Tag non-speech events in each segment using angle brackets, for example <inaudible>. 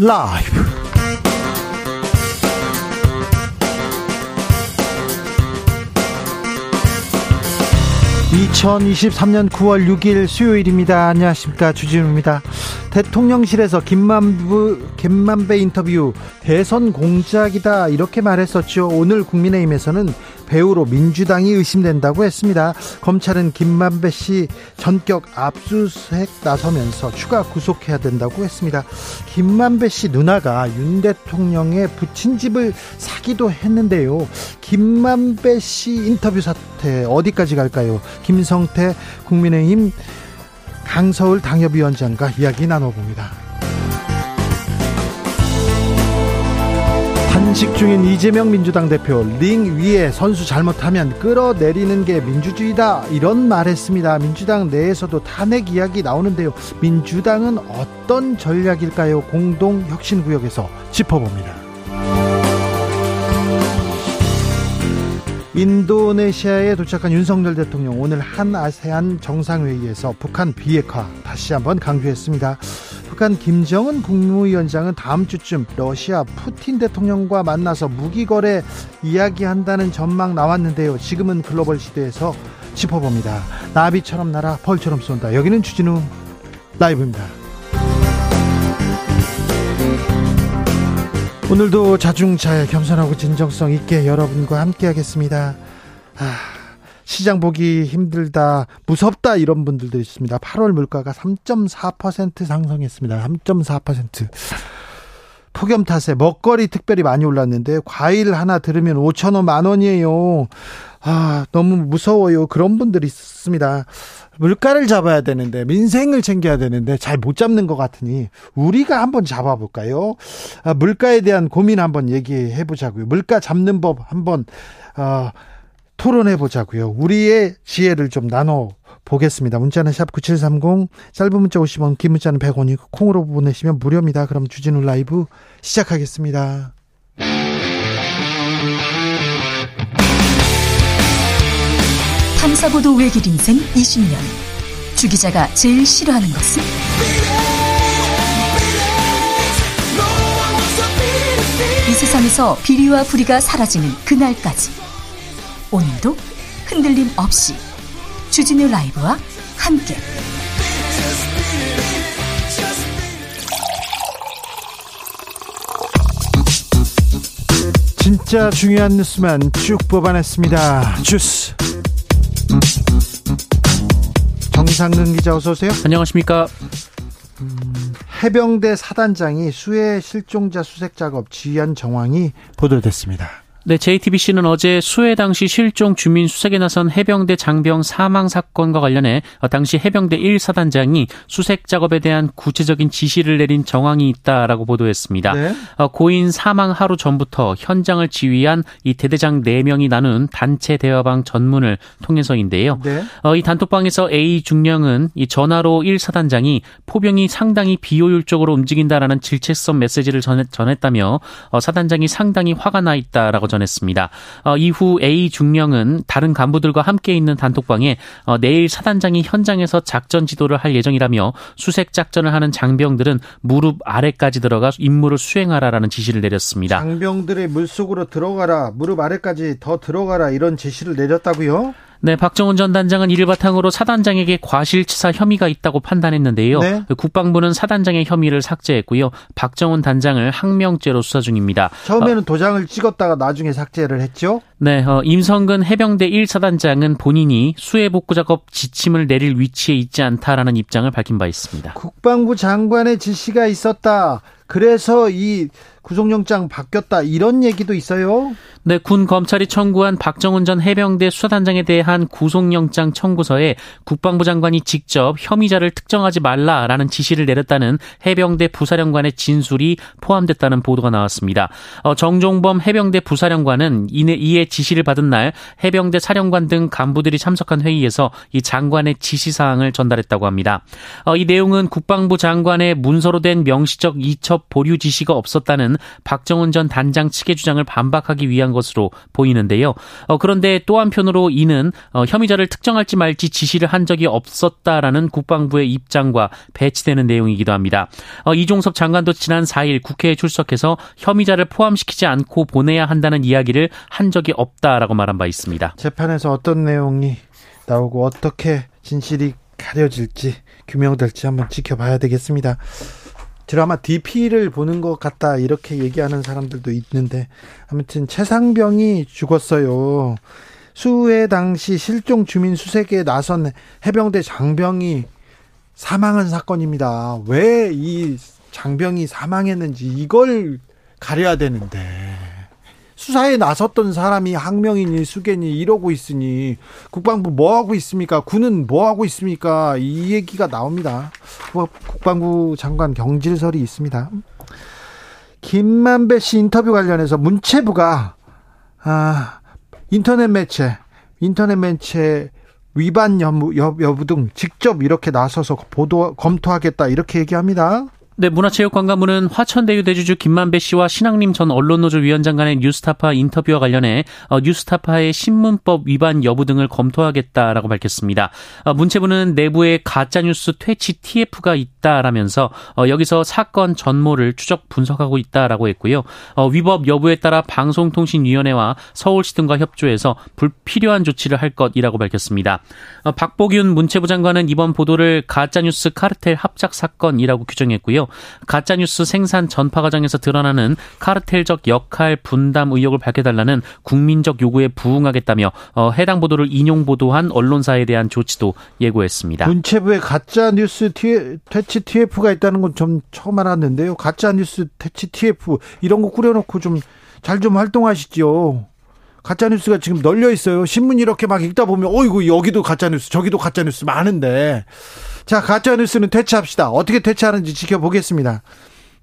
라이브. 2023년 9월 6일 수요일입니다. 안녕하십니까. 주진우입니다. 대통령실에서 김만부, 김만배 인터뷰 대선 공작이다. 이렇게 말했었죠. 오늘 국민의힘에서는 배우로 민주당이 의심된다고 했습니다. 검찰은 김만배 씨 전격 압수수색 나서면서 추가 구속해야 된다고 했습니다. 김만배 씨 누나가 윤 대통령의 부친 집을 사기도 했는데요. 김만배 씨 인터뷰 사태 어디까지 갈까요? 김성태 국민의힘 강서울 당협위원장과 이야기 나눠봅니다. 단식 중인 이재명 민주당 대표 링 위에 선수 잘못하면 끌어내리는 게 민주주의다 이런 말했습니다. 민주당 내에서도 탄핵 이야기 나오는데요. 민주당은 어떤 전략일까요? 공동 혁신 구역에서 짚어봅니다. 인도네시아에 도착한 윤석열 대통령 오늘 한 아세안 정상회의에서 북한 비핵화 다시 한번 강조했습니다. 북한 김정은 국무위원장은 다음 주쯤 러시아 푸틴 대통령과 만나서 무기 거래 이야기한다는 전망 나왔는데요. 지금은 글로벌 시대에서 짚어봅니다. 나비처럼 날아 벌처럼 쏜다. 여기는 주진우 라이브입니다. 오늘도 자중잘 겸손하고 진정성 있게 여러분과 함께하겠습니다. 아. 시장 보기 힘들다, 무섭다 이런 분들도 있습니다. 8월 물가가 3.4% 상승했습니다. 3.4%. 폭염 탓에 먹거리 특별히 많이 올랐는데 과일 하나 들으면 5천 원, 만 원이에요. 아, 너무 무서워요. 그런 분들이 있습니다. 물가를 잡아야 되는데 민생을 챙겨야 되는데 잘 못 잡는 것 같으니 우리가 한번 잡아볼까요? 아, 물가에 대한 고민 한번 얘기해 보자고요. 물가 잡는 법 한번 어, 토론해 보자고요. 우리의 지혜를 좀 나눠 보겠습니다. 문자는 샵 9730, 짧은 문자 50원, 긴 문자는 100원이고 콩으로 보내시면 무료입니다. 그럼 주진우 라이브 시작하겠습니다. 탐사보도 외길 인생 20년. 주 기자가 제일 싫어하는 것은? 이 세상에서 비리와 부리가 사라지는 그날까지. 오늘도 흔들림 없이 주진우 라이브와 함께 진짜 중요한 뉴스만 쭉 뽑아냈습니다. 주스 정상근 기자 어서 오세요. 안녕하십니까. 음, 해병대 사단장이 수해 실종자 수색 작업 지휘한 정황이 보도됐습니다. 네, JTBC는 어제 수해 당시 실종 주민 수색에 나선 해병대 장병 사망 사건과 관련해 당시 해병대 1사단장이 수색 작업에 대한 구체적인 지시를 내린 정황이 있다라고 보도했습니다. 네. 어, 고인 사망 하루 전부터 현장을 지휘한 이 대대장 4명이 나눈 단체 대화방 전문을 통해서인데요. 네. 어, 이 단톡방에서 A 중령은 이 전화로 1사단장이 포병이 상당히 비효율적으로 움직인다라는 질책성 메시지를 전했다며 어, 사단장이 상당히 화가 나 있다라고 전 전했습니다. 어, 이후 A 중령은 다른 간부들과 함께 있는 단톡방에 어, 내일 사단장이 현장에서 작전 지도를 할 예정이라며 수색 작전을 하는 장병들은 무릎 아래까지 들어가 임무를 수행하라라는 지시를 내렸습니다. 장병들의 물속으로 들어가라, 무릎 아래까지 더 들어가라 이런 지시를 내렸다고요? 네, 박정훈 전 단장은 이를 바탕으로 사단장에게 과실치사 혐의가 있다고 판단했는데요. 네? 국방부는 사단장의 혐의를 삭제했고요. 박정훈 단장을 항명죄로 수사 중입니다. 처음에는 어, 도장을 찍었다가 나중에 삭제를 했죠? 네, 어, 임성근 해병대 1사단장은 본인이 수해 복구 작업 지침을 내릴 위치에 있지 않다라는 입장을 밝힌 바 있습니다. 국방부 장관의 지시가 있었다. 그래서 이 구속영장 바뀌었다 이런 얘기도 있어요. 네, 군 검찰이 청구한 박정훈 전 해병대 수사단장에 대한 구속영장 청구서에 국방부 장관이 직접 혐의자를 특정하지 말라라는 지시를 내렸다는 해병대 부사령관의 진술이 포함됐다는 보도가 나왔습니다. 어, 정종범 해병대 부사령관은 이내 이에 지시를 받은 날 해병대 사령관 등 간부들이 참석한 회의에서 이 장관의 지시 사항을 전달했다고 합니다. 어, 이 내용은 국방부 장관의 문서로 된 명시적 이첩 보류 지시가 없었다는 박정훈 전 단장 측의 주장을 반박하기 위한 것으로 보이는데요. 어, 그런데 또 한편으로 이는 어, 혐의자를 특정할지 말지 지시를 한 적이 없었다라는 국방부의 입장과 배치되는 내용이기도 합니다. 어, 이종섭 장관도 지난 4일 국회에 출석해서 혐의자를 포함시키지 않고 보내야 한다는 이야기를 한 적이 없다라고 말한 바 있습니다. 재판에서 어떤 내용이 나오고 어떻게 진실이 가려질지 규명될지 한번 지켜봐야 되겠습니다. 드라마 DP를 보는 것 같다 이렇게 얘기하는 사람들도 있는데 아무튼 최상병이 죽었어요. 수해 당시 실종 주민 수색에 나선 해병대 장병이 사망한 사건입니다. 왜 이 장병이 사망했는지 이걸 가려야 되는데 수사에 나섰던 사람이 항명이니 수견이 이러고 있으니 국방부 뭐 하고 있습니까? 군은 뭐 하고 있습니까? 이 얘기가 나옵니다. 뭐 국방부 장관 경질설이 있습니다. 김만배 씨 인터뷰 관련해서 문체부가 아, 인터넷 매체 인터넷 매체 위반 여부, 여부 등 직접 이렇게 나서서 보도 검토하겠다 이렇게 얘기합니다. 네, 문화체육관광부는 화천대유 대주주 김만배 씨와 신학림 전 언론노조 위원장 간의 뉴스타파 인터뷰와 관련해 어, 뉴스타파의 신문법 위반 여부 등을 검토하겠다라고 밝혔습니다. 어, 문체부는 내부에 가짜뉴스 퇴치 TF가 있다라면서 어, 여기서 사건 전모를 추적 분석하고 있다라고 했고요. 어, 위법 여부에 따라 방송통신위원회와 서울시 등과 협조해서 불필요한 조치를 할 것이라고 밝혔습니다. 어, 박보균 문체부 장관은 이번 보도를 가짜뉴스 카르텔 합작 사건이라고 규정했고요. 가짜 뉴스 생산 전파 과정에서 드러나는 카르텔적 역할 분담 의혹을 밝혀달라는 국민적 요구에 부응하겠다며 어, 해당 보도를 인용 보도한 언론사에 대한 조치도 예고했습니다. 문체부에 가짜 뉴스 퇴치 TF가 있다는 건 좀 처음 알았는데요. 가짜 뉴스 퇴치 TF 이런 거 꾸려놓고 좀 잘좀 활동하시죠. 가짜 뉴스가 지금 널려 있어요. 신문 이렇게 막 읽다 보면 어이구 여기도 가짜 뉴스, 저기도 가짜 뉴스 많은데. 자, 가짜 뉴스는 퇴치합시다. 어떻게 퇴치하는지 지켜보겠습니다.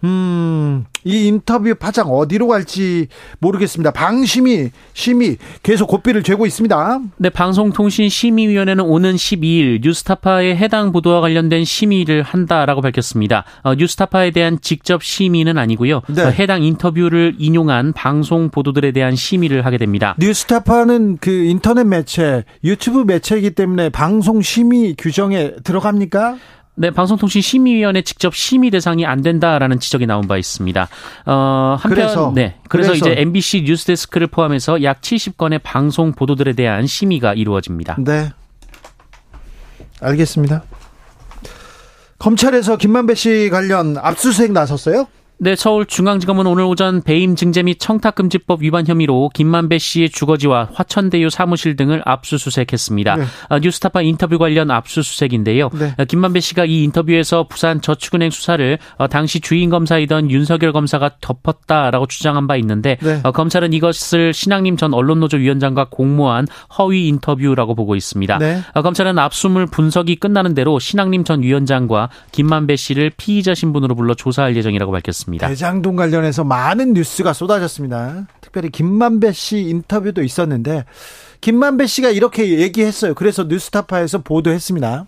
음, 이 인터뷰 파장 어디로 갈지 모르겠습니다. 방심이 심의 계속 고삐를 죄고 있습니다. 네, 방송통신심의위원회는 오는 12일 뉴스타파의 해당 보도와 관련된 심의를 한다라고 밝혔습니다. 어, 뉴스타파에 대한 직접 심의는 아니고요. 네. 어, 해당 인터뷰를 인용한 방송 보도들에 대한 심의를 하게 됩니다. 뉴스타파는 그 인터넷 매체, 유튜브 매체이기 때문에 방송 심의 규정에 들어갑니까? 네, 방송통신심의위원회 직접 심의 대상이 안 된다라는 지적이 나온 바 있습니다. 어, 한편 그래서, 네, 그래서, 그래서 이제 MBC 뉴스데스크를 포함해서 약 70건의 방송 보도들에 대한 심의가 이루어집니다. 네, 알겠습니다. 검찰에서 김만배 씨 관련 압수수색 나섰어요? 네, 서울중앙지검은 오늘 오전 배임 증제 및 청탁금지법 위반 혐의로 김만배 씨의 주거지와 화천대유 사무실 등을 압수수색했습니다. 네. 아, 뉴스타파 인터뷰 관련 압수수색인데요. 네. 아, 김만배 씨가 이 인터뷰에서 부산 저축은행 수사를 어, 당시 주인 검사이던 윤석열 검사가 덮었다라고 주장한 바 있는데 네. 어, 검찰은 이것을 신학님 전 언론노조 위원장과 공모한 허위 인터뷰라고 보고 있습니다. 네. 어, 검찰은 압수물 분석이 끝나는 대로 신학님 전 위원장과 김만배 씨를 피의자 신분으로 불러 조사할 예정이라고 밝혔습니다. 있습니다. 대장동 관련해서 많은 뉴스가 쏟아졌습니다. 특별히 김만배 씨 인터뷰도 있었는데 김만배 씨가 이렇게 얘기했어요. 그래서 뉴스타파에서 보도했습니다.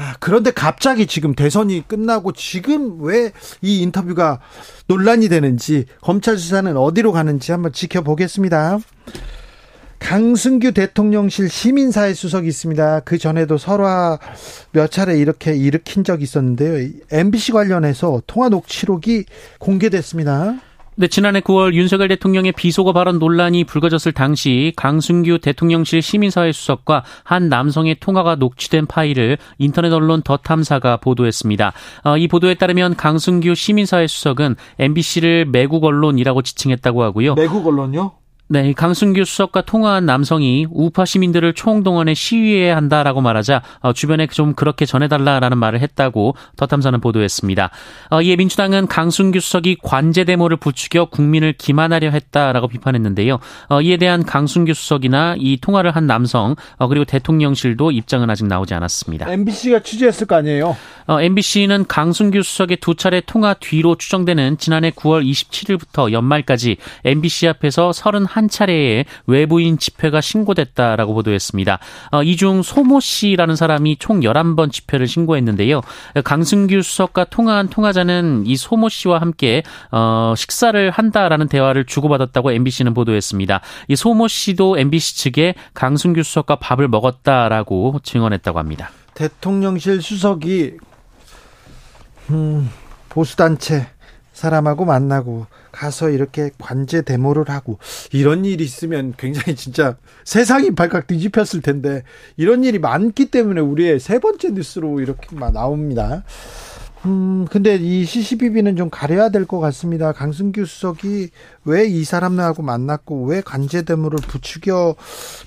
아, 그런데 갑자기 지금 대선이 끝나고 지금 왜 이 인터뷰가 논란이 되는지 검찰 수사는 어디로 가는지 한번 지켜보겠습니다. 강승규 대통령실 시민사회 수석이 있습니다. 그 전에도 설화 몇 차례 이렇게 일으킨 적이 있었는데요. MBC 관련해서 통화 녹취록이 공개됐습니다. 네, 지난해 9월 윤석열 대통령의 비속어 발언 논란이 불거졌을 당시 강승규 대통령실 시민사회 수석과 한 남성의 통화가 녹취된 파일을 인터넷 언론 더 탐사가 보도했습니다. 어, 이 보도에 따르면 강승규 시민사회 수석은 MBC를 매국 언론이라고 지칭했다고 하고요. 매국 언론요? 네, 강순규 수석과 통화한 남성이 우파 시민들을 총동원해 시위해야 한다라고 말하자 어, 주변에 좀 그렇게 전해달라라는 말을 했다고 더탐사는 보도했습니다. 어, 이에 민주당은 강순규 수석이 관제 대모를 부추겨 국민을 기만하려 했다라고 비판했는데요. 어, 이에 대한 강순규 수석이나 이 통화를 한 남성 어, 그리고 대통령실도 입장은 아직 나오지 않았습니다. MBC가 취재했을 거 아니에요? 어, MBC는 강순규 수석의 두 차례 통화 뒤로 추정되는 지난해 9월 27일부터 연말까지 MBC 앞에서 31한 차례의 외부인 집회가 신고됐다라고 보도했습니다. 어, 이중 소모 씨라는 사람이 총 11번 집회를 신고했는데요. 강승규 수석과 통화한 통화자는 이 소모 씨와 함께 어, 식사를 한다라는 대화를 주고받았다고 MBC는 보도했습니다. 이 소모 씨도 MBC 측에 강승규 수석과 밥을 먹었다라고 증언했다고 합니다. 대통령실 수석이 음, 보수단체 사람하고 만나고 가서 이렇게 관제 데모를 하고 이런 일이 있으면 굉장히 진짜 세상이 발칵 뒤집혔을 텐데 이런 일이 많기 때문에 우리의 세 번째 뉴스로 이렇게 막 나옵니다. 음, 근데 이 CCBB는 좀 가려야 될 것 같습니다. 강승규 수석이 왜 이 사람하고 만났고 왜 관제 데모를 부추겨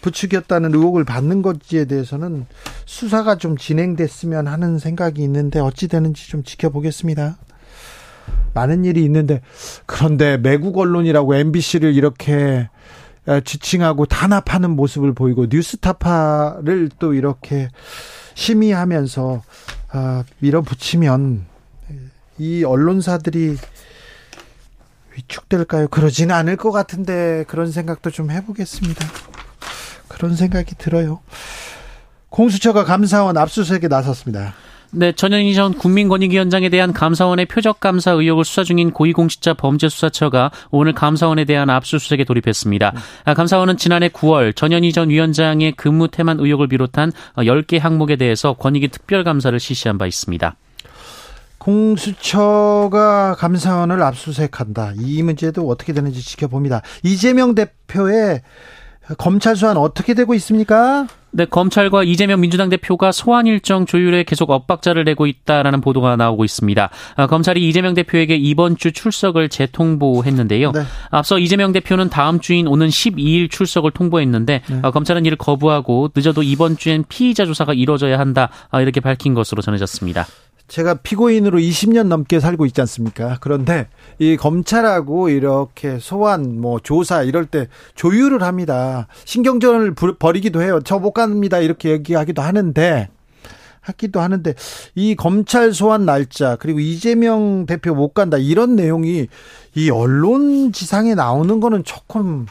부추겼다는 의혹을 받는 건지에 대해서는 수사가 좀 진행됐으면 하는 생각이 있는데 어찌 되는지 좀 지켜보겠습니다. 많은 일이 있는데 그런데 매국 언론이라고 MBC를 이렇게 지칭하고 단합하는 모습을 보이고 뉴스타파를 또 이렇게 심의하면서 아, 밀어붙이면 이 언론사들이 위축될까요? 그러지는 않을 것 같은데 그런 생각도 좀 해보겠습니다. 그런 생각이 들어요. 공수처가 감사원 압수수색에 나섰습니다. 네, 전현희 전 국민권익위원장에 대한 감사원의 표적 감사 의혹을 수사 중인 고위공직자 범죄수사처가 오늘 감사원에 대한 압수수색에 돌입했습니다. 음. 감사원은 지난해 9월 전현희 전 위원장의 근무 태만 의혹을 비롯한 10개 항목에 대해서 권익위 특별감사를 실시한 바 있습니다. 공수처가 감사원을 압수수색한다. 이 문제도 어떻게 되는지 지켜봅니다. 이재명 대표의 검찰 수사는 어떻게 되고 있습니까? 네, 검찰과 이재명 민주당 대표가 소환 일정 조율에 계속 엇박자를 내고 있다라는 보도가 나오고 있습니다. 아, 검찰이 이재명 대표에게 이번 주 출석을 재통보했는데요. 네. 앞서 이재명 대표는 다음 주인 오는 12일 출석을 통보했는데 네. 아, 검찰은 이를 거부하고 늦어도 이번 주엔 피의자 조사가 이뤄져야 한다 아, 이렇게 밝힌 것으로 전해졌습니다. 제가 피고인으로 20년 넘게 살고 있지 않습니까? 그런데 이 검찰하고 이렇게 소환, 뭐 조사 이럴 때 조율을 합니다. 신경전을 벌이기도 해요. 저 못 갑니다. 이렇게 얘기하기도 하는데 하기도 하는데 이 검찰 소환 날짜 그리고 이재명 대표 못 간다 이런 내용이 이 언론 지상에 나오는 거는 조금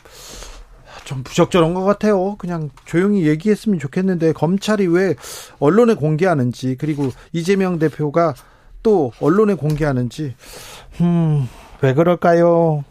좀 부적절한 것 같아요. 그냥 조용히 얘기했으면 좋겠는데 검찰이 왜 언론에 공개하는지 그리고 이재명 대표가 또 언론에 공개하는지 음, 왜 그럴까요?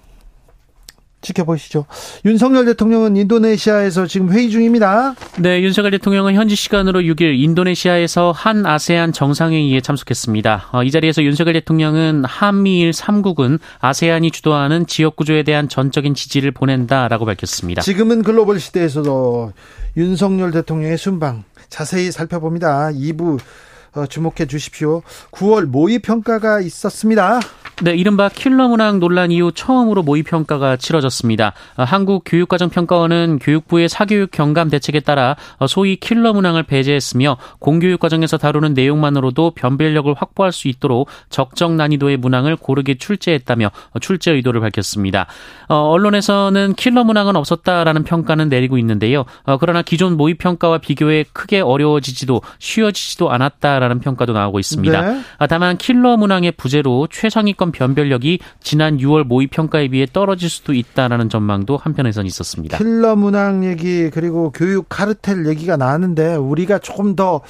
지켜보시죠. 윤석열 대통령은 인도네시아에서 지금 회의 중입니다. 네, 윤석열 대통령은 현지 시간으로 6일 인도네시아에서 한 아세안 정상회의에 참석했습니다. 어, 이 자리에서 윤석열 대통령은 한미일 3국은 아세안이 주도하는 지역 구조에 대한 전적인 지지를 보낸다라고 밝혔습니다. 지금은 글로벌 시대에서도 윤석열 대통령의 순방 자세히 살펴봅니다. 2부 어, 주목해 주십시오. 9월 모의 평가가 있었습니다. 네, 이른바 킬러 문항 논란 이후 처음으로 모의 평가가 치러졌습니다. 어, 한국교육과정평가원은 교육부의 사교육 경감 대책에 따라 어, 소위 킬러 문항을 배제했으며 공교육 과정에서 다루는 내용만으로도 변별력을 확보할 수 있도록 적정 난이도의 문항을 고르게 출제했다며 출제 의도를 밝혔습니다. 언론에서는 킬러 문항은 없었다라는 평가는 내리고 있는데요. 그러나 기존 모의 평가와 비교해 크게 어려워지지도 쉬워지지도 않았다. 라는 평가도 나오고 있습니다. 네. 아, 다만 킬러 문항의 부재로 최상위권 변별력이 지난 6월 모의 평가에 비해 떨어질 수도 있다라는 전망도 한편에선 있었습니다. 킬러 문항 얘기 그리고 교육 카르텔 얘기가 나왔는데 우리가 조금 더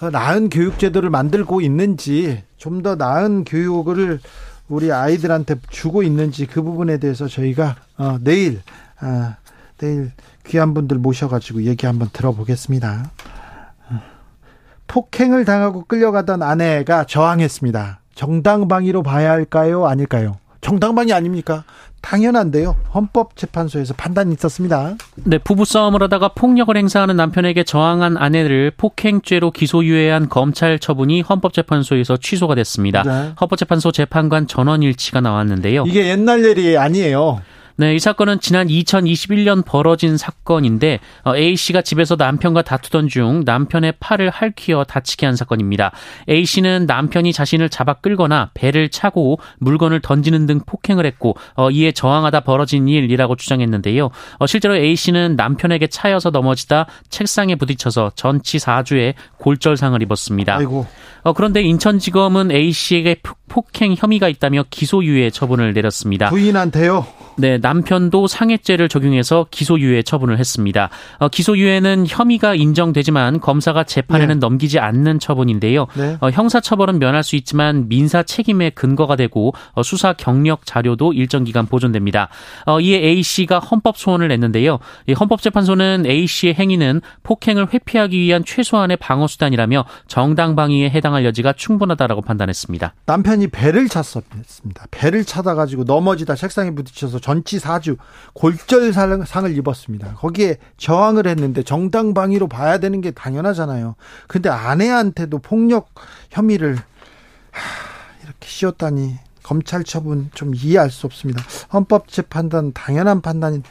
나은 교육 제도를 만들고 있는지 좀 더 나은 교육을 우리 아이들한테 주고 있는지 그 부분에 대해서 저희가 어, 내일 어, 내일 귀한 분들 모셔가지고 얘기 한번 들어보겠습니다. 폭행을 당하고 끌려가던 아내가 저항했습니다. 정당방위로 봐야 할까요? 아닐까요? 정당방위 아닙니까? 당연한데요. 헌법재판소에서 판단이 있었습니다. 네, 부부싸움을 하다가 폭력을 행사하는 남편에게 저항한 아내를 폭행죄로 기소유예한 검찰 처분이 헌법재판소에서 취소가 됐습니다. 네. 헌법재판소 재판관 전원 일치가 나왔는데요. 이게 옛날 일이 아니에요. 네, 이 사건은 지난 2021년 벌어진 사건인데 어, A 씨가 집에서 남편과 다투던 중 남편의 팔을 할퀴어 다치게 한 사건입니다. A 씨는 남편이 자신을 잡아 끌거나 배를 차고 물건을 던지는 등 폭행을 했고 어, 이에 저항하다 벌어진 일이라고 주장했는데요. 어, 실제로 A 씨는 남편에게 차여서 넘어지다 책상에 부딪혀서 전치 4주의 골절상을 입었습니다. 아이고. 그런데 인천지검은 A 씨에게 폭행 혐의가 있다며 기소유예 처분을 내렸습니다. 부인한테요? 네, 남편도 상해죄를 적용해서 기소유예 처분을 했습니다. 어, 기소유예는 혐의가 인정되지만 검사가 재판에는 네. 넘기지 않는 처분인데요. 네. 어, 형사처벌은 면할 수 있지만 민사 책임의 근거가 되고 어, 수사 경력 자료도 일정 기간 보존됩니다. 어, 이에 A 씨가 헌법 소원을 냈는데요. 헌법재판소는 A 씨의 행위는 폭행을 회피하기 위한 최소한의 방어 수단이라며 정당 방위에 해당할 여지가 충분하다라고 판단했습니다. 남편이 배를 찼습니다. 배를 차다 가지고 넘어지다 책상에 부딪혀서 전치 4주 골절상을 입었습니다. 거기에 저항을 했는데 정당 방위로 봐야 되는 게 당연하잖아요. 근데 아내한테도 폭력 혐의를 하, 이렇게 씌웠다니 검찰 처분 좀 이해할 수 없습니다. 헌법재판단 당연한 판단인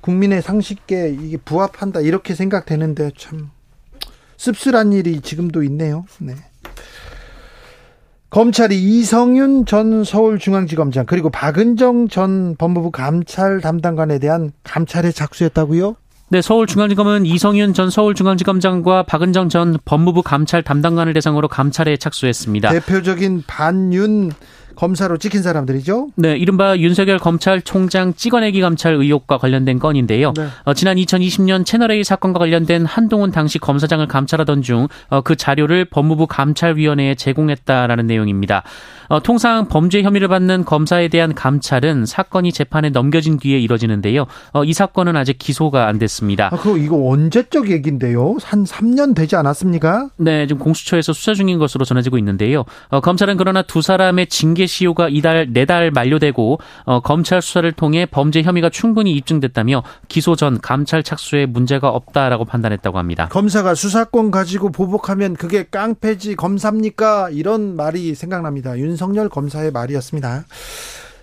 국민의 상식에 이게 부합한다 이렇게 생각되는데 참 씁쓸한 일이 지금도 있네요. 네. 검찰이 이성윤 전 서울중앙지검장 그리고 박은정 전 법무부 감찰 담당관에 대한 감찰에 착수했다고요? 네, 서울중앙지검은 이성윤 전 서울중앙지검장과 박은정 전 법무부 감찰 담당관을 대상으로 감찰에 착수했습니다. 대표적인 반윤 검사로 찍힌 사람들이죠. 네, 이른바 윤석열 검찰총장 찍어내기 감찰 의혹과 관련된 건인데요. 네. 어, 지난 2020년 채널A 사건과 관련된 한동훈 당시 검사장을 감찰하던 중그 어, 자료를 법무부 감찰위원회에 제공했다라는 내용입니다. 어, 통상 범죄 혐의를 받는 검사에 대한 감찰은 사건이 재판에 넘겨진 뒤에 이뤄지는데요. 어, 이 사건은 아직 기소가 안 됐습니다. 아, 그 이거 언제적 얘기인데요? 한 3년 되지 않았습니까? 네, 지금 공수처에서 수사 중인 것으로 전해지고 있는데요. 어, 검찰은 그러나 두 사람의 징계 시효가 이달 내달 만료되고 어, 검찰 수사를 통해 범죄 혐의가 충분히 입증됐다며 기소 전 감찰 착수에 문제가 없다라고 판단했다고 합니다. 검사가 수사권 가지고 보복하면 그게 깡패지 검사입니까? 이런 말이 생각납니다. 윤석열 검사의 말이었습니다.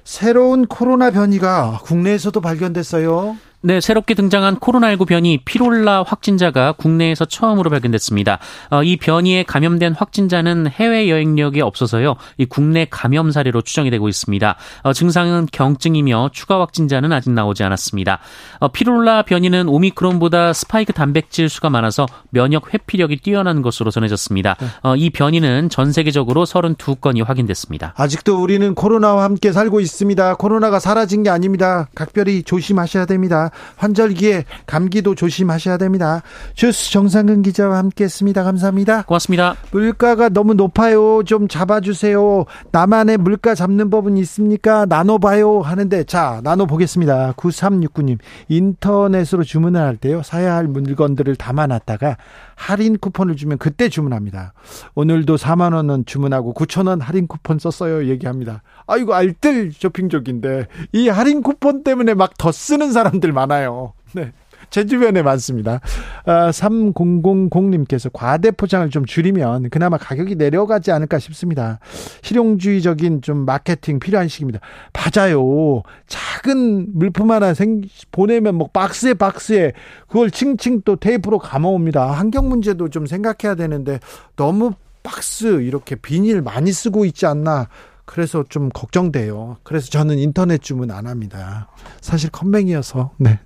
새로운 코로나 변이가 국내에서도 발견됐어요. 네, 새롭게 등장한 코로나19 변이 피롤라 확진자가 국내에서 처음으로 발견됐습니다. 어, 이 변이에 감염된 확진자는 해외 여행력이 없어서요. 이 국내 감염 사례로 추정이 되고 있습니다. 어, 증상은 경증이며 추가 확진자는 아직 나오지 않았습니다. 어, 피롤라 변이는 오미크론보다 스파이크 단백질 수가 많아서 면역 회피력이 뛰어난 것으로 전해졌습니다. 네. 어, 이 변이는 전 세계적으로 32건이 확인됐습니다. 아직도 우리는 코로나와 함께 살고 있습니다. 코로나가 사라진 게 아닙니다. 각별히 조심하셔야 됩니다. 환절기에 감기도 조심하셔야 됩니다. 주스 정상근 기자와 함께했습니다. 감사합니다. 고맙습니다. 물가가 너무 높아요. 좀 잡아주세요. 나만의 물가 잡는 법은 있습니까? 나눠봐요 하는데 자 나눠보겠습니다. 9369님 인터넷으로 주문을 할 때요 사야 할 물건들을 담아놨다가 할인 쿠폰을 주면 그때 주문합니다. 오늘도 4만 원은 주문하고 9천 원 할인 쿠폰 썼어요. 얘기합니다. 아이고 알뜰 쇼핑족인데 이 할인 쿠폰 때문에 막 더 쓰는 사람들 많아요. 네. 제 주변에 많습니다. 아, 3000님께서 과대 포장을 좀 줄이면 그나마 가격이 내려가지 않을까 싶습니다. 실용주의적인 좀 마케팅 필요한 시기입니다. 맞아요. 작은 물품 하나 생, 보내면 뭐 박스에 박스에 그걸 칭칭 또 테이프로 감아옵니다. 환경 문제도 좀 생각해야 되는데 너무 박스 이렇게 비닐 많이 쓰고 있지 않나 그래서 좀 걱정돼요. 그래서 저는 인터넷 주문 안 합니다. 사실 컴맹이어서, 네.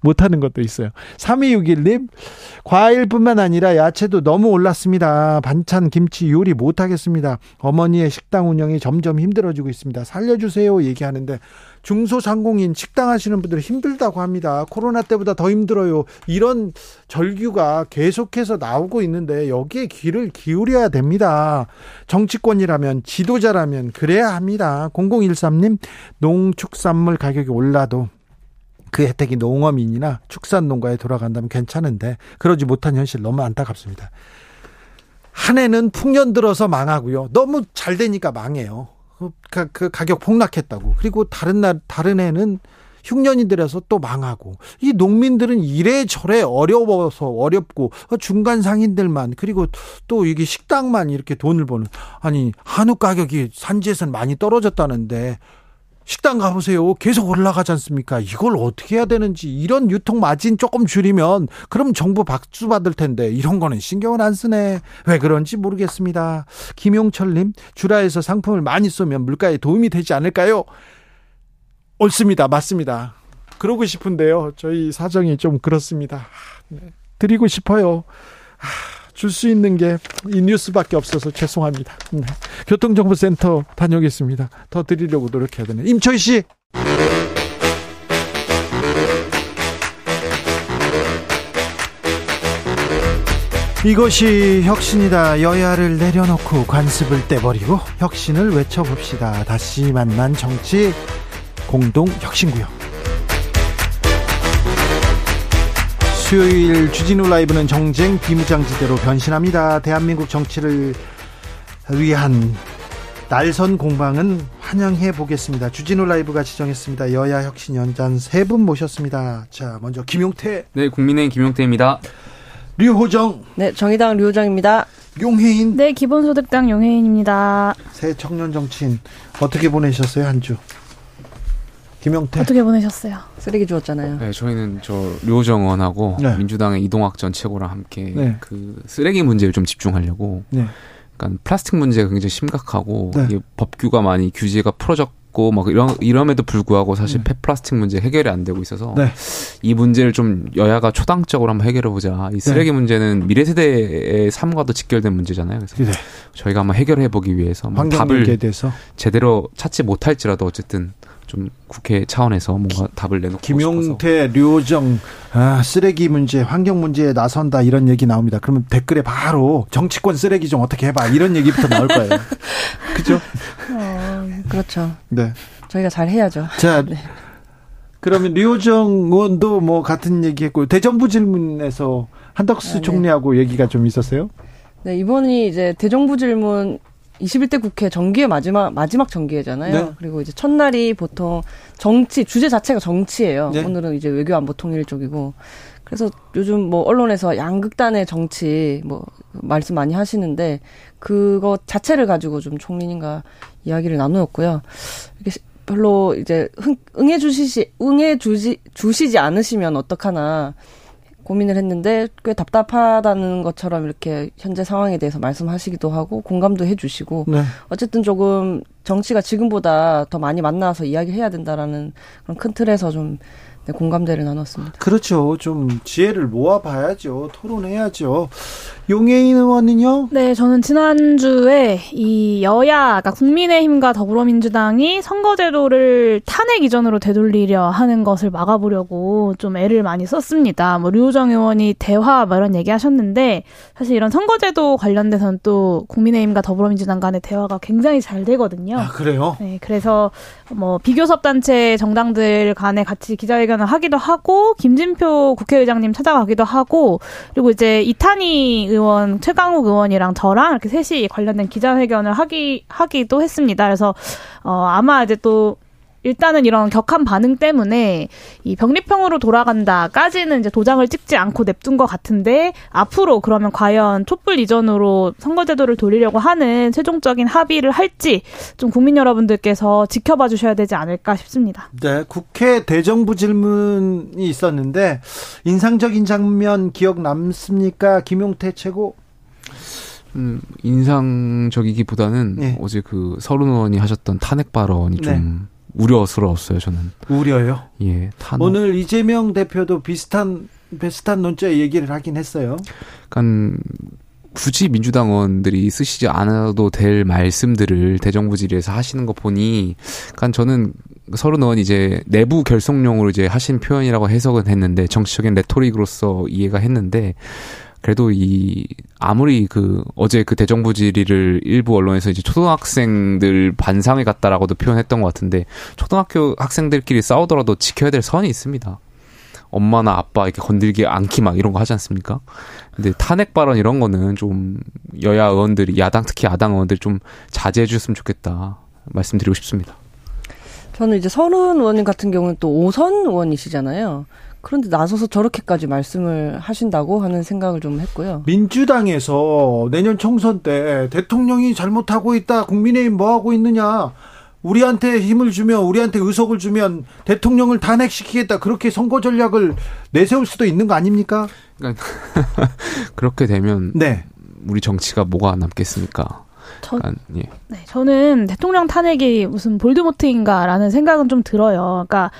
못하는 것도 있어요. 3261님, 과일뿐만 아니라 야채도 너무 올랐습니다. 반찬, 김치 요리 못하겠습니다. 어머니의 식당 운영이 점점 힘들어지고 있습니다. 살려주세요. 얘기하는데, 중소상공인 식당 하시는 분들 힘들다고 합니다. 코로나 때보다 더 힘들어요. 이런 절규가 계속해서 나오고 있는데 여기에 귀를 기울여야 됩니다. 정치권이라면 지도자라면 그래야 합니다. 0013님 농축산물 가격이 올라도 그 혜택이 농어민이나 축산 농가에 돌아간다면 괜찮은데 그러지 못한 현실 너무 안타깝습니다. 한 해는 풍년 들어서 망하고요. 너무 잘 되니까 망해요. 그, 그, 그 가격 폭락했다고. 그리고 다른 날 다른 해는 흉년이 들어서 또 망하고 이 농민들은 이래저래 어려워서 어렵고 중간 상인들만 그리고 또 이게 식당만 이렇게 돈을 버는 아니 한우 가격이 산지에서는 많이 떨어졌다는데 식당 가보세요. 계속 올라가지 않습니까? 이걸 어떻게 해야 되는지 이런 유통 마진 조금 줄이면 그럼 정부 박수 받을 텐데 이런 거는 신경을 안 쓰네. 왜 그런지 모르겠습니다. 김용철님 주라에서 상품을 많이 쏘면 물가에 도움이 되지 않을까요? 옳습니다. 맞습니다. 그러고 싶은데요. 저희 사정이 좀 그렇습니다. 네. 드리고 싶어요. 줄 수 있는 게 이 뉴스밖에 없어서 죄송합니다. 네. 교통정보센터 다녀오겠습니다. 더 드리려고 노력해야 되네. 임철 씨. 이것이 혁신이다. 여야를 내려놓고 관습을 떼버리고 혁신을 외쳐봅시다. 다시 만난 정치 공동 혁신구역. 수요일 주진우 라이브는 정쟁 비무장지대로 변신합니다. 대한민국 정치를 위한 날선 공방은 환영해 보겠습니다. 주진우 라이브가 지정했습니다. 여야 혁신 연장 세 분 모셨습니다. 자, 먼저 김용태. 네, 국민의힘 김용태입니다. 류호정. 네, 정의당 류호정입니다. 용혜인. 네, 기본소득당 용혜인입니다. 새 청년 정치인 어떻게 보내셨어요 한 주? 김용태. 어떻게 보내셨어요? 쓰레기 주었잖아요. 네, 저희는 저 류호정 의원하고 네. 민주당의 이동학 전 최고랑 함께 네. 그 쓰레기 문제를 좀 집중하려고 네. 그러니까 플라스틱 문제가 굉장히 심각하고 네. 이게 법규가 많이 규제가 풀어졌고 막 이런 이럼에도 불구하고 사실 네. 폐플라스틱 문제 해결이 안 되고 있어서 네. 이 문제를 좀 여야가 초당적으로 한번 해결해 보자. 이 쓰레기 문제는 미래 세대의 삶과도 직결된 문제잖아요. 그래서 네. 저희가 한번 해결해 보기 위해서 뭐 환경 답을 문제에 대해서 제대로 찾지 못할지라도 어쨌든 좀 국회 차원에서 뭔가 답을 내놓고 싶어서 김용태, 류호정 아, 쓰레기 문제, 환경 문제에 나선다 이런 얘기 나옵니다. 그러면 댓글에 바로 정치권 쓰레기 좀 어떻게 해봐 이런 얘기부터 나올 거예요. <laughs> 그죠? 어, 그렇죠. 네. 저희가 잘 해야죠. 자, <laughs> 네. 그러면 류호정 의원도 뭐 같은 얘기했고 대정부 질문에서 한덕수 아, 네. 총리하고 얘기가 좀 있었어요. 네, 이번이 이제 대정부 질문 21대 국회 정기의 마지막 마지막 정기회잖아요. 네. 그리고 이제 첫날이 보통 정치 주제 자체가 정치예요. 네. 오늘은 이제 외교안보 통일 쪽이고. 그래서 요즘 뭐 언론에서 양극단의 정치 뭐 말씀 많이 하시는데 그거 자체를 가지고 좀 총리님과 이야기를 나누었고요. 이게 시- 별로 이제 흥, 응해 주시지 응해 주지 주시지 않으시면 어떡하나 고민을 했는데 꽤 답답하다는 것처럼 이렇게 현재 상황에 대해서 말씀하시기도 하고 공감도 해주시고 네. 어쨌든 조금 정치가 지금보다 더 많이 만나서 이야기해야 된다라는 그런 큰 틀에서 좀 네, 공감대를 나눴습니다. 그렇죠. 좀 지혜를 모아봐야죠. 토론해야죠. 용해인 의원은요? 네, 저는 지난주에 이 여야, 그러니까 국민의힘과 더불어민주당이 선거제도를 탄핵 이전으로 되돌리려 하는 것을 막아보려고 좀 애를 많이 썼습니다. 뭐, 류호정 의원이 대화 뭐 이런 얘기 하셨는데, 사실 이런 선거제도 관련돼서는 또 국민의힘과 더불어민주당 간의 대화가 굉장히 잘 되거든요. 아, 그래요? 네, 그래서 뭐 비교섭 단체 정당들 간에 같이 기자회견 을 하기도 하고 김진표 국회의장님 찾아가기도 하고 그리고 이제 이탄희 의원, 최강욱 의원이랑 저랑 이렇게 셋이 관련된 기자회견을 하기 하기도 했습니다. 그래서 어 아마 이제 또 일단은 이런 격한 반응 때문에 이 병립형으로 돌아간다까지는 이제 도장을 찍지 않고 냅둔 것 같은데 앞으로 그러면 과연 촛불 이전으로 선거제도를 돌리려고 하는 최종적인 합의를 할지 좀 국민 여러분들께서 지켜봐 주셔야 되지 않을까 싶습니다. 네, 국회 대정부 질문이 있었는데 인상적인 장면 기억 남습니까? 김용태 최고. 음, 인상적이기보다는 네. 어제 그 서른 의원이 하셨던 탄핵 발언이 좀 네. 우려스러웠어요. 저는 우려요. 예 탄핵. 오늘 이재명 대표도 비슷한 비슷한 논조의 얘기를 하긴 했어요. 그러니까 굳이 민주당 의원들이 쓰시지 않아도 될 말씀들을 대정부 질의에서 하시는 거 보니, 그러니까 저는 서른 의원이 이제 내부 결속용으로 이제 하신 표현이라고 해석은 했는데 정치적인 레토릭으로서 이해가 했는데. 그래도 이 아무리 그 어제 그 대정부 질의를 일부 언론에서 이제 초등학생들 반상회 같다라고도 표현했던 것 같은데 초등학교 학생들끼리 싸우더라도 지켜야 될 선이 있습니다. 엄마나 아빠 이렇게 건들기 않기 막 이런 거 하지 않습니까? 근데 탄핵 발언 이런 거는 좀 여야 의원들이 야당 특히 야당 의원들이 좀 자제해 줬으면 좋겠다 말씀드리고 싶습니다. 저는 이제 서른 의원님 같은 경우는 또 오선 의원이시잖아요. 그런데 나서서 저렇게까지 말씀을 하신다고 하는 생각을 좀 했고요. 민주당에서 내년 총선 때 대통령이 잘못하고 있다. 국민의힘 뭐 하고 있느냐. 우리한테 힘을 주면 우리한테 의석을 주면 대통령을 탄핵시키겠다. 그렇게 선거 전략을 내세울 수도 있는 거 아닙니까? <laughs> 그렇게 되면 네. 우리 정치가 뭐가 남겠습니까? 저, 아, 예. 네, 저는 대통령 탄핵이 무슨 볼드모트인가라는 생각은 좀 들어요. 그러니까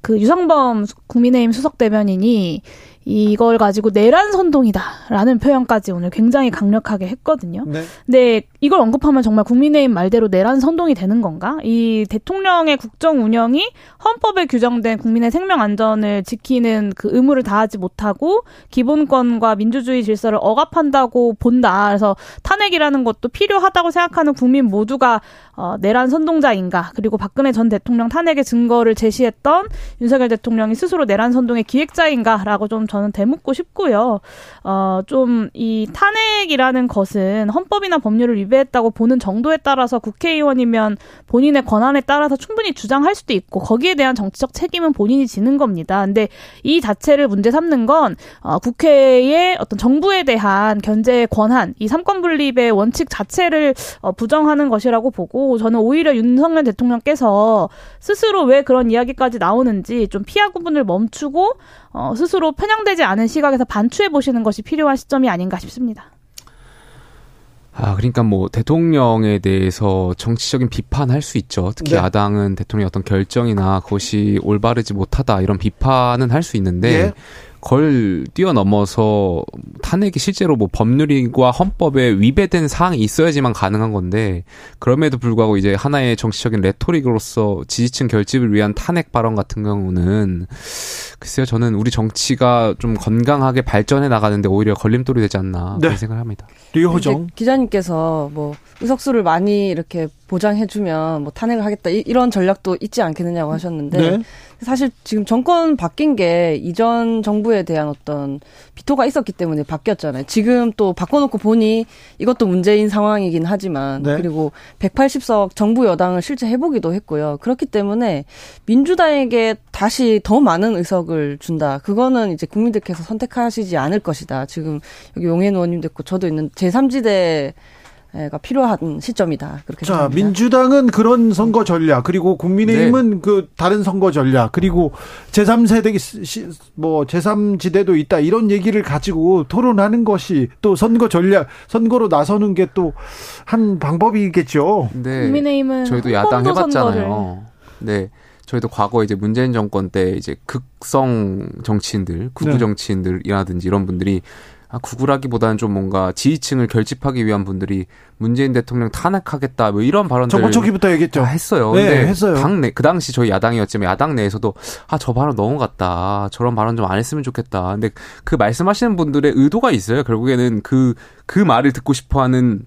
그 유상범 국민의힘 수석 대변인이 이걸 가지고 내란 선동이다라는 표현까지 오늘 굉장히 강력하게 했거든요. 네. 근데 이걸 언급하면 정말 국민의힘 말대로 내란 선동이 되는 건가? 이 대통령의 국정 운영이 헌법에 규정된 국민의 생명 안전을 지키는 그 의무를 다하지 못하고 기본권과 민주주의 질서를 억압한다고 본다. 그래서 탄핵이라는 것도 필요하다고 생각하는 국민 모두가 어, 내란 선동자인가? 그리고 박근혜 전 대통령 탄핵의 증거를 제시했던 윤석열 대통령이 스스로 내란 선동의 기획자인가라고 좀 저는 되묻고 싶고요. 어, 좀 이 탄핵이라는 것은 헌법이나 법률을 위배했다고 보는 정도에 따라서 국회의원이면 본인의 권한에 따라서 충분히 주장할 수도 있고 거기에 대한 정치적 책임은 본인이 지는 겁니다. 근데 이 자체를 문제 삼는 건 어, 국회의 어떤 정부에 대한 견제 권한, 이 삼권 분립의 원칙 자체를 어, 부정하는 것이라고 보고 저는 오히려 윤석열 대통령께서 스스로 왜 그런 이야기까지 나오는지 좀 피하 구분을 멈추고 어, 스스로 편향되지 않은 시각에서 반추해 보시는 것이 필요한 시점이 아닌가 싶습니다. 아, 그러니까 뭐 대통령에 대해서 정치적인 비판할 수 있죠. 특히 네. 야당은 대통령의 어떤 결정이나 그것이 올바르지 못하다 이런 비판은 할 수 있는데 예. 걸 뛰어넘어서 탄핵이 실제로 뭐 법률과 헌법에 위배된 사항이 있어야지만 가능한 건데 그럼에도 불구하고 이제 하나의 정치적인 레토릭으로서 지지층 결집을 위한 탄핵 발언 같은 경우는 글쎄요 저는 우리 정치가 좀 건강하게 발전해 나가는데 오히려 걸림돌이 되지 않나 네. 그런 생각을 합니다. 류호정. 기자님께서 뭐 의석수를 많이 이렇게 보장해주면 뭐 탄핵을 하겠다 이, 런 전략도 있지 않겠느냐고 하셨는데 네. 사실 지금 정권 바뀐 게 이전 정부에 대한 어떤 비토가 있었기 때문에 바뀌었잖아요. 지금 또 바꿔놓고 보니 이것도 문제인 상황이긴 하지만 네. 그리고 180석 정부 여당을 실제 해보기도 했고요. 그렇기 때문에 민주당에게 다시 더 많은 의석을 준다. 그거는 이제 국민들께서 선택하시지 않을 것이다. 지금 여기 용해인 의원님도 있고 저도 있는 제3지대 가 필요한 시점이다. 그렇게 자, 생각합니다. 민주당은 그런 선거 전략, 그리고 국민의힘은 네. 그 다른 선거 전략, 그리고 제3세대, 뭐, 제3지대도 있다, 이런 얘기를 가지고 토론하는 것이 또 선거 전략, 선거로 나서는 게 또 한 방법이겠죠. 근데 국민의힘은 저희도 야당 홍범도 해봤잖아요. 네. 저희도 과거 이제 문재인 정권 때 이제 극성 정치인들, 구구 네. 정치인들이라든지 이런 분들이 아, 구구라기보다는 좀 뭔가 지지층을 결집하기 위한 분들이 문재인 대통령 탄핵하겠다 뭐 이런 발언들 정권 초기부터 얘기했죠. 다 했어요. 네, 근데 했어요. 당내 그 당시 저희 야당이었지만 야당 내에서도 아 저 발언 너무 같다. 저런 발언 좀 안 했으면 좋겠다. 근데 그 말씀하시는 분들의 의도가 있어요. 결국에는 그그 말을 듣고 싶어하는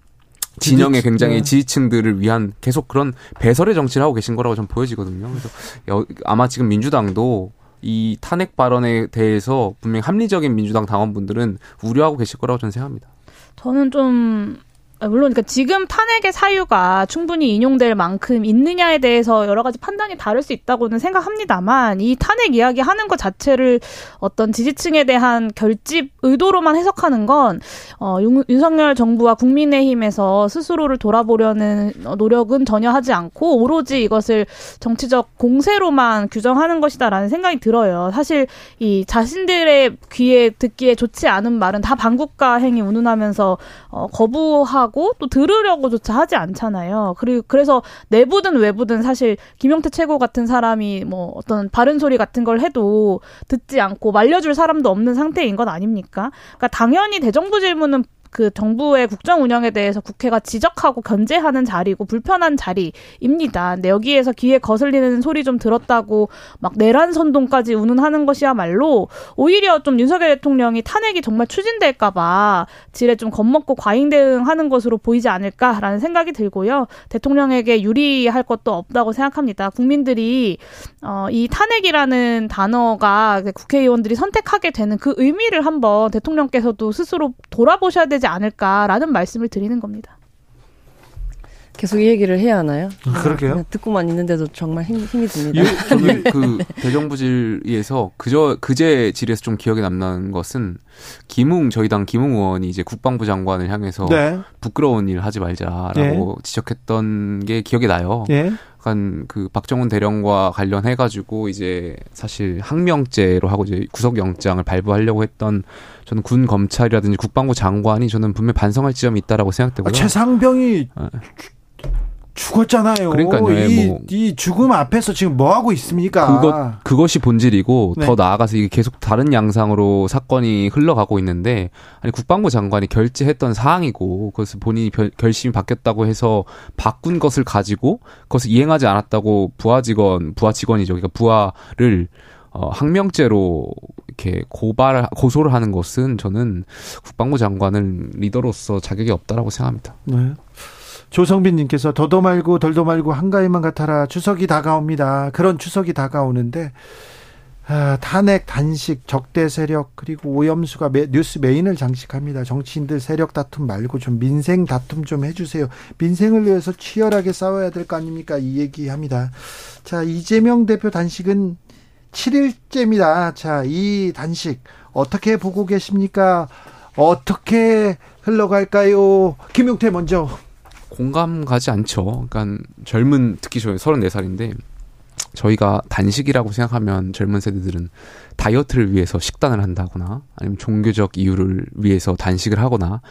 진영의 굉장히 네. 지지층들을 위한 계속 그런 배설의 정치를 하고 계신 거라고 전 보여지거든요. 그래서 여- 아마 지금 민주당도 이 탄핵 발언에 대해서 분명히 합리적인 민주당 당원분들은 우려하고 계실 거라고 저는 생각합니다. 저는 좀 아, 물론 그러니까 지금 탄핵의 사유가 충분히 인용될 만큼 있느냐에 대해서 여러 가지 판단이 다를 수 있다고는 생각합니다만 이 탄핵 이야기 하는 것 자체를 어떤 지지층에 대한 결집 의도로만 해석하는 건 어, 윤, 윤석열 정부와 국민의힘에서 스스로를 돌아보려는 어, 노력은 전혀 하지 않고 오로지 이것을 정치적 공세로만 규정하는 것이다라는 생각이 들어요. 사실 이 자신들의 귀에 듣기에 좋지 않은 말은 다 반국가 행위 운운하면서 어, 거부하고 또 들으려고조차 하지 않잖아요. 그리고 그래서 내부든 외부든 사실 김용태 최고 같은 사람이 뭐 어떤 바른 소리 같은 걸 해도 듣지 않고 말려줄 사람도 없는 상태인 것 아닙니까? 그러니까 당연히 대정부 질문은 그 정부의 국정 운영에 대해서 국회가 지적하고 견제하는 자리고 불편한 자리입니다. 근데 여기에서 귀에 거슬리는 소리 좀 들었다고 막 내란 선동까지 운운하는 것이야말로 오히려 좀 윤석열 대통령이 탄핵이 정말 추진될까봐 질에 좀 겁먹고 과잉 대응하는 것으로 보이지 않을까라는 생각이 들고요. 대통령에게 유리할 것도 없다고 생각합니다. 국민들이 어, 이 탄핵이라는 단어가 국회의원들이 선택하게 되는 그 의미를 한번 대통령께서도 스스로 돌아보셔야 되지 않을까라는 말씀을 드리는 겁니다. 계속 이 얘기를 해야 하나요? 그러게요. 그냥 듣고만 있는데도 정말 힘, 힘이 듭니다. 유- 저는 <laughs> 그 대정부질에서 그저 그제 질에서 좀 기억에 남는 것은 김웅 저희 당 김웅 의원이 이제 국방부 장관을 향해서 네. 부끄러운 일 하지 말자라고 지적했던 게 기억이 나요. 예. 약간 그 박정훈 대령과 관련해 가지고 이제 사실 항명죄로 하고 이제 구속영장을 발부하려고 했던 저는 군 검찰이라든지 국방부 장관이 저는 분명 히 반성할 지점이 있다라고 아, 생각되고요. 최상병이 네. 죽었잖아요. 그러니까요. 예, 이, 뭐. 이 죽음 앞에서 지금 뭐 하고 있습니까? 그것 그것이 본질이고 네. 더 나아가서 이게 계속 다른 양상으로 사건이 흘러가고 있는데 아니 국방부 장관이 결재했던 사항이고 그것을 본인이 별- 결심이 바뀌었다고 해서 바꾼 것을 가지고 그것을 이행하지 않았다고 부하 직원 부하 직원이죠. 그러니까 부하를 어, 항명죄로 이렇게 고발 고소를 하는 것은 저는 국방부 장관은 리더로서 자격이 없다라고 생각합니다. 네. 조성빈님께서 더도 말고 덜도 말고 한가위만 같아라 추석이 다가옵니다. 그런 추석이 다가오는데 아, 탄핵, 단식, 적대 세력 그리고 오염수가 매- 뉴스 메인을 장식합니다. 정치인들 세력 다툼 말고 좀 민생 다툼 좀 해주세요. 민생을 위해서 치열하게 싸워야 될 거 아닙니까? 이 얘기합니다. 자 이재명 대표 단식은 7일째입니다. 자 이 단식 어떻게 보고 계십니까? 어떻게 흘러갈까요? 김용태 먼저. 공감 가지 않죠. 그러니까 젊은 특히 저희 34살인데 저희가 단식이라고 생각하면 젊은 세대들은 다이어트를 위해서 식단을 한다거나 아니면 종교적 이유를 위해서 단식을 하거나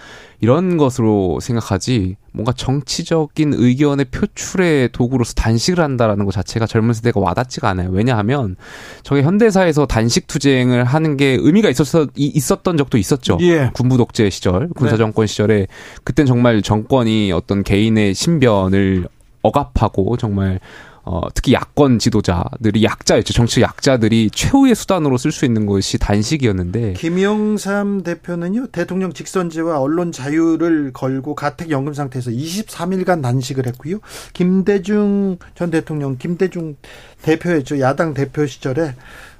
이런 것으로 생각하지 뭔가 정치적인 의견의 표출의 도구로서 단식을 한다라는 것 자체가 젊은 세대가 와닿지가 않아요. 왜냐하면 저게 현대사에서 단식 투쟁을 하는 게 의미가 있었 있었던 적도 있었죠. 예. 군부 독재 시절, 군사 네. 정권 시절에 그땐 정말 정권이 어떤 개인의 신변을 억압하고 정말 어, 특히 야권 지도자들이 약자였죠. 정치 약자들이 최후의 수단으로 쓸 수 있는 것이 단식이었는데 김영삼 대표는요 대통령 직선제와 언론 자유를 걸고 가택 연금 상태에서 23일간 단식을 했고요. 김대중 전 대통령 김대중 대표였죠 야당 대표 시절에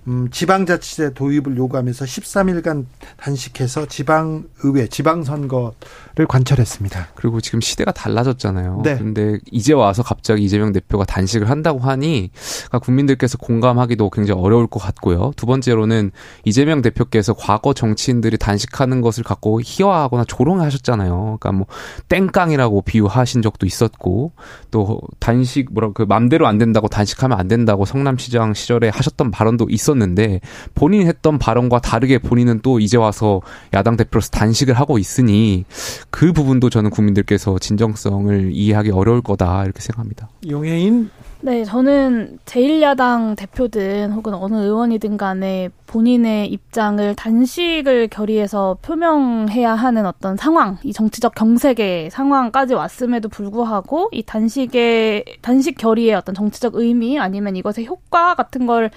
음, 지방자치제 도입을 요구하면서 13일간 단식해서 지방의회 지방선거를 관철했습니다. 그리고 지금 시대가 달라졌잖아요. 네. 근데 이제 와서 갑자기 이재명 대표가 단식을 한다고 하니 그러니까 국민들께서 공감하기도 굉장히 어려울 것 같고요. 두 번째로는 이재명 대표께서 과거 정치인들이 단식하는 것을 갖고 희화하거나 조롱하셨잖아요. 그러니까 뭐 땡깡이라고 비유하신 적도 있었고 또 단식 뭐라 그 맘대로 안 된다고 단식하면 안 된다고 성남시장 시절에 하셨던 발언도 있었 는데 본인이 했던 발언과 다르게 본인은 또 이제 와서 야당 대표로서 단식을 하고 있으니 그 부분도 저는 국민들께서 진정성을 이해하기 어려울 거다 이렇게 생각합니다. 용해인 네, 저는 제1야당 대표든 혹은 어느 의원이든 간에 본인의 입장을 단식을 결의해서 표명해야 하는 어떤 상황, 이 정치적 경색의 상황까지 왔음에도 불구하고 이 단식의, 단식 결의의 어떤 정치적 의미 아니면 이것의 효과 같은 걸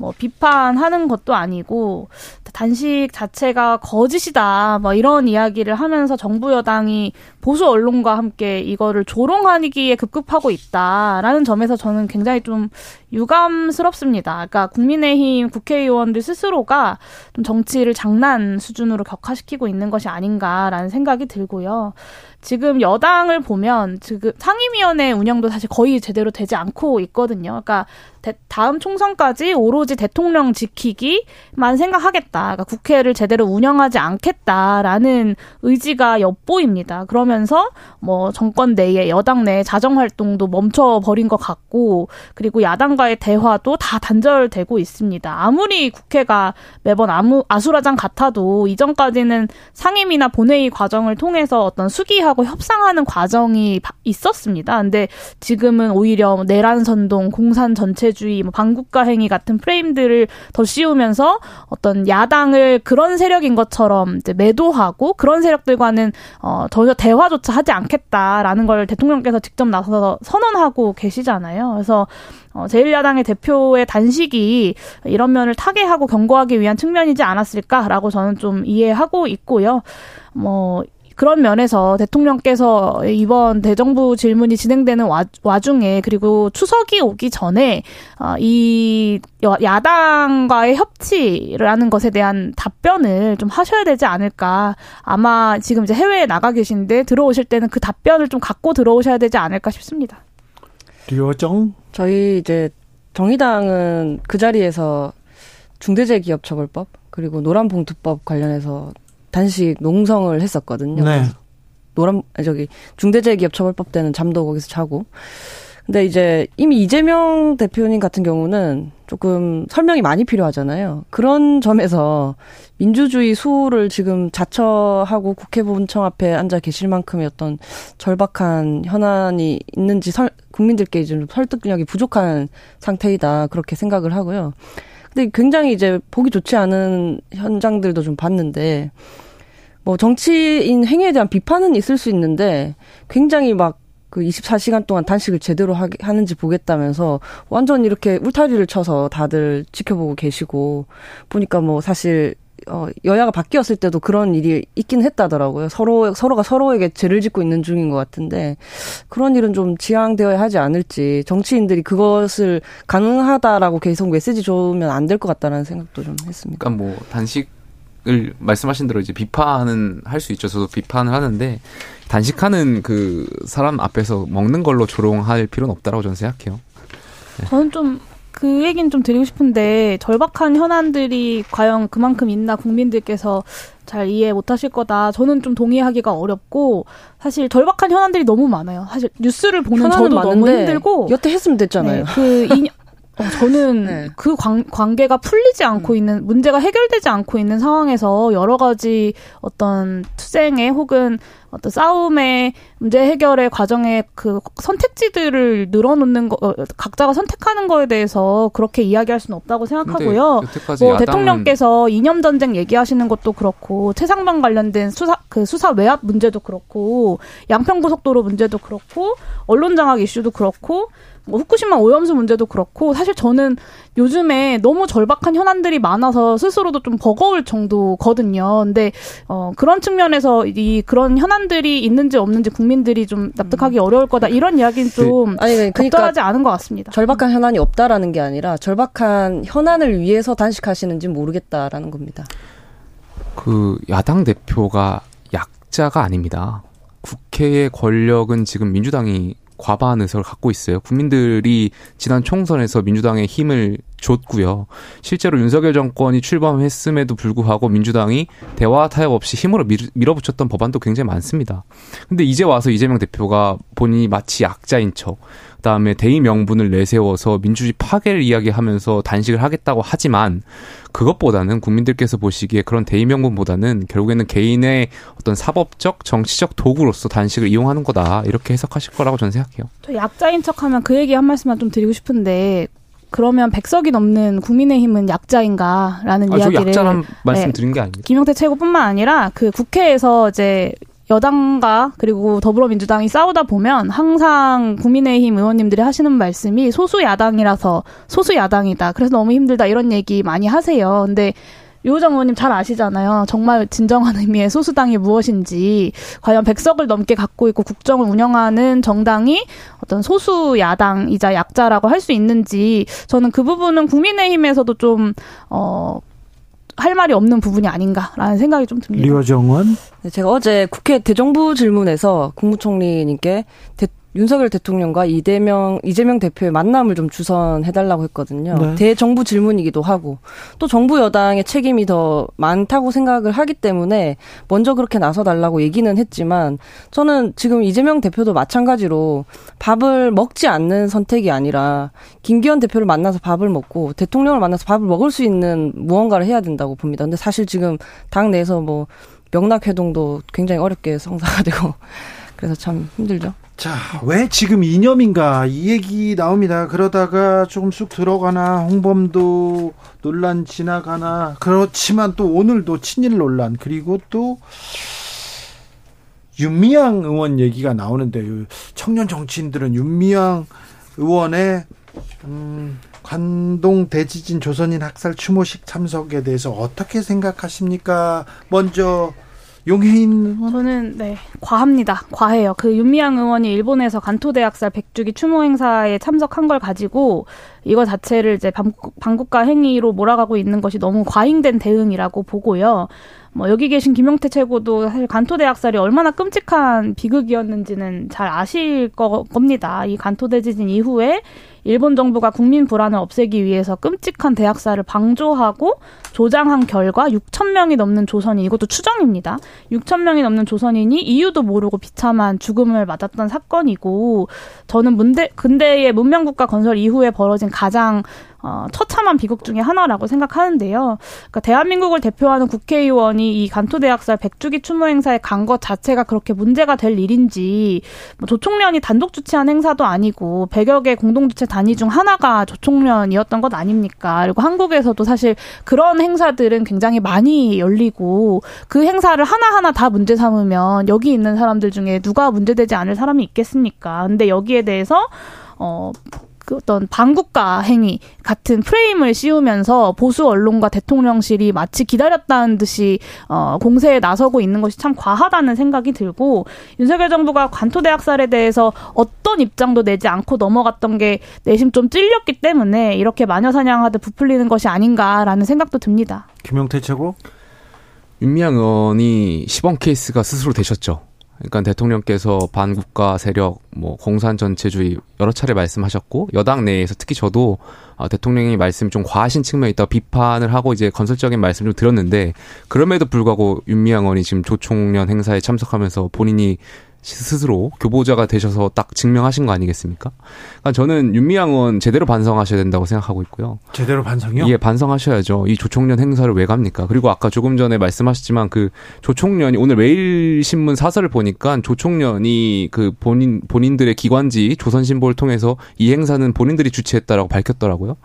뭐 비판하는 것도 아니고 단식 자체가 거짓이다 뭐 이런 이야기를 하면서 정부 여당이 보수 언론과 함께 이거를 조롱하기에 급급하고 있다라는 점에서 저는 굉장히 좀 유감스럽습니다. 그러니까 국민의힘 국회의원들 스스로가 좀 정치를 장난 수준으로 격화시키고 있는 것이 아닌가라는 생각이 들고요. 지금 여당을 보면 지금 상임위원회 운영도 사실 거의 제대로 되지 않고 있거든요. 그러니까 대- 다음 총선까지 오로지 대통령 지키기만 생각하겠다. 그러니까 국회를 제대로 운영하지 않겠다라는 의지가 엿보입니다. 그러면서 뭐 정권 내에 여당 내 자정 활동도 멈춰 버린 것 같고 그리고 야당과의 대화도 다 단절되고 있습니다. 아무리 국회가 매번 아무 아수라장 같아도 이전까지는 상임이나 본회의 과정을 통해서 어떤 수기하고 협상하는 과정이 바- 있었습니다. 근데 지금은 오히려 뭐 내란 선동, 공산 전체 주의, 뭐 반국가 행위 같은 프레임들을 더 씌우면서 어떤 야당을 그런 세력인 것처럼 이제 매도하고 그런 세력들과는 어 전혀 대화조차 하지 않겠다라는 걸 대통령께서 직접 나서서 선언하고 계시잖아요. 그래서 어, 제1야당의 대표의 단식이 이런 면을 타개하고 경고하기 위한 측면이지 않았을까라고 저는 좀 이해하고 있고요. 뭐 그런 면에서 대통령께서 이번 대정부 질문이 진행되는 와, 와중에 그리고 추석이 오기 전에 어, 이 여- 야당과의 협치라는 것에 대한 답변을 좀 하셔야 되지 않을까. 아마 지금 이제 해외에 나가 계신데 들어오실 때는 그 답변을 좀 갖고 들어오셔야 되지 않을까 싶습니다. 류정 저희 이제 정의당은 그 자리에서 중대재해기업처벌법 그리고 노란봉투법 관련해서 단식 농성을 했었거든요. 네. 노란 저기 중대재해기업처벌법 때는 잠도 거기서 자고 근데 이제 이미 이재명 대표님 같은 경우는 조금 설명이 많이 필요하잖아요. 그런 점에서 민주주의 수호를 지금 자처하고 국회 본청 앞에 앉아 계실 만큼의 어떤 절박한 현안이 있는지 설, 국민들께 좀 설득력이 부족한 상태이다. 그렇게 생각을 하고요. 근데 굉장히 이제 보기 좋지 않은 현장들도 좀 봤는데 뭐 정치인 행위에 대한 비판은 있을 수 있는데 굉장히 막 그 24시간 동안 단식을 제대로 하, 하는지 보겠다면서 완전 이렇게 울타리를 쳐서 다들 지켜보고 계시고 보니까 뭐 사실 어, 여야가 바뀌었을 때도 그런 일이 있긴 했다더라고요. 서로, 서로가 서로에게 죄를 짓고 있는 중인 것 같은데, 그런 일은 좀 지양되어야 하지 않을지, 정치인들이 그것을 가능하다라고 계속 메시지 줘면 안 될 것 같다라는 생각도 좀 했습니다. 그러니까 뭐, 단식을 말씀하신 대로 이제 비판은 할 수 있죠. 저도 비판을 하는데, 단식하는 그 사람 앞에서 먹는 걸로 조롱할 필요는 없다라고 저는 생각해요. 네. 저는 좀 그 얘기는 좀 드리고 싶은데 절박한 현안들이 과연 그만큼 있나 국민들께서 잘 이해 못하실 거다. 저는 좀 동의하기가 어렵고 사실 절박한 현안들이 너무 많아요. 사실 뉴스를 보는 저도 너무 힘들고 여태 했으면 됐잖아요. 네, 그 어, 저는 <laughs> 네. 그 관, 관계가 풀리지 않고 음. 있는 문제가 해결되지 않고 있는 상황에서 여러 가지 어떤 투쟁의 혹은 어떤 싸움의 문제 해결의 과정에 그 선택지들을 늘어놓는 거 어, 각자가 선택하는 거에 대해서 그렇게 이야기할 수는 없다고 생각하고요. 뭐 대통령께서 이념 전쟁 얘기하시는 것도 그렇고 최상병 관련된 수사 그 수사 외압 문제도 그렇고 양평 고속도로 문제도 그렇고 언론 장악 이슈도 그렇고 뭐 후쿠시마 오염수 문제도 그렇고 사실 저는 요즘에 너무 절박한 현안들이 많아서 스스로도 좀 버거울 정도거든요. 근데 어 그런 측면에서 이 그런 현안들이 있는지 없는지 국민들이 좀 납득하기 음. 어려울 거다 이런 이야기는 좀 아니 그러니까 적절하지 않은 것 같습니다. 절박한 현안이 없다라는 게 아니라 절박한 현안을 위해서 단식하시는지 모르겠다라는 겁니다. 그 야당 대표가 약자가 아닙니다. 국회의 권력은 지금 민주당이 과반 의석을 갖고 있어요. 국민들이 지난 총선에서 민주당의 힘을 줬고요. 실제로 윤석열 정권이 출범했음에도 불구하고 민주당이 대화 타협 없이 힘으로 밀어붙였던 법안도 굉장히 많습니다. 근데 이제 와서 이재명 대표가 본인이 마치 약자인 척, 그다음에 대의 명분을 내세워서 민주주의 파괴를 이야기하면서 단식을 하겠다고 하지만 그것보다는 국민들께서 보시기에 그런 대의 명분보다는 결국에는 개인의 어떤 사법적 정치적 도구로서 단식을 이용하는 거다 이렇게 해석하실 거라고 저는 생각해요. 저 약자인 척하면 그 얘기 한 말씀만 좀 드리고 싶은데 그러면 백석이 넘는 국민의힘은 약자인가라는 아, 이야기를 약자란 말씀 네, 드린 게 아닙니다. 김영태 최고뿐만 아니라 그 국회에서 이제 여당과 그리고 더불어민주당이 싸우다 보면 항상 국민의힘 의원님들이 하시는 말씀이 소수 야당이라서 소수 야당이다. 그래서 너무 힘들다 이런 얘기 많이 하세요. 근데 유호정 의원님 잘 아시잖아요. 정말 진정한 의미의 소수당이 무엇인지, 과연 백석을 넘게 갖고 있고 국정을 운영하는 정당이 어떤 소수 야당이자 약자라고 할 수 있는지, 저는 그 부분은 국민의힘에서도 좀, 어, 할 말이 없는 부분이 아닌가라는 생각이 좀 듭니다. 리어정원 네, 제가 어제 국회 대정부 질문에서 국무총리님께 대, 윤석열 대통령과 이재명 이재명 대표의 만남을 좀 주선해달라고 했거든요. 네. 대정부 질문이기도 하고 또 정부 여당의 책임이 더 많다고 생각을 하기 때문에 먼저 그렇게 나서달라고 얘기는 했지만 저는 지금 이재명 대표도 마찬가지로 밥을 먹지 않는 선택이 아니라 김기현 대표를 만나서 밥을 먹고 대통령을 만나서 밥을 먹을 수 있는 무언가를 해야 된다고 봅니다. 근데 사실 지금 당 내에서 뭐 명락회동도 굉장히 어렵게 성사가 되고 그래서 참 힘들죠. 자, 왜 지금 이념인가 이 얘기 나옵니다. 그러다가 조금 쑥 들어가나 홍범도 논란 지나가나 그렇지만 또 오늘도 친일 논란 그리고 또 윤미향 의원 얘기가 나오는데 청년 정치인들은 윤미향 의원의 음, 관동 대지진 조선인 학살 추모식 참석에 대해서 어떻게 생각하십니까? 먼저 용해인 저는 네 과합니다. 과해요. 그 윤미향 의원이 일본에서 간토대학살 백주기 추모 행사에 참석한 걸 가지고 이거 자체를 이제 반국, 반국가 행위로 몰아가고 있는 것이 너무 과잉된 대응이라고 보고요. 뭐 여기 계신 김용태 최고도 사실 간토대 학살이 얼마나 끔찍한 비극이었는지는 잘 아실 거, 겁니다. 이 간토대 지진 이후에 일본 정부가 국민 불안을 없애기 위해서 끔찍한 대학살을 방조하고 조장한 결과 6천 명이 넘는 조선인 이것도 추정입니다. 6천 명이 넘는 조선인이 이유도 모르고 비참한 죽음을 맞았던 사건이고 저는 문대 근대의 문명 국가 건설 이후에 벌어진 가장 어, 처참한 비극 중의 하나라고 생각하는데요. 그러니까 대한민국을 대표하는 국회의원이 이 간토대학살 백주기 추모 행사에 간 것 자체가 그렇게 문제가 될 일인지 뭐 조총련이 단독 주최한 행사도 아니고 100여 개 공동주최 단위 중 하나가 조총련이었던 것 아닙니까? 그리고 한국에서도 사실 그런 행사들은 굉장히 많이 열리고 그 행사를 하나하나 다 문제 삼으면 여기 있는 사람들 중에 누가 문제되지 않을 사람이 있겠습니까? 근데 여기에 대해서 어, 그 어떤 반국가 행위 같은 프레임을 씌우면서 보수 언론과 대통령실이 마치 기다렸다는 듯이 어, 공세에 나서고 있는 것이 참 과하다는 생각이 들고 윤석열 정부가 관토대 학살에 대해서 어떤 입장도 내지 않고 넘어갔던 게 내심 좀 찔렸기 때문에 이렇게 마녀 사냥하듯 부풀리는 것이 아닌가라는 생각도 듭니다. 김용태 최고 윤미향 의원이 시범 케이스가 스스로 되셨죠. 그러니까 대통령께서 반국가 세력, 뭐 공산 전체주의 여러 차례 말씀하셨고 여당 내에서 특히 저도 어, 대통령이 말씀 좀 과하신 측면이 있다 비판을 하고 이제 건설적인 말씀 좀 드렸는데 그럼에도 불구하고 윤미향 의원이 지금 조총련 행사에 참석하면서 본인이 스스로 교보자가 되셔서 딱 증명하신 거 아니겠습니까? 그러니까 저는 윤미향 의원 제대로 반성하셔야 된다고 생각하고 있고요. 제대로 반성이요? 예, 반성하셔야죠. 이 조총련 행사를 왜 갑니까? 그리고 아까 조금 전에 말씀하셨지만 그 조총련이 오늘 매일신문 사설을 보니까 조총련이 그 본인 본인들의 기관지 조선신보를 통해서 이 행사는 본인들이 주최했다라고 밝혔더라고요.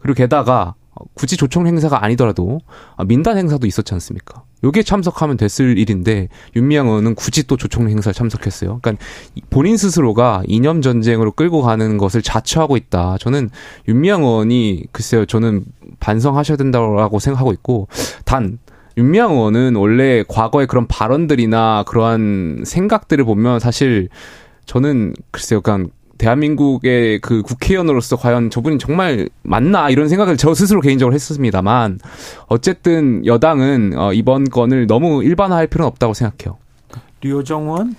그리고 게다가 굳이 조총 행사가 아니더라도 민단 행사도 있었지 않습니까? 요게 참석하면 됐을 일인데 윤미향 의원은 굳이 또 조총 행사에 참석했어요. 그러니까 본인 스스로가 이념 전쟁으로 끌고 가는 것을 자처하고 있다. 저는 윤미향 의원이 글쎄요, 저는 반성하셔야 된다고 생각하고 있고 단 윤미향 의원은 원래 과거의 그런 발언들이나 그러한 생각들을 보면 사실 저는 글쎄요, 약간 대한민국의 그 국회의원으로서 과연 저분이 정말 맞나 이런 생각을 저 스스로 개인적으로 했었습니다만 어쨌든 여당은 어, 이번 건을 너무 일반화할 필요는 없다고 생각해요. 류정원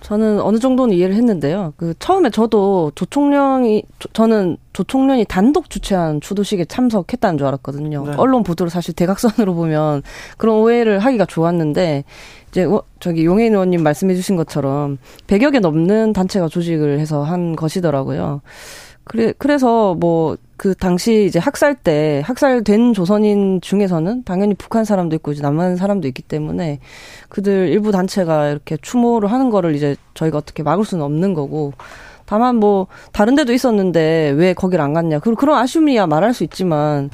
저는 어느 정도는 이해를 했는데요. 그 처음에 저도 조총련이 저는 조총련이 단독 주최한 추도식에 참석했다는 줄 알았거든요. 네. 언론 보도를 사실 대각선으로 보면 그런 오해를 하기가 좋았는데 이제 어, 저기 용해인 의원님 말씀해 주신 것처럼 100여 개 넘는 단체가 조직을 해서 한 것이더라고요. 그래 그래서 뭐 그 당시 이제 학살 때 학살된 조선인 중에서는 당연히 북한 사람도 있고 이제 남한 사람도 있기 때문에 그들 일부 단체가 이렇게 추모를 하는 거를 이제 저희가 어떻게 막을 수는 없는 거고 다만 뭐 다른 데도 있었는데 왜 거길 안 갔냐. 그리고 그런 아쉬움이야 말할 수 있지만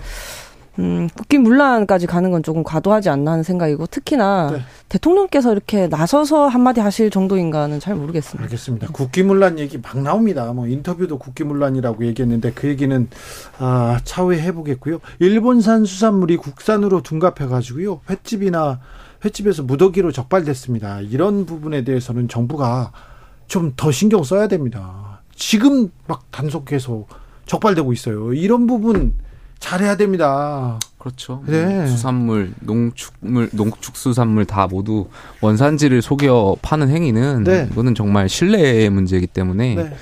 음, 국기 문란까지 가는 건 조금 과도하지 않나 하는 생각이고 특히나 네. 대통령께서 이렇게 나서서 한마디 하실 정도인가는 잘 모르겠습니다. 알겠습니다. 국기 문란 얘기 막 나옵니다. 뭐 인터뷰도 국기 문란이라고 얘기했는데 그 얘기는 아, 차후에 해보겠고요. 일본산 수산물이 국산으로 둔갑해 가지고요. 횟집이나 횟집에서 무더기로 적발됐습니다. 이런 부분에 대해서는 정부가 좀 더 신경 써야 됩니다. 지금 막 단속해서 적발되고 있어요. 이런 부분 잘해야 됩니다. 그렇죠. 네. 수산물, 농축물, 농축수산물 다 모두 원산지를 속여 파는 행위는 네. 이거는 정말 신뢰의 문제이기 때문에 네.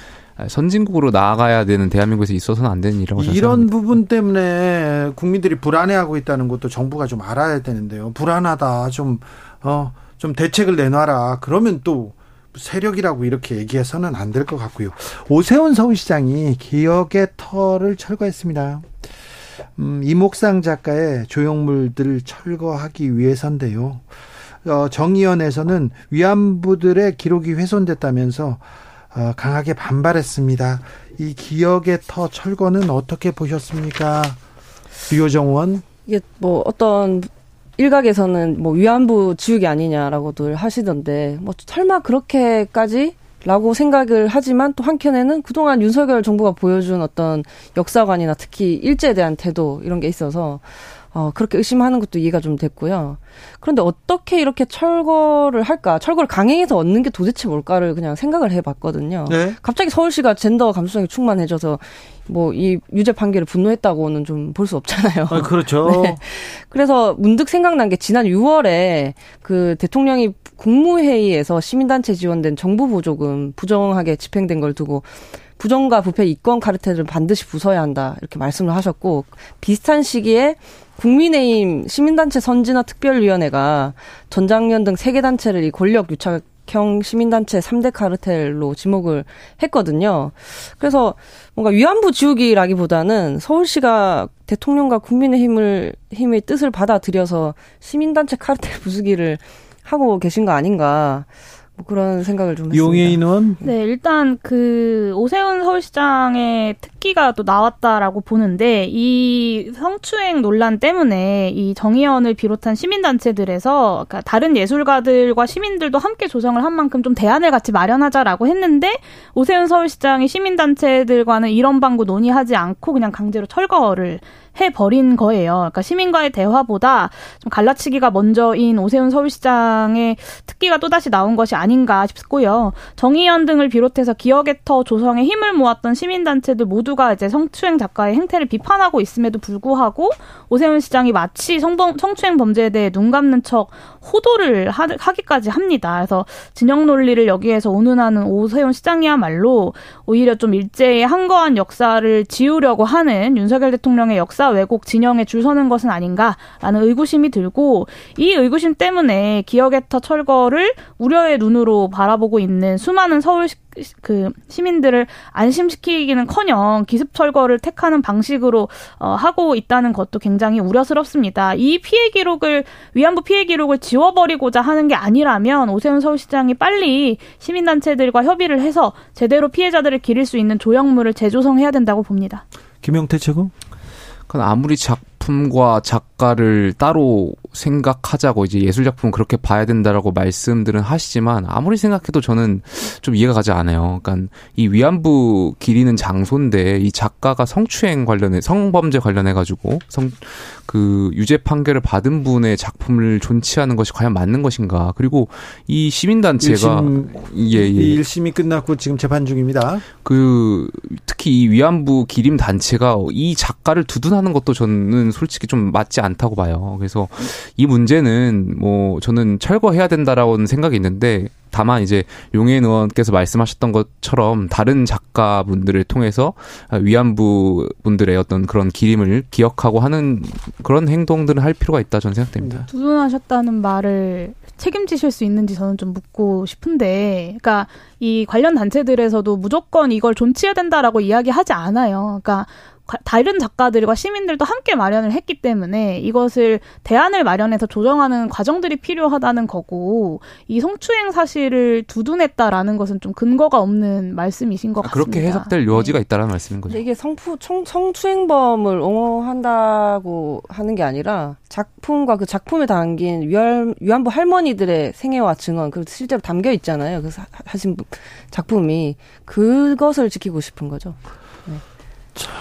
선진국으로 나아가야 되는 대한민국에서 있어서는 안 되는 일이라고 이런 생각합니다. 부분 때문에 국민들이 불안해하고 있다는 것도 정부가 좀 알아야 되는데요. 불안하다 좀 어, 좀 대책을 내놔라. 그러면 또 세력이라고 이렇게 얘기해서는 안 될 것 같고요. 오세훈 서울시장이 기억의 터를 철거했습니다. 음, 이목상 작가의 조형물들을 철거하기 위해서인데요. 어, 정의원에서는 위안부들의 기록이 훼손됐다면서 어, 강하게 반발했습니다. 이 기억의 터 철거는 어떻게 보셨습니까? 류정원 이게 뭐 어떤 일각에서는 뭐 위안부 지우기 아니냐라고들 하시던데 뭐 설마 그렇게까지 라고 생각을 하지만 또 한켠에는 그동안 윤석열 정부가 보여준 어떤 역사관이나 특히 일제에 대한 태도 이런 게 있어서 어, 그렇게 의심하는 것도 이해가 좀 됐고요. 그런데 어떻게 이렇게 철거를 할까? 철거를 강행해서 얻는 게 도대체 뭘까를 그냥 생각을 해봤거든요. 네. 갑자기 서울시가 젠더 감수성이 충만해져서 뭐 이 유죄 판결에 분노했다고는 좀 볼 수 없잖아요. 아, 그렇죠. <laughs> 네. 그래서 문득 생각난 게 지난 6월에 그 대통령이 국무회의에서 시민단체 지원된 정부 보조금 부정하게 집행된 걸 두고 부정과 부패 이권 카르텔을 반드시 부숴야 한다 이렇게 말씀을 하셨고 비슷한 시기에 국민의힘 시민단체 선진화 특별위원회가 전장년 등 세 개 단체를 이 권력 유착형 시민단체 3대 카르텔로 지목을 했거든요. 그래서 뭔가 위안부 지우기라기보다는 서울시가 대통령과 국민의 힘을 힘의 뜻을 받아들여서 시민단체 카르텔 부수기를 하고 계신 거 아닌가. 뭐 그런 생각을 좀 했습니다. 용해인 의원 네, 일단 그 오세훈 서울시장의 특기가 또 나왔다라고 보는데 이 성추행 논란 때문에 이 정의원을 비롯한 시민단체들에서 그러니까 다른 예술가들과 시민들도 함께 조성을 한 만큼 좀 대안을 같이 마련하자라고 했는데 오세훈 서울시장이 시민단체들과는 이런 방구 논의하지 않고 그냥 강제로 철거를 해버린 거예요. 그러니까 시민과의 대화보다 좀 갈라치기가 먼저인 오세훈 서울시장의 특기가 또다시 나온 것이 아닌가 싶고요. 정의연 등을 비롯해서 기억의 터 조성에 힘을 모았던 시민단체들 모두가 이제 성추행 작가의 행태를 비판하고 있음에도 불구하고 오세훈 시장이 마치 성범, 성추행 범죄에 대해 눈 감는 척 호도를 하, 하기까지 합니다. 그래서 진영 논리를 여기에서 운운하는 오세훈 시장이야말로 오히려 좀 일제히 한거한 역사를 지우려고 하는 윤석열 대통령의 역사 왜곡 진영에 줄 서는 것은 아닌가라는 의구심이 들고 이 의구심 때문에 기억의 터 철거를 우려의 눈으로 바라보고 있는 수많은 서울 그 시민들을 안심시키기는커녕 기습 철거를 택하는 방식으로 어, 하고 있다는 것도 굉장히 우려스럽습니다. 이 피해 기록을 위안부 피해 기록을 지워버리고자 하는 게 아니라면 오세훈 서울시장이 빨리 시민단체들과 협의를 해서 제대로 피해자들을 기릴 수 있는 조형물을 재조성해야 된다고 봅니다. 김영태 최고 그건 아무리 작품과 작가를 따로 생각하자고 이제 예술 작품 그렇게 봐야 된다라고 말씀들은 하시지만 아무리 생각해도 저는 좀 이해가 가지 않아요. 그러니까 이 위안부 기리는 장소인데 이 작가가 성추행 관련해 성범죄 관련해 가지고 성그 유죄 판결을 받은 분의 작품을 존치하는 것이 과연 맞는 것인가? 그리고 이 시민단체가 예, 예. 이 1심이 끝났고 지금 재판 중입니다. 그 특히 이 위안부 기림 단체가 이 작가를 두둔하는 것도 저는 솔직히 좀 맞지 않다고 봐요. 그래서 이 문제는 뭐 저는 철거해야 된다라고는 생각이 있는데 다만 이제 용해인 의원께서 말씀하셨던 것처럼 다른 작가분들을 통해서 위안부 분들의 어떤 그런 기림을 기억하고 하는 그런 행동들은 할 필요가 있다 저는 생각됩니다. 두둔하셨다는 말을 책임지실 수 있는지 저는 좀 묻고 싶은데, 그러니까 이 관련 단체들에서도 무조건 이걸 존치해야 된다라고 이야기하지 않아요. 그러니까 다른 작가들과 시민들도 함께 마련을 했기 때문에 이것을 대안을 마련해서 조정하는 과정들이 필요하다는 거고 이 성추행 사실을 두둔했다라는 것은 좀 근거가 없는 말씀이신 것 같습니다. 그렇게 해석될 여지가 네. 있다라는 말씀인 거죠. 이게 청, 성추행범을 옹호한다고 하는 게 아니라 작품과 그 작품에 담긴 위안, 위안부 할머니들의 생애와 증언 그 실제로 담겨 있잖아요. 그 하신 작품이 그것을 지키고 싶은 거죠.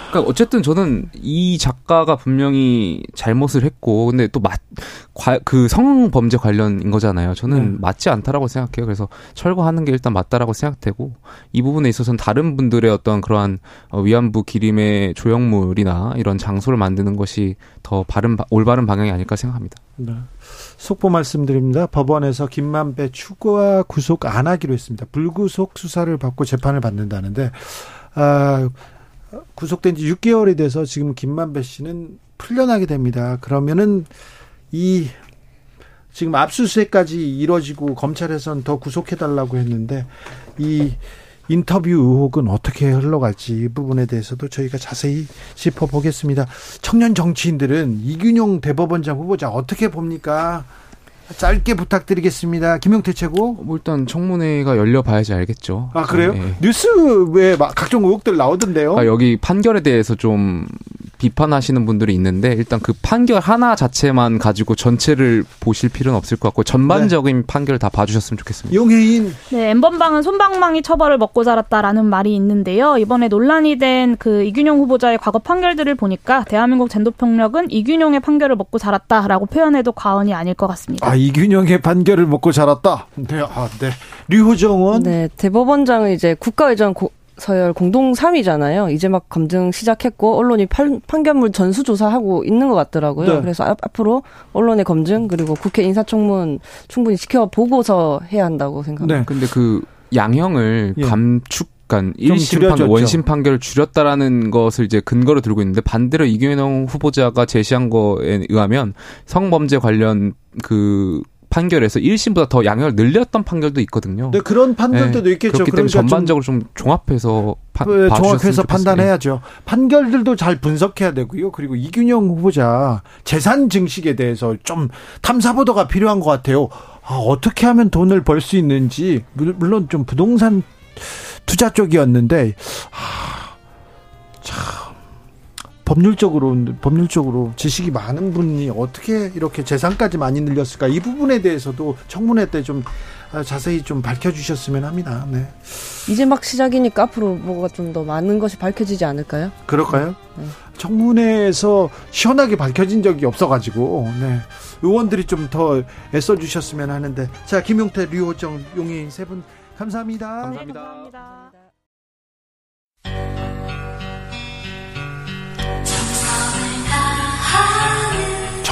그러니까 어쨌든 저는 이 작가가 분명히 잘못을 했고 근데 또 맞 그 성범죄 관련인 거잖아요. 저는 네. 맞지 않다라고 생각해요. 그래서 철거하는 게 일단 맞다라고 생각되고 이 부분에 있어서는 다른 분들의 어떤 그러한 어, 위안부 기림의 조형물이나 이런 장소를 만드는 것이 더 바른 올바른 방향이 아닐까 생각합니다. 네. 속보 말씀드립니다. 법원에서 김만배 추가 구속 안 하기로 했습니다. 불구속 수사를 받고 재판을 받는다는데 아 구속된 지 6개월이 돼서 지금 김만배 씨는 풀려나게 됩니다. 그러면은 이 지금 압수수색까지 이뤄지고 검찰에선 더 구속해달라고 했는데 이 인터뷰 의혹은 어떻게 흘러갈지 이 부분에 대해서도 저희가 자세히 짚어보겠습니다. 청년 정치인들은 이균용 대법원장 후보자 어떻게 봅니까? 짧게 부탁드리겠습니다. 김용태 최고. 뭐 일단 청문회가 열려봐야지 알겠죠. 아 그래요? 네. 뉴스 왜 각종 의혹들 나오던데요? 아, 여기 판결에 대해서 좀 비판하시는 분들이 있는데 일단 그 판결 하나 자체만 가지고 전체를 보실 필요는 없을 것 같고 전반적인 네. 판결을 다 봐주셨으면 좋겠습니다. 용혜인. 네, 엠번방은 손방망이 처벌을 먹고 자랐다라는 말이 있는데요. 이번에 논란이 된 그 이균용 후보자의 과거 판결들을 보니까 대한민국 젠도평력은 이균용의 판결을 먹고 자랐다라고 표현해도 과언이 아닐 것 같습니다. 아 이균용의 판결을 먹고 자랐다. 네, 아 네. 류호정원. 네, 대법원장은 이제 국가회장 고, 서열 공동 3위잖아요. 이제 막 검증 시작했고 언론이 판, 판결물 전수 조사하고 있는 것 같더라고요. 네. 그래서 앞, 앞으로 언론의 검증 그리고 국회 인사청문 충분히 지켜보고서 해야 한다고 생각합니다. 네. 근데 그 양형을 예. 감축 그러니까 1심 판, 원심 판결을 줄였다라는 것을 이제 근거로 들고 있는데 반대로 이규영 후보자가 제시한 거에 의하면 성범죄 관련 그 판결에서 1심보다 더 양형을 늘렸던 판결도 있거든요. 네, 그런 판결도 네. 있겠죠. 그렇기 때문에 그러니까 전반적으로 좀, 좀 종합해서 파, 네, 종합해서 판단해야죠. 판결들도 잘 분석해야 되고요. 그리고 이균영 후보자 재산 증식에 대해서 좀 탐사 보도가 필요한 것 같아요. 아, 어떻게 하면 돈을 벌 수 있는지 물론 좀 부동산 투자 쪽이었는데 아, 참 법률적으로 법률적으로 지식이 많은 분이 어떻게 이렇게 재산까지 많이 늘렸을까 이 부분에 대해서도 청문회 때 좀 자세히 좀 밝혀주셨으면 합니다. 네. 이제 막 시작이니까 앞으로 뭐가 좀 더 많은 것이 밝혀지지 않을까요? 그럴까요? 네. 청문회에서 시원하게 밝혀진 적이 없어가지고 네. 의원들이 좀 더 애써주셨으면 하는데 자 김용태, 류호정, 용희 세분 감사합니다. 감사합니다. 네, 감사합니다.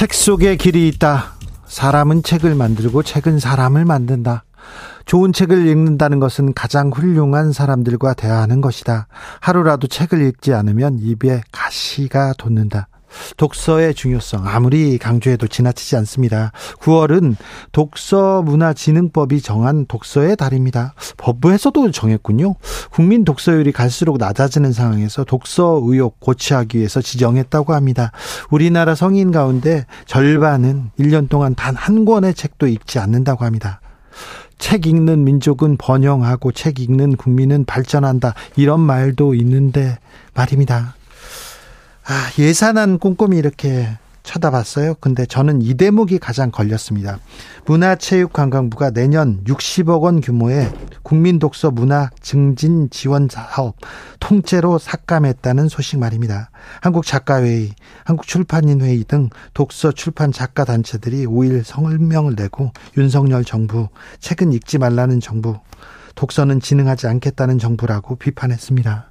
책 속에 길이 있다. 사람은 책을 만들고 책은 사람을 만든다. 좋은 책을 읽는다는 것은 가장 훌륭한 사람들과 대화하는 것이다. 하루라도 책을 읽지 않으면 입에 가시가 돋는다. 독서의 중요성 아무리 강조해도 지나치지 않습니다. 9월은 독서문화진흥법이 정한 독서의 달입니다. 법부에서도 정했군요. 국민 독서율이 갈수록 낮아지는 상황에서 독서 의욕 고취하기 위해서 지정했다고 합니다. 우리나라 성인 가운데 절반은 1년 동안 단 한 권의 책도 읽지 않는다고 합니다. 책 읽는 민족은 번영하고 책 읽는 국민은 발전한다. 이런 말도 있는데 말입니다. 아, 예산안 꼼꼼히 이렇게 쳐다봤어요. 근데 저는 이 대목이 가장 걸렸습니다. 문화체육관광부가 내년 60억 원 규모의 국민독서 문화 증진 지원 사업 통째로 삭감했다는 소식 말입니다. 한국작가회의, 한국출판인회의 등 독서 출판 작가 단체들이 5일 성명을 내고 윤석열 정부, 책은 읽지 말라는 정부, 독서는 진흥하지 않겠다는 정부라고 비판했습니다.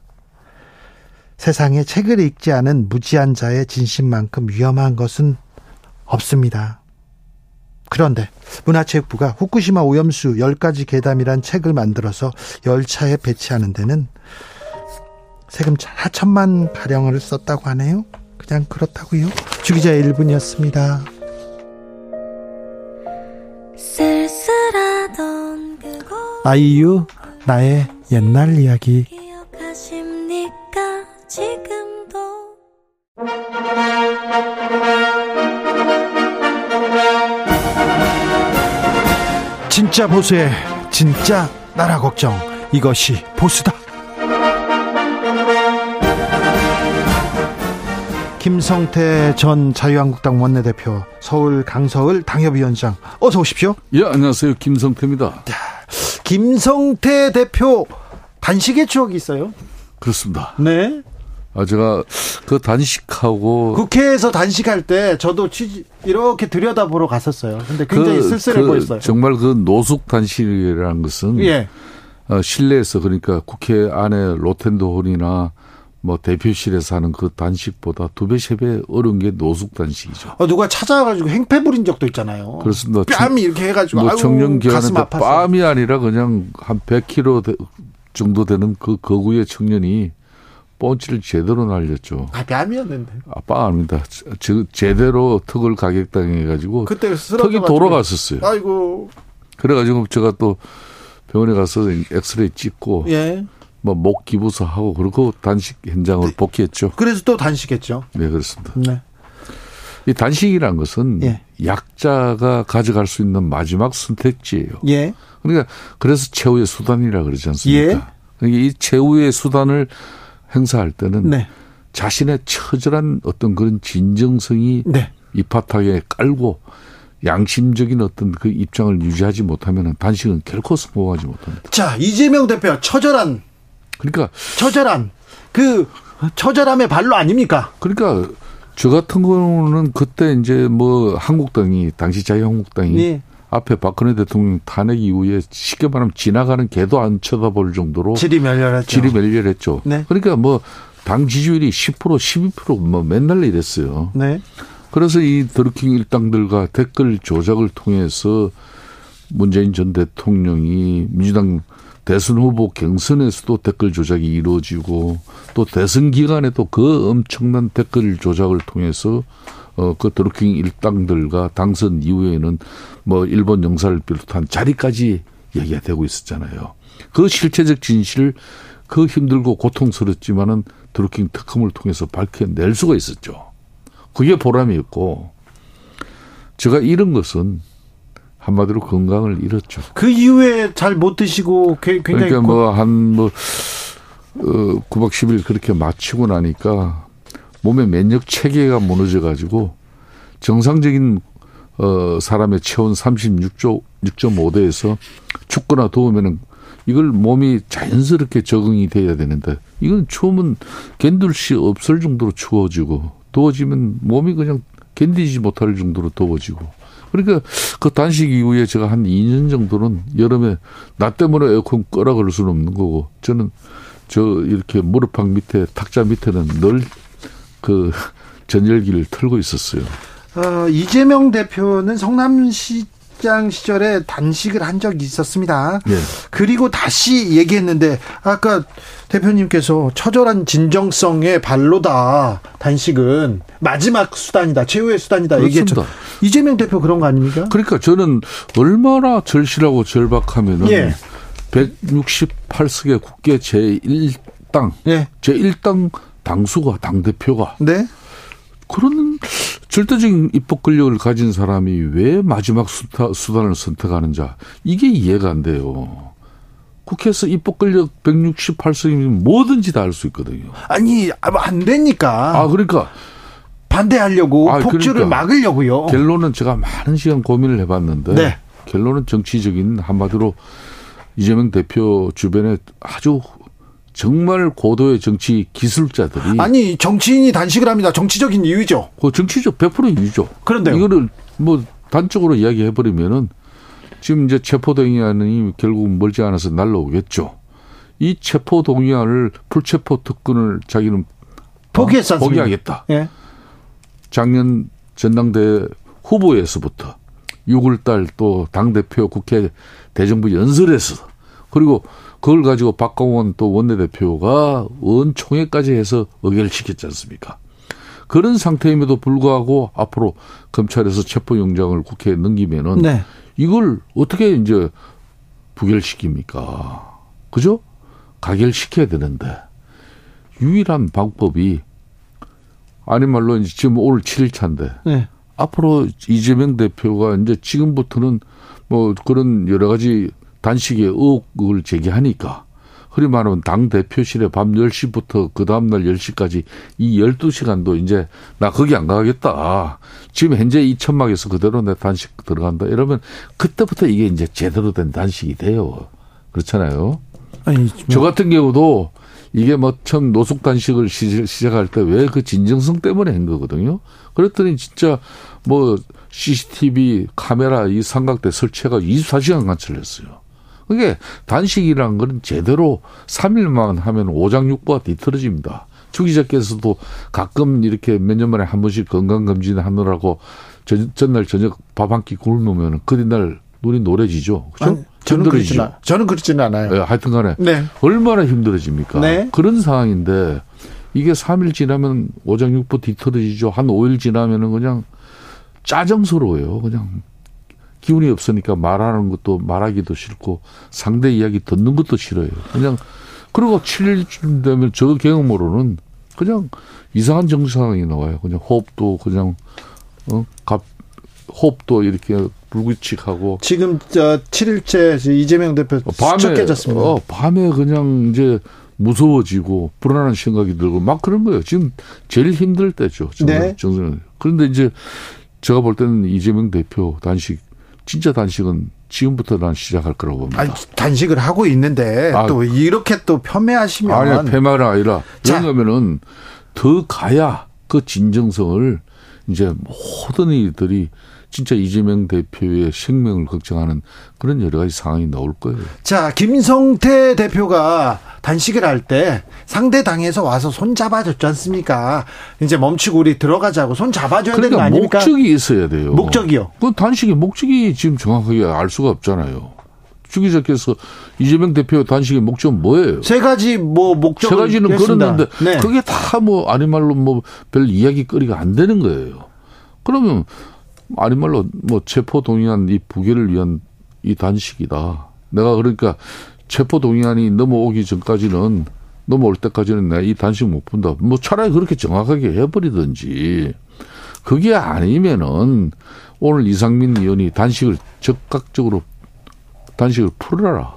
세상에 책을 읽지 않은 무지한 자의 진심만큼 위험한 것은 없습니다. 그런데 문화체육부가 후쿠시마 오염수 10가지 계담이란 책을 만들어서 열차에 배치하는 데는 세금 4천만 가량을 썼다고 하네요. 그냥 그렇다고요. 주기자의 1분이었습니다. 아이유 나의 옛날 이야기 진짜 보수의 진짜 나라 걱정. 이것이 보수다. 김성태 전 자유한국당 원내대표 서울 강서을 당협위원장 어서 오십시오. 예 안녕하세요. 김성태입니다. 김성태 대표 단식의 추억이 있어요. 그렇습니다. 네 아, 제가 그 단식하고. 국회에서 단식할 때 저도 취지, 이렇게 들여다보러 갔었어요. 근데 굉장히 그, 쓸쓸해 그 보였어요. 정말 그 노숙 단식이라는 것은. 예. 어, 실내에서 그러니까 국회 안에 로텐도홀이나 뭐 대표실에서 하는 그 단식보다 두 배, 세 배 어려운 게 노숙 단식이죠. 어, 누가 찾아가지고 행패 부린 적도 있잖아요. 그렇습니다. 뺨이 이렇게 해가지고. 뭐 청년 기간에 뺨이 아니라 그냥 한 100kg 정도 되는 그 거구의 청년이 뻔치를 제대로 날렸죠. 아, 뺨이었는데. 아, 뺨입니다. 저, 제대로 턱을 가격당해가지고. 그때 턱이 돌아갔었어요. 아이고. 그래가지고 제가 또 병원에 가서 엑스레이 찍고. 예. 뭐목 기부서 하고 그리고 단식 현장으로 네. 복귀했죠. 그래서 또 단식했죠. 네, 그렇습니다. 네. 이 단식이란 것은 예. 약자가 가져갈 수 있는 마지막 선택지예요. 예. 그러니까 그래서 최후의 수단이라 그러지 않습니까? 예. 그러니까 이 최후의 수단을 행사할 때는 네. 자신의 처절한 어떤 그런 진정성이 네. 이파탁에 깔고 양심적인 어떤 그 입장을 유지하지 못하면 단식은 결코 성공하지 못합니다. 자, 이재명 대표 처절한 그러니까 처절한 그 처절함의 발로 아닙니까? 그러니까 저 같은 경우는 그때 이제 뭐 한국당이 당시 자유한국당이 네. 앞에 박근혜 대통령 탄핵 이후에 쉽게 말하면 지나가는 개도 안 쳐다볼 정도로 질이 멸렬했죠. 질이 멸렬했죠. 네. 그러니까 뭐 당 지지율이 10% 12%뭐 맨날 이랬어요. 네. 그래서 이 드루킹 일당들과 댓글 조작을 통해서 문재인 전 대통령이 민주당 대선 후보 경선에서도 댓글 조작이 이루어지고 또 대선 기간에도 그 엄청난 댓글 조작을 통해서 어, 그 드루킹 일당들과 당선 이후에는 뭐 일본 영사를 비롯한 자리까지 얘기가 되고 있었잖아요. 그 실체적 진실을 그 힘들고 고통스럽지만은 드루킹 특검을 통해서 밝혀낼 수가 있었죠. 그게 보람이었고 제가 이런 것은 한마디로 건강을 잃었죠. 그 이후에 잘 못 드시고 굉장히 그러니까 뭐 한뭐 뭐, 어, 9박 10일 그렇게 마치고 나니까 몸의 면역 체계가 무너져 가지고 정상적인 어 사람의 체온 36조 6.5도에서 춥거나 더우면은 이걸 몸이 자연스럽게 적응이 돼야 되는데 이건 추우면 견딜 수 없을 정도로 추워지고 더워지면 몸이 그냥 견디지 못할 정도로 더워지고. 그러니까 그 단식 이후에 제가 한 2년 정도는 여름에 나 때문에 에어컨 꺼라 그럴 수는 없는 거고 저는 저 이렇게 무릎팍 밑에 탁자 밑에는 늘 그 <laughs> 전열기를 틀고 있었어요. 어, 이재명 대표는 성남시 시장 시절에 단식을 한 적이 있었습니다. 네. 그리고 다시 얘기했는데 아까 대표님께서 처절한 진정성의 발로다. 단식은 마지막 수단이다. 최후의 수단이다. 그렇습니다. 얘기했죠. 이재명 대표 그런 거 아닙니까? 그러니까 저는 얼마나 절실하고 절박하면은 예. 168석의 국회 제1당, 예. 제1당 당수가 당 대표가 네. 그런 절대적인 입법 권력을 가진 사람이 왜 마지막 수타, 수단을 선택하는 자 이게 이해가 안 돼요. 국회에서 입법 권력 168석이면 뭐든지 다 할 수 있거든요. 아니 안 되니까. 아 그러니까 반대하려고 아, 폭주를 그러니까 막으려고요. 결론은 제가 많은 시간 고민을 해봤는데 네. 결론은 정치적인 한마디로 이재명 대표 주변에 아주 정말 고도의 정치 기술자들이 아니 정치인이 단식을 합니다. 정치적인 이유죠. 그 정치적 100% 이유죠. 그런데 이거를 뭐 단적으로 이야기해 버리면은 지금 이제 체포 동의안이 결국 멀지 않아서 날라오겠죠. 이 체포 동의안을 불체포 특권을 자기는 포기했어 포기하겠다. 예. 작년 전당대 후보에서부터 6월 달 또 당 대표 국회 대정부 연설에서 그리고 그걸 가지고 박광원 또 원내대표가 원총회까지 해서 의결시켰지 않습니까? 그런 상태임에도 불구하고 앞으로 검찰에서 체포영장을 국회에 넘기면은 네. 이걸 어떻게 이제 부결시킵니까? 그죠? 가결시켜야 되는데 유일한 방법이 아니 말로 이제 지금 오늘 7일차인데 네. 앞으로 이재명 대표가 이제 지금부터는 뭐 그런 여러 가지 단식의 의혹을 제기하니까 흔히 말하면 당 대표실에 밤 10시부터 그 다음날 10시까지 이 12시간도 이제 나 거기 안 가겠다. 지금 현재 이 천막에서 그대로 내 단식 들어간다. 이러면 그때부터 이게 이제 제대로 된 단식이 돼요. 그렇잖아요. 아니, 뭐. 저 같은 경우도 이게 뭐 처음 노숙 단식을 시작할 때 왜 그 진정성 때문에 한 거거든요. 그랬더니 진짜 뭐 CCTV 카메라 이 삼각대 설치가 24시간 관찰했어요. 그게 단식이라는 건 제대로 3일만 하면 오장육부가 뒤틀어집니다. 추 기자께서도 가끔 이렇게 몇 년 만에 한 번씩 건강검진 하느라고 전, 전날 저녁 밥 한 끼 굶으면 그 뒤날 눈이 노래지죠. 그죠? 저는 그렇지는, 저는 그렇지는 않아요. 네, 하여튼 간에. 네. 얼마나 힘들어집니까? 네. 그런 상황인데 이게 3일 지나면 오장육부 뒤틀어지죠. 한 5일 지나면은 그냥 짜증스러워요. 그냥 기운이 없으니까 말하는 것도 말하기도 싫고 상대 이야기 듣는 것도 싫어요. 그냥 그리고 7일쯤 되면 저 경험으로는 그냥 이상한 정상이 나와요. 그냥 호흡도 그냥 어, 갑 호흡도 이렇게 불규칙하고 지금 저 7일째 이재명 대표 어, 밤에 깨졌습니다. 어, 밤에 그냥 이제 무서워지고 불안한 생각이 들고 막 그런 거예요. 지금 제일 힘들 때죠. 네. 정선. 그런데 이제 제가 볼 때는 이재명 대표 단식 진짜 단식은 지금부터 난 시작할 거라고 봅니다. 아니, 단식을 하고 있는데 아, 또 이렇게 또 폄훼하시면 아니 폄훼가 아니라 왜냐하면은 더 가야 그 진정성을 이제 모든 이들이 진짜 이재명 대표의 생명을 걱정하는 그런 여러 가지 상황이 나올 거예요. 자, 김성태 대표가 단식을 할 때 상대 당에서 와서 손 잡아줬지 않습니까? 이제 멈추고 우리 들어가자고 손 잡아줘야 그러니까 되는 거 아닙니까? 목적이 있어야 돼요. 목적이요? 그 단식의 목적이 지금 정확하게 알 수가 없잖아요. 주기자께서 이재명 대표 단식의 목적은 뭐예요? 세 가지 뭐 목적을 세 가지는 그었는데 네. 그게 다 뭐 아니 말로 뭐 별 이야기거리가 안 되는 거예요. 그러면 아니 말로 뭐 체포 동의안 이 부결을 위한 이 단식이다. 내가 그러니까 체포 동의안이 넘어오기 전까지는 넘어올 때까지는 내가 이 단식 못 본다. 뭐 차라리 그렇게 정확하게 해버리든지. 그게 아니면은 오늘 이상민 의원이 단식을 적극적으로 단식을 풀어라.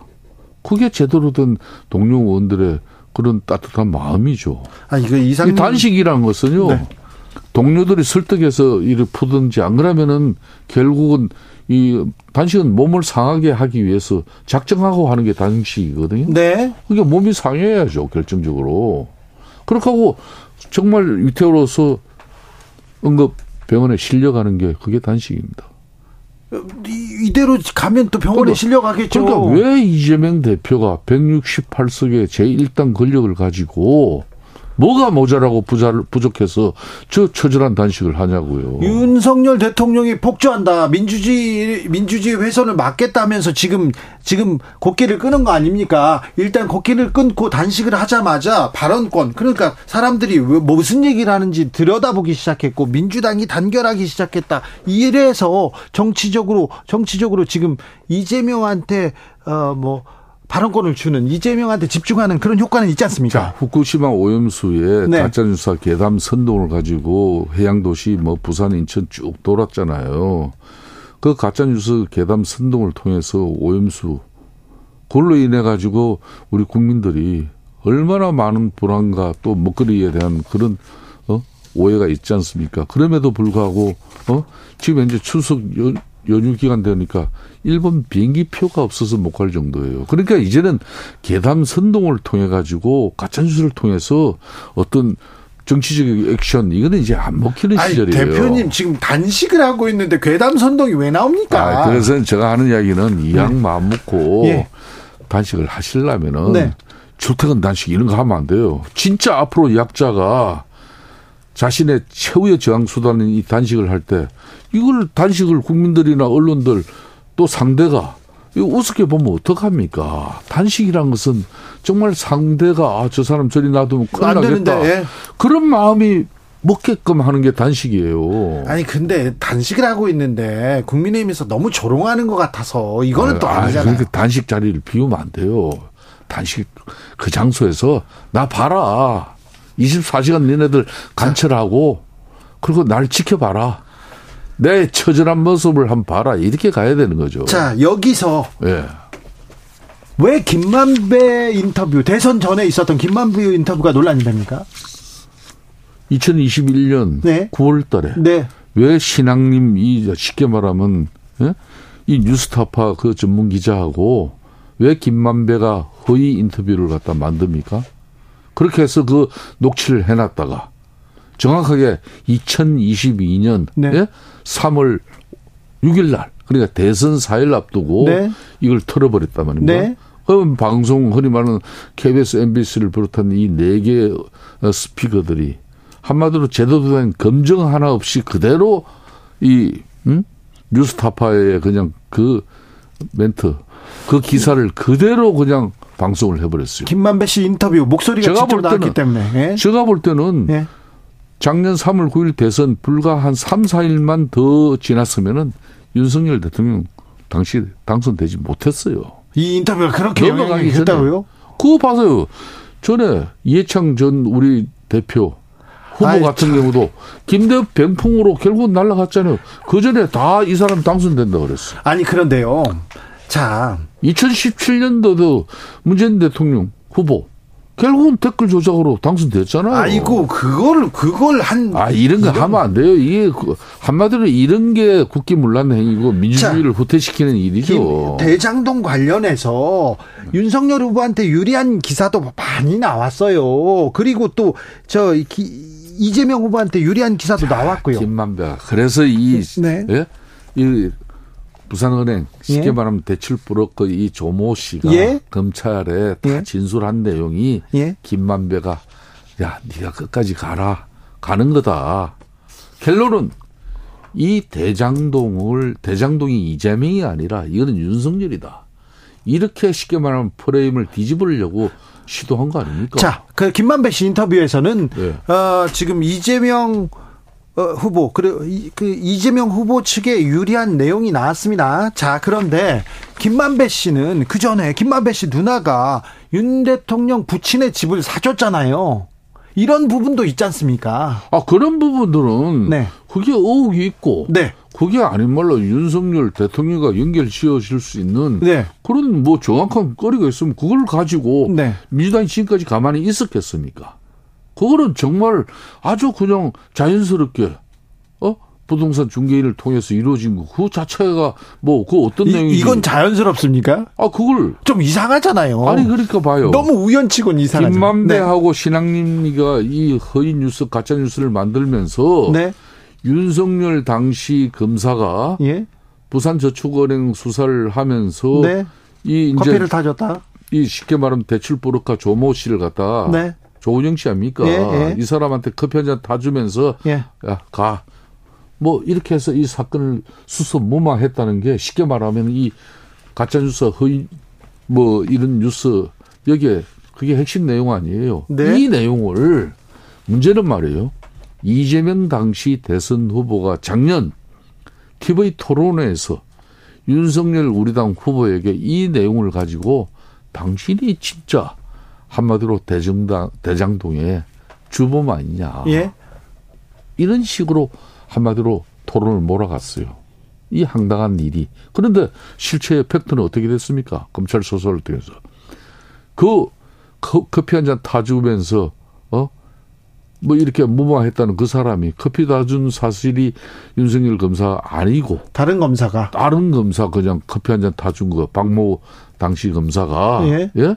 그게 제대로 된 동료 의원들의 그런 따뜻한 마음이죠. 아, 이거 이상민 단식이라는 것은요. 네. 동료들이 설득해서 이를 푸든지 안 그러면은 결국은 이 단식은 몸을 상하게 하기 위해서 작정하고 하는 게 단식이거든요. 네. 그게 몸이 상해야죠 결정적으로. 그렇게 하고 정말 위태로워서 응급 병원에 실려가는 게 그게 단식입니다. 이대로 가면 또 병원에 그러니까, 실려가겠죠. 그러니까 왜 이재명 대표가 168석의 제1당 권력을 가지고 뭐가 모자라고 부족해서 저 처절한 단식을 하냐고요. 윤석열 대통령이 폭주한다. 민주주의 민주주의 훼손을 막겠다면서 지금 지금 곡기를 끄는 거 아닙니까? 일단 곡기를 끊고 단식을 하자마자 발언권 그러니까 사람들이 왜 무슨 얘기를 하는지 들여다보기 시작했고 민주당이 단결하기 시작했다. 이래서 정치적으로 정치적으로 지금 이재명한테 어뭐 발언권을 주는 이재명한테 집중하는 그런 효과는 있지 않습니까? 자, 후쿠시마 오염수에 네. 가짜뉴스 괴담 선동을 가지고 해양도시 뭐 부산, 인천 쭉 돌았잖아요. 그 가짜뉴스 괴담 선동을 통해서 오염수 그걸로 인해 가지고 우리 국민들이 얼마나 많은 불안과 또 먹거리에 대한 그런 어? 오해가 있지 않습니까? 그럼에도 불구하고 어? 지금 이제 추석 연, 연휴 기간 되니까 일본 비행기 표가 없어서 못 갈 정도예요. 그러니까 이제는 계담 선동을 통해 가지고 가짜 뉴스를 통해서 어떤 정치적 액션 이거는 이제 안 먹히는 아니, 시절이에요. 대표님 지금 단식을 하고 있는데 괴담 선동이 왜 나옵니까? 아, 그래서 제가 하는 이야기는 이양 네. 마음 먹고 예. 단식을 하시려면은 네. 출퇴근 단식 이런 거 하면 안 돼요. 진짜 앞으로 약자가 자신의 최후의 저항 수단인 이 단식을 할 때 이걸 단식을 국민들이나 언론들 또 상대가 이거 우습게 보면 어떡합니까? 단식이란 것은 정말 상대가 아, 저 사람 저리 놔두면 큰일 나겠다. 예. 그런 마음이 먹게끔 하는 게 단식이에요. 아니 근데 단식을 하고 있는데 국민의힘에서 너무 조롱하는 것 같아서 이거는 아, 또 아니잖아요. 그러니까 단식 자리를 비우면 안 돼요. 단식 그 장소에서 나 봐라. 24시간 니네들 관철하고 그리고 날 지켜봐라. 내 처절한 모습을 한번 봐라. 이렇게 가야 되는 거죠. 자, 여기서. 예. 왜 김만배 인터뷰, 대선 전에 있었던 김만배 인터뷰가 논란이 됩니까? 2021년 네. 9월 달에. 네. 왜 신앙님, 이, 쉽게 말하면, 예? 이 뉴스타파 그 전문 기자하고 왜 김만배가 허위 인터뷰를 갖다 만듭니까? 그렇게 해서 그 녹취를 해놨다가 정확하게 2022년 네. 예? 3월 6일 날 그러니까 대선 4일 앞두고 네. 이걸 털어버렸단 말입니다. 네. 그럼 방송 흔히 말하는 KBS, MBC를 비롯한 이 네개 스피커들이 한마디로 제대로 된 검증 하나 없이 그대로 이 음? 뉴스타파의 그냥 그 멘트 그 기사를 그대로 그냥 방송을 해버렸어요. 김만배 씨 인터뷰 목소리가 제가 직접 나왔기 때는, 때문에. 예? 제가 볼 때는 예? 작년 3월 9일 대선 불과 한 3, 4일만 더 지났으면은 윤석열 대통령 당시 당선되지 못했어요. 이 인터뷰가 그렇게 영향이 했다고요? 그거 봐서요. 전에 이해창 전 우리 대표 후보 아이, 같은 참. 경우도 김대 병풍으로 결국 날라갔잖아요. 그 전에 다 이 사람 당선된다 그랬어. 아니 그런데요. 자, 2017년도도 문재인 대통령 후보 결국은 댓글 조작으로 당선됐잖아요. 아이고 그걸 그걸 한 아 이런 거 이런... 하면 안 돼요. 이게 그, 한마디로 이런 게 국기문란 행위고 민주주의를 자, 후퇴시키는 일이죠. 대장동 관련해서 윤석열 후보한테 유리한 기사도 많이 나왔어요. 그리고 또 저 이재명 후보한테 유리한 기사도 자, 나왔고요. 김만배. 그래서 이 네. 예? 이 부산은행 쉽게 예. 말하면 대출 브로커 이 조모 씨가 예. 검찰에 다 예. 진술한 내용이 예. 김만배가 야 네가 끝까지 가라 가는 거다. 결론은 이 대장동을 대장동이 이재명이 아니라 이거는 윤석열이다. 이렇게 쉽게 말하면 프레임을 뒤집으려고 시도한 거 아닙니까? 자, 그 김만배 씨 인터뷰에서는 네. 어, 지금 이재명 어, 후보 그리고 그 이재명 후보 측에 유리한 내용이 나왔습니다. 자 그런데 김만배 씨는 그 전에 김만배 씨 누나가 윤 대통령 부친의 집을 사줬잖아요. 이런 부분도 있지 않습니까? 아 그런 부분들은 네. 그게 의혹이 있고 네. 그게 아닌 말로 윤석열 대통령과 연결 지어질 수 있는 네. 그런 뭐 정확한 거리가 있으면 그걸 가지고 네. 민주당이 지금까지 가만히 있었겠습니까? 그거는 정말 아주 그냥 자연스럽게 어 부동산 중개인을 통해서 이루어진 거 그 자체가 뭐 그 어떤 이, 내용이 이건 자연스럽습니까? 아 그걸 좀 이상하잖아요. 아니 그러니까 봐요. 너무 우연치곤 이상하죠. 김만배하고 네. 신앙님이가 이 허위 뉴스 가짜 뉴스를 만들면서 네. 윤석열 당시 검사가 예? 부산저축은행 수사를 하면서 네. 이 이제 커피를 타줬다. 이 쉽게 말하면 대출 보르카 조모 씨를 갖다 네. 조은영 씨 아닙니까? 예, 예. 이 사람한테 커피 한잔 타주면서 예. 야 가. 뭐 이렇게 해서 이 사건을 수습 무마했다는 게 쉽게 말하면 이 가짜 뉴스 허위 뭐 이런 뉴스 여기에 그게 핵심 내용 아니에요. 네. 이 내용을 문제는 말이에요. 이재명 당시 대선 후보가 작년 TV 토론회에서 윤석열 우리당 후보에게 이 내용을 가지고 당신이 진짜 한마디로 대정당 대장동의 주범 아니냐. 예? 이런 식으로 한마디로 토론을 몰아갔어요. 이 황당한 일이. 그런데 실체의 팩트는 어떻게 됐습니까? 검찰 수사를 통해서. 그 커피 한 잔 타주면서 어? 뭐 이렇게 무마했다는 그 사람이 커피 타준 사실이 윤석열 검사 아니고 다른 검사가 다른 검사 그냥 커피 한 잔 타준 거 박모 당시 검사가 예? 예?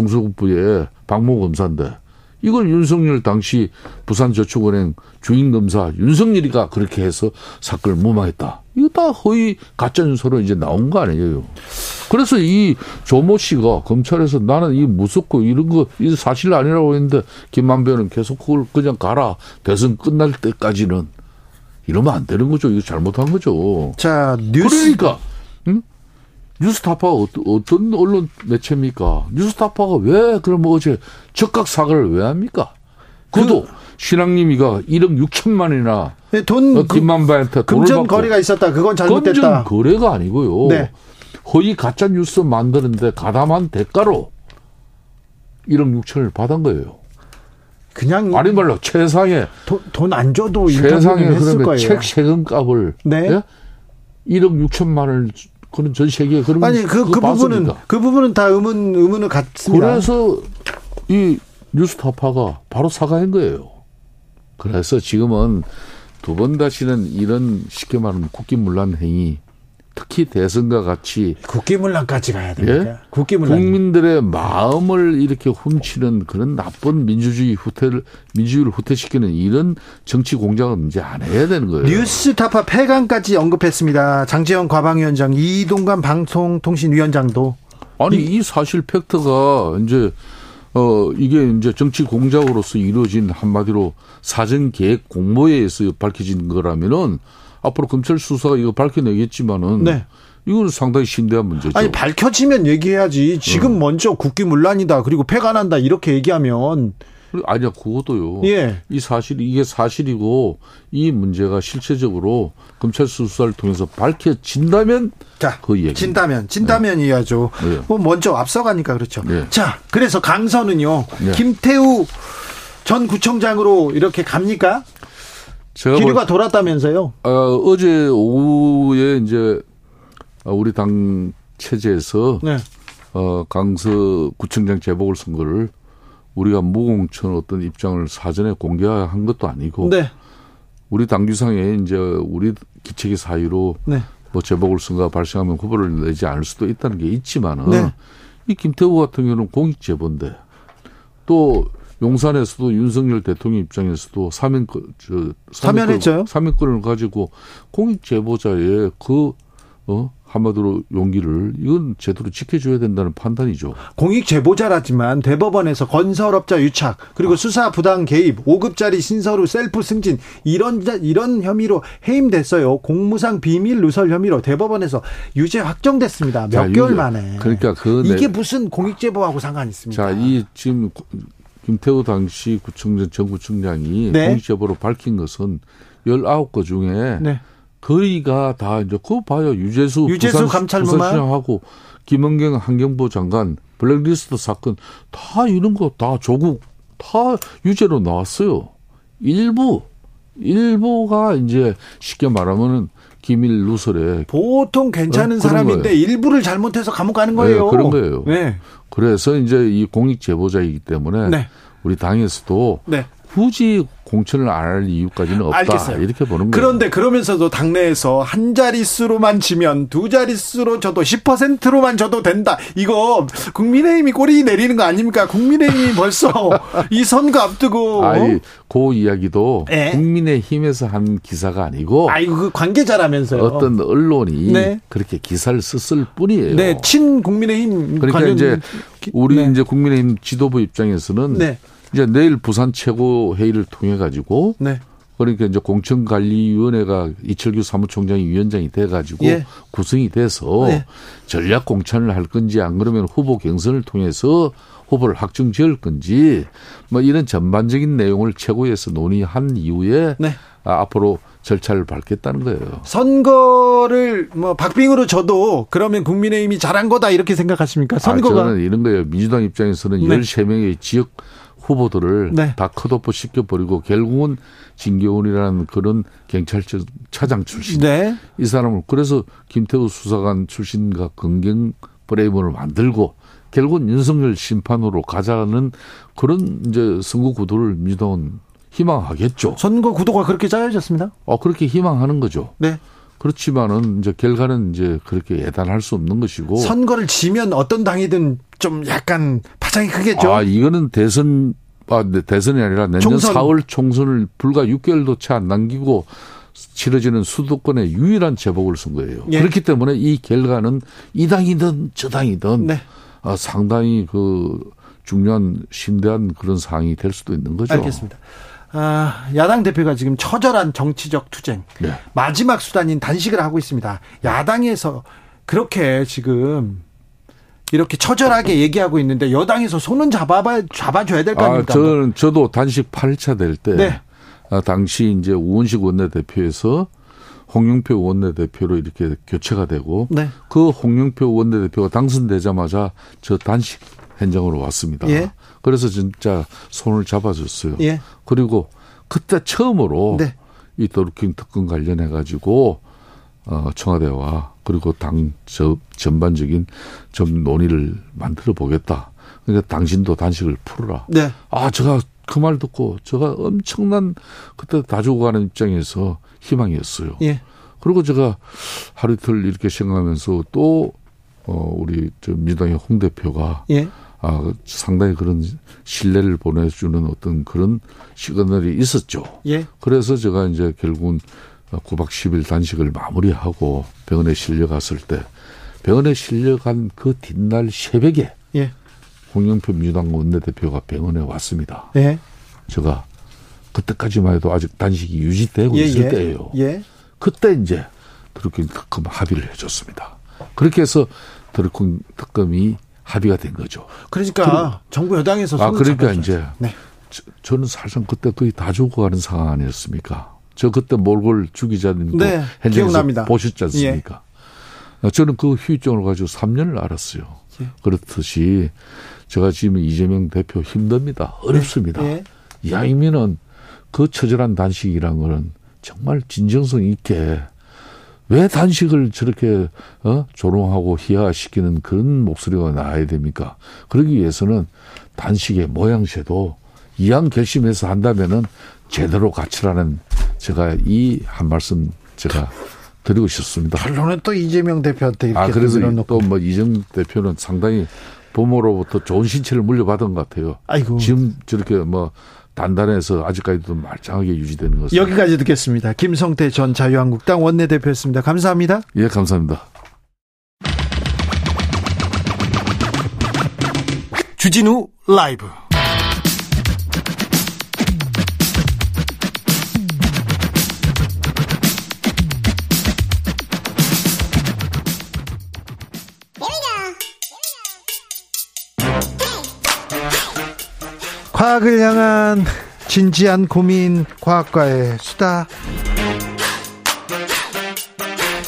중소국부의 박모 검사인데 이걸 윤석열 당시 부산저축은행 주인 검사 윤석열이가 그렇게 해서 사건을 무마했다. 이거 다 허위 가짜 뉴스로 이제 나온 거 아니에요. 그래서 이 조모 씨가 검찰에서 나는 이 무섭고 이런 거 이 사실 아니라고 했는데 김만배는 계속 그걸 그냥 가라 대선 끝날 때까지는 이러면 안 되는 거죠. 이거 잘못한 거죠. 자 뉴스 그러니까 응? 뉴스타파가 어떤 언론 매체입니까? 뉴스타파가 왜 그럼 어제 적각 사과를 왜 합니까? 그도 그, 신앙님이가 1억 6천만이나 네, 돈 어, 김만배한테 금전 거래가 있었다. 그건 잘못됐다. 금전 거래가 아니고요. 네. 허위 가짜 뉴스 만드는데 가담한 대가로 1억 6천을 받은 거예요. 그냥 아니 말로 최상의 돈안 줘도 최상의 했을 거예요. 책 세금 값을 네? 예? 1억 6천만을 그런 전 세계에 그런 아니 그, 그 부분은 그 부분은 다 의문 의문을 갖습니다. 그래서 이 뉴스타파가 바로 사과한 거예요. 그래서 지금은 두 번 다시는 이런 쉽게 말하면 국기문란 행위 특히 대선과 같이 국기문란까지 가야 됩니까? 예? 국기문란 국민들의 마음을 이렇게 훔치는 그런 나쁜 민주주의 후퇴를 민주주의를 후퇴시키는 이런 정치 공작은 이제 안 해야 되는 거예요. 뉴스타파 폐간까지 언급했습니다. 장재원 과방위원장, 이동관 방송통신위원장도 아니 이, 이 사실 팩트가 이제 어 이게 이제 정치 공작으로서 이루어진 한마디로 사전 계획 공모에 의해서 밝혀진 거라면은 앞으로 검찰 수사가 이거 밝혀내겠지만은 네. 이거는 상당히 심대한 문제죠. 아니 밝혀지면 얘기해야지. 지금 어. 먼저 국기문란이다. 그리고 폐가 난다. 이렇게 얘기하면 아니야 그것도요. 예. 이 사실 이게 사실이고 이 문제가 실체적으로 검찰 수사를 통해서 밝혀진다면 자, 그 얘기. 진다면 진다면 네. 이야죠. 네. 뭐 먼저 앞서가니까 그렇죠. 네. 자, 그래서 강선은요. 네. 김태우 전 구청장으로 이렇게 갑니까? 기류가 뭐, 돌았다면서요? 어, 어제 오후에 이제 우리 당 체제에서 네. 어, 강서 구청장 재보궐 선거를 우리가 무공천 어떤 입장을 사전에 공개한 것도 아니고 네. 우리 당규상에 이제 우리 기책의 사유로 네. 뭐 재보궐 선거가 발생하면 후보를 내지 않을 수도 있다는 게 있지만은 네. 이 김태우 같은 경우는 공익 제보인데 또 용산에서도 윤석열 대통령 입장에서도 사면권 저 사면했죠. 사면권을 가지고 공익 제보자의 그 어 한마디로 용기를 이건 제대로 지켜줘야 된다는 판단이죠. 공익 제보자라지만 대법원에서 건설업자 유착 그리고 아. 수사 부당 개입 5급짜리 신서로 셀프 승진 이런 이런 혐의로 해임됐어요. 공무상 비밀 누설 혐의로 대법원에서 유죄 확정됐습니다. 몇 자, 개월 만에. 그러니까 그 이게 무슨 공익 제보하고 상관이 있습니까? 자, 이 지금 김태우 당시 구청장 전 구청장이 네. 제보로 밝힌 것은 19거 중에 네. 거의가 다 이제 그거 봐요. 유재수, 유재수 감찰부만 하고 김은경 환경부 장관 블랙리스트 사건 다 이런 거 다 조국 다 유죄로 나왔어요. 일부 일부가 이제 쉽게 말하면은 기밀 누설에 보통 괜찮은 어, 사람인데 거예요. 일부를 잘못해서 감옥 가는 네, 거예요. 네, 그런 거예요. 네. 그래서 이제 이 공익 제보자이기 때문에 네. 우리 당에서도 네. 굳이 공천을 안 할 이유까지는 없다. 알겠어요. 이렇게 보는 거예요. 그런데 그러면서도 당내에서 한 자릿수로만 지면 두 자릿수로 저도 10%로만 줘도 된다. 이거 국민의힘이 꼬리 내리는 거 아닙니까? 국민의힘이 벌써 <laughs> 이 선거 앞두고 아니, 그 이야기도 네. 국민의힘에서 한 기사가 아니고 아이고 그 관계자라면서요. 어떤 언론이 네. 그렇게 기사를 썼을 뿐이에요. 네, 친 국민의힘 그러니까 관련... 이제 우리 네. 이제 국민의힘 지도부 입장에서는 네. 이제 내일 부산 최고 회의를 통해 가지고 네. 그러니까 이제 공천관리위원회가 이철규 사무총장이 위원장이 돼 가지고 예. 구성이 돼서 예. 전략 공천을 할 건지 안 그러면 후보 경선을 통해서 후보를 확정 지을 건지 뭐 이런 전반적인 내용을 최고에서 논의한 이후에 네. 아, 앞으로 절차를 밟겠다는 거예요. 선거를 뭐 박빙으로 져도 그러면 국민의힘이 잘한 거다 이렇게 생각하십니까? 선거가 아, 저는 이런 거예요. 민주당 입장에서는 네. 13명의 지역 후보들을 네. 다 컷오프 시켜버리고 결국은 진교훈이라는 그런 경찰청 차장 출신. 네. 이 사람을 그래서 김태우 수사관 출신과 건경 프레임을 만들고 결국은 윤석열 심판으로 가자는 그런 이제 선거 구도를 민주당은 희망하겠죠. 선거 구도가 그렇게 짜여졌습니다. 어 그렇게 희망하는 거죠. 네. 그렇지만은 이제 결과는 이제 그렇게 예단할 수 없는 것이고 선거를 지면 어떤 당이든 좀 약간 파장이 크겠죠. 아 이거는 대선 아 네, 대선이 아니라 내년 총선. 4월 총선을 불과 6개월도 채 안 남기고 치러지는 수도권의 유일한 재보궐 선거예요. 예. 그렇기 때문에 이 결과는 이 당이든 저 당이든 네. 아, 상당히 그 중요한 심대한 그런 상황이 될 수도 있는 거죠. 알겠습니다. 아, 야당 대표가 지금 처절한 정치적 투쟁 네. 마지막 수단인 단식을 하고 있습니다. 야당에서 그렇게 지금 이렇게 처절하게 얘기하고 있는데 여당에서 손은 잡아봐 잡아줘야 될거 아, 아닙니까? 아, 저는 저도 단식 8차 될때 네. 아, 당시 이제 우원식 원내대표에서 홍영표 원내대표로 이렇게 교체가 되고 네. 그 홍영표 원내대표가 당선되자마자 저 단식 현장으로 왔습니다. 예. 그래서 진짜 손을 잡아줬어요. 예. 그리고 그때 처음으로 네. 이 도르킹 특권 관련해 가지고 어 청와대와 그리고 당 저, 전반적인 좀 논의를 만들어 보겠다. 그러니까 당신도 단식을 풀어라. 네. 아, 제가 그 말 듣고 제가 엄청난 그때 다 죽어가는 입장에서 희망이었어요. 예. 그리고 제가 하루 이틀 이렇게 생각하면서 또, 어, 우리 저 민주당의 홍 대표가 예. 아, 상당히 그런 신뢰를 보내주는 어떤 그런 시간들이 있었죠. 예. 그래서 제가 이제 결국은 9박 10일 단식을 마무리하고 병원에 실려갔을 때 병원에 실려간 그 뒷날 새벽에 예. 홍영표 민주당 원내대표가 병원에 왔습니다. 예. 제가 그때까지만 해도 아직 단식이 유지되고 예, 있을 예. 때예요. 예. 그때 이제 그렇게 그 합의를 해줬습니다. 그렇게 해서 드루킹 특검이 합의가 된 거죠. 그러니까 그럼, 정부 여당에서 아 그러니까 이제 네. 저, 는 사실상 그때 거의 다 죽어가는 상황 아니었습니까? 저 그때 몰골 주기자님도 네, 현장에서 보셨지 않습니까? 예. 저는 그 휴유증을 가지고 3년을 알았어요. 예. 그렇듯이 제가 지금 이재명 대표 힘듭니다. 어렵습니다. 예. 이왕이면은 그 처절한 단식이란 거는 정말 진정성 있게 왜 단식을 저렇게 어 조롱하고 희화시키는 그런 목소리가 나와야 됩니까? 그러기 위해서는 단식의 모양새도 이왕 결심해서 한다면은 제대로 갖추라는 제가 이 한 말씀 제가 드리고 싶습니다. 결론은 또 이재명 대표한테 이렇게 아 그래서 또뭐 이재명 대표는 상당히 부모로부터 좋은 신체를 물려받은 것 같아요. 아이고 지금 저렇게 뭐 단단해서 아직까지도 말짱하게 유지되는 것은 여기까지 듣겠습니다. 김성태 전 자유한국당 원내대표였습니다. 감사합니다. 예, 감사합니다. 주진우 라이브 과학을 향한 진지한 고민 과학과의 수다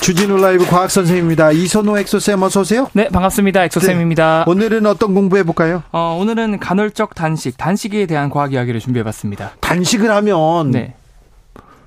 주진우 라이브 과학 선생님입니다. 이선호 엑소쌤 어서 오세요. 네, 반갑습니다. 엑소쌤입니다. 네. 오늘은 어떤 공부해 볼까요? 어, 오늘은 간헐적 단식, 단식에 대한 과학 이야기를 준비해 봤습니다. 단식을 하면 네.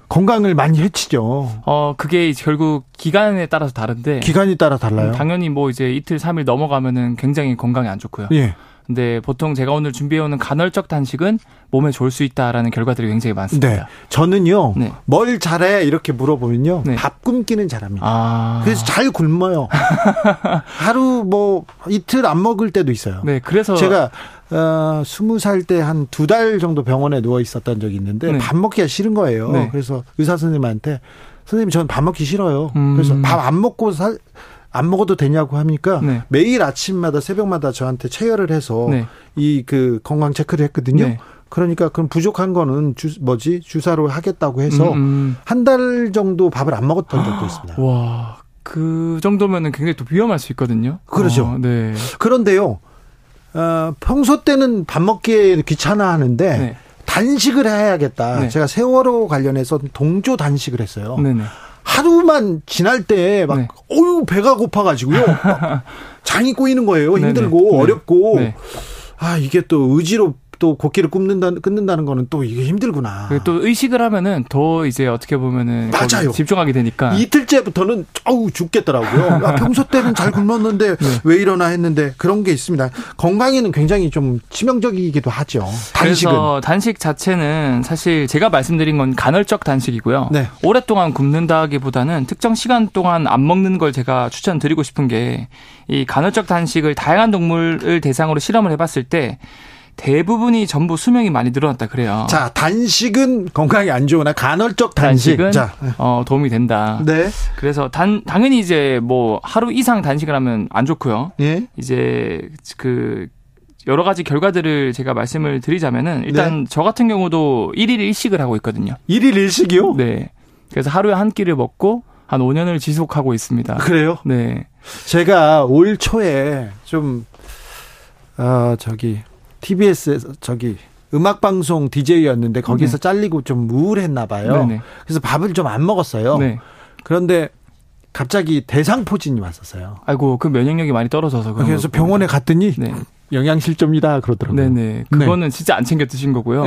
건강을 많이 해치죠. 어, 그게 결국 기간에 따라서 다른데. 기간이 따라 달라요? 당연히 뭐 이제 이틀, 삼일 넘어가면은 굉장히 건강에 안 좋고요. 예. 근데 보통 제가 오늘 준비해오는 간헐적 단식은 몸에 좋을 수 있다라는 결과들이 굉장히 많습니다. 네. 저는요, 네. 뭘 잘해? 이렇게 물어보면요, 네. 밥 굶기는 잘합니다. 아... 그래서 잘 굶어요. <laughs> 하루 뭐 이틀 안 먹을 때도 있어요. 네, 그래서 제가 어, 스무 살때 한 두 달 정도 병원에 누워 있었던 적이 있는데 네. 밥 먹기가 싫은 거예요. 네. 그래서 의사 선생님한테 선생님 저는 밥 먹기 싫어요. 음... 그래서 밥 안 먹고 살, 안 먹어도 되냐고 하니까 네. 매일 아침마다 새벽마다 저한테 체열을 해서 네. 이그 건강 체크를 했거든요. 네. 그러니까 그럼 부족한 거는 주 뭐지 주사로 하겠다고 해서 음, 음. 한달 정도 밥을 안 먹었던 적도 있습니다. 와. 그 정도면은 굉장히 또 위험할 수 있거든요. 그렇죠. 어, 네. 그런데요. 어, 평소 때는 밥 먹기에 귀찮아 하는데 네. 단식을 해야겠다. 네. 제가 세월호 관련해서 동조 단식을 했어요. 네네. 하루만 지날 때막 네. 어유 배가 고파가지고요 <laughs> 장이 꼬이는 거예요 힘들고. 네. 어렵고 네. 아 이게 또 의지로 또 곡기를 끊는다, 끊는다는 거는 또 이게 힘들구나. 또 의식을 하면은 더 이제 어떻게 보면은 맞아요. 집중하게 되니까. 이틀째부터는 어우 죽겠더라고요. 아, <laughs> 평소 때는 잘 굶었는데 네. 왜 이러나 했는데 그런 게 있습니다. 건강에는 굉장히 좀 치명적이기도 하죠. 단식은. 그래서 단식 자체는 사실 제가 말씀드린 건 간헐적 단식이고요. 네. 오랫동안 굶는다기보다는 특정 시간 동안 안 먹는 걸 제가 추천드리고 싶은 게 이 간헐적 단식을 다양한 동물을 대상으로 실험을 해봤을 때 대부분이 전부 수명이 많이 늘어났다 그래요. 자, 단식은 건강에 안 좋으나 간헐적 단식. 은 자. 어, 도움이 된다. 네. 그래서 단 당연히 이제 뭐 하루 이상 단식을 하면 안 좋고요. 예. 이제 그 여러 가지 결과들을 제가 말씀을 드리자면은 일단 네. 저 같은 경우도 1일 1식을 하고 있거든요. 1일 1식이요? 네. 그래서 하루에 한 끼를 먹고 한 5년을 지속하고 있습니다. 그래요? 네. 제가 올 초에 좀, 어, 저기, TBS에서 저기 음악 방송 DJ였는데 거기서 네. 잘리고 좀 우울했나 봐요. 네네. 그래서 밥을 좀 안 먹었어요. 네. 그런데 갑자기 대상포진이 왔었어요. 아이고 그 면역력이 많이 떨어져서 그래서 병원에 갔더니 네. 영양실조입니다 그러더라고요. 네네. 그거는 네. 진짜 안 챙겨 드신 거고요.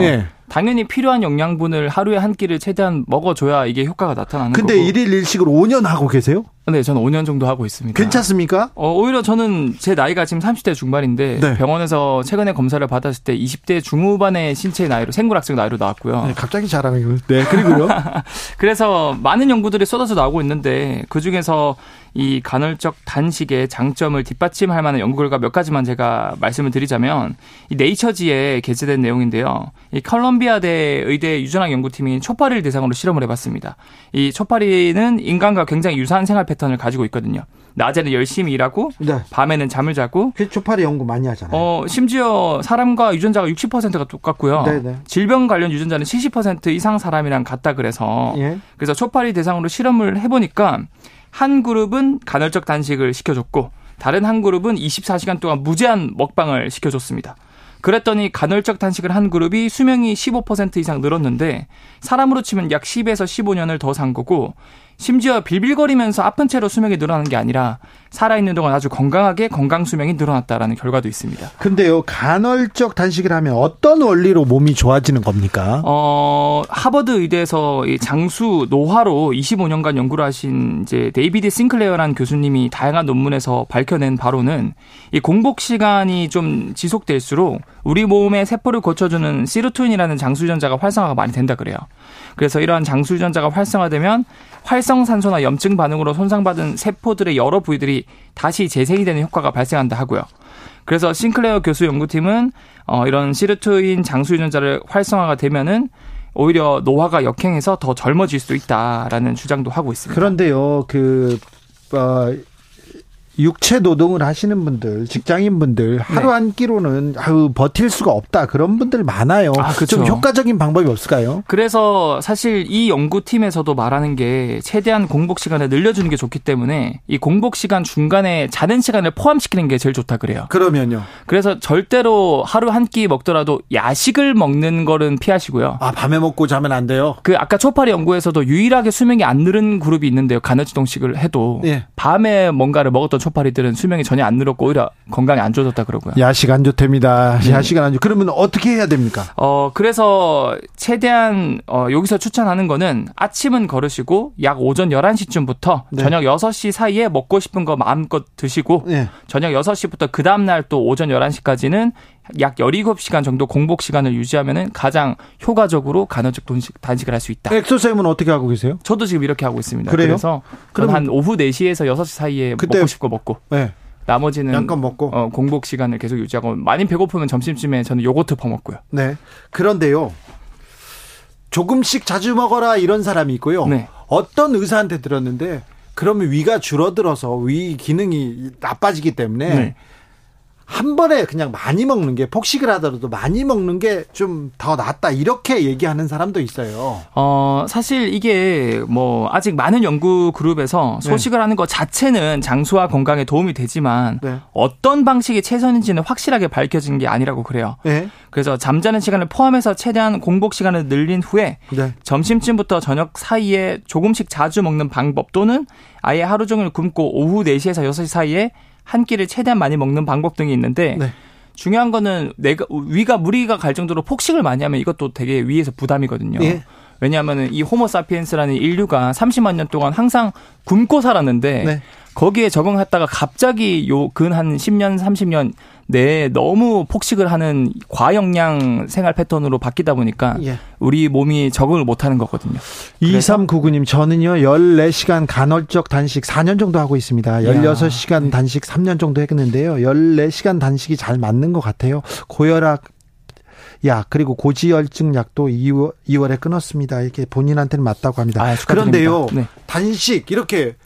네. 당연히 필요한 영양분을 하루에 한 끼를 최대한 먹어줘야 이게 효과가 나타나는 근데 거고. 근데 일일 일식을 5년 하고 계세요? 네, 저는 5년 정도 하고 있습니다. 괜찮습니까? 어, 오히려 저는 제 나이가 지금 30대 중반인데 네. 병원에서 최근에 검사를 받았을 때 20대 중후반의 신체 나이로 생물학적 나이로 나왔고요. 네, 갑자기 자랑이요. 네, 그리고요. <laughs> 그래서 많은 연구들이 쏟아져 나오고 있는데 그 중에서 이 간헐적 단식의 장점을 뒷받침할 만한 연구 결과 몇 가지만 제가 말씀을 드리자면 이 네이처지에 게재된 내용인데요. 이 컬럼비아대 의대 유전학 연구팀이 초파리를 대상으로 실험을 해봤습니다. 이 초파리는 인간과 굉장히 유사한 생활 패턴을 가지고 있거든요. 낮에는 열심히 일하고 네. 밤에는 잠을 자고 초파리 연구 많이 하잖아요. 어, 심지어 사람과 유전자가 60%가 똑같고요. 네네. 네. 질병 관련 유전자는 70% 이상 사람이랑 같다 그래서 예. 그래서 초파리 대상으로 실험을 해보니까 한 그룹은 간헐적 단식을 시켜줬고 다른 한 그룹은 24시간 동안 무제한 먹방을 시켜줬습니다. 그랬더니 간헐적 단식을 한 그룹이 수명이 15% 이상 늘었는데 사람으로 치면 약 10에서 15년을 더 산 거고 심지어 빌빌거리면서 아픈 채로 수명이 늘어나는 게 아니라 살아있는 동안 아주 건강하게 건강 수명이 늘어났다라는 결과도 있습니다. 근데요, 간헐적 단식을 하면 어떤 원리로 몸이 좋아지는 겁니까? 어, 하버드 의대에서 장수 노화로 25년간 연구를 하신 이제 데이비드 싱클레어라는 교수님이 다양한 논문에서 밝혀낸 바로는 이 공복 시간이 좀 지속될수록 우리 몸의 세포를 고쳐주는 시르토인이라는 장수전자가 활성화가 많이 된다 그래요. 그래서 이러한 장수전자가 활성화되면 활성산소나 염증 반응으로 손상받은 세포들의 여러 부위 다시 재생이 되는 효과가 발생한다 하고요. 그래서 싱클레어 교수 연구팀은 어, 이런 시르토인 장수 유전자를 활성화가 되면은 오히려 노화가 역행해서 더 젊어질 수 있다라는 주장도 하고 있습니다. 그런데요, 그 어, 육체 노동을 하시는 분들, 직장인 분들 하루 네. 한 끼로는 아유 버틸 수가 없다 그런 분들 많아요. 아, 그렇죠. 좀 효과적인 방법이 없을까요? 그래서 사실 이 연구팀에서도 말하는 게 최대한 공복 시간을 늘려주는 게 좋기 때문에 이 공복 시간 중간에 자는 시간을 포함시키는 게 제일 좋다 그래요. 그러면요. 그래서 절대로 하루 한 끼 먹더라도 야식을 먹는 거는 피하시고요. 아 밤에 먹고 자면 안 돼요? 그 아까 초파리 연구에서도 유일하게 수명이 안 늘은 그룹이 있는데요. 간헐지동식을 해도 예. 밤에 뭔가를 먹었던 초파리들은 수명이 전혀 안 늘었고 오히려 건강이 안 좋아졌다 그러고요. 야식 안 좋답니다. 네. 야식 안 좋. 그러면 어떻게 해야 됩니까? 어 그래서 최대한 어, 여기서 추천하는 거는 아침은 걸으시고 약 오전 11시쯤부터 네. 저녁 6시 사이에 먹고 싶은 거 마음껏 드시고 네. 저녁 6시부터 그 다음 날 또 오전 11시까지는 약 17시간 정도 공복 시간을 유지하면은 가장 효과적으로 간헐적 단식, 단식을 할 수 있다. 엑소쌤은 어떻게 하고 계세요? 저도 지금 이렇게 하고 있습니다. 그래요? 그래서 그럼 한 오후 4시에서 6시 사이에 먹고 싶고 먹고. 네. 나머지는 잠깐 먹고 어, 공복 시간을 계속 유지하고 많이 배고프면 점심쯤에 저는 요거트 퍼먹고요. 네. 그런데요. 조금씩 자주 먹어라 이런 사람이 있고요. 네. 어떤 의사한테 들었는데 그러면 위가 줄어들어서 위 기능이 나빠지기 때문에 네. 한 번에 그냥 많이 먹는 게 폭식을 하더라도 많이 먹는 게 좀 더 낫다 이렇게 얘기하는 사람도 있어요. 어 사실 이게 뭐 아직 많은 연구 그룹에서 네. 소식을 네. 하는 것 자체는 장수와 건강에 도움이 되지만 네. 어떤 방식이 최선인지는 확실하게 밝혀진 게 아니라고 그래요. 네. 그래서 잠자는 시간을 포함해서 최대한 공복 시간을 늘린 후에 네. 점심쯤부터 저녁 사이에 조금씩 자주 먹는 방법 또는 아예 하루 종일 굶고 오후 4시에서 6시 사이에 한 끼를 최대한 많이 먹는 방법 등이 있는데 네. 중요한 거는 내가 위가 무리가 갈 정도로 폭식을 많이 하면 이것도 되게 위에서 부담이거든요. 예. 왜냐하면 이 호모 사피엔스라는 인류가 30만 년 동안 항상 굶고 살았는데 네. 거기에 적응했다가 갑자기 요 근 한 10년, 30년 내에 너무 폭식을 하는 과영량 생활 패턴으로 바뀌다 보니까 예. 우리 몸이 적응을 못 하는 거거든요. 2399님, 저는요, 14시간 간헐적 단식 4년 정도 하고 있습니다. 16시간 단식 3년 정도 했는데요. 14시간 단식이 잘 맞는 것 같아요. 고혈압, 약 그리고 고지혈증 약도 2월, 2월에 끊었습니다. 이렇게 본인한테는 맞다고 합니다. 아, 그런데요, 네. 단식 이렇게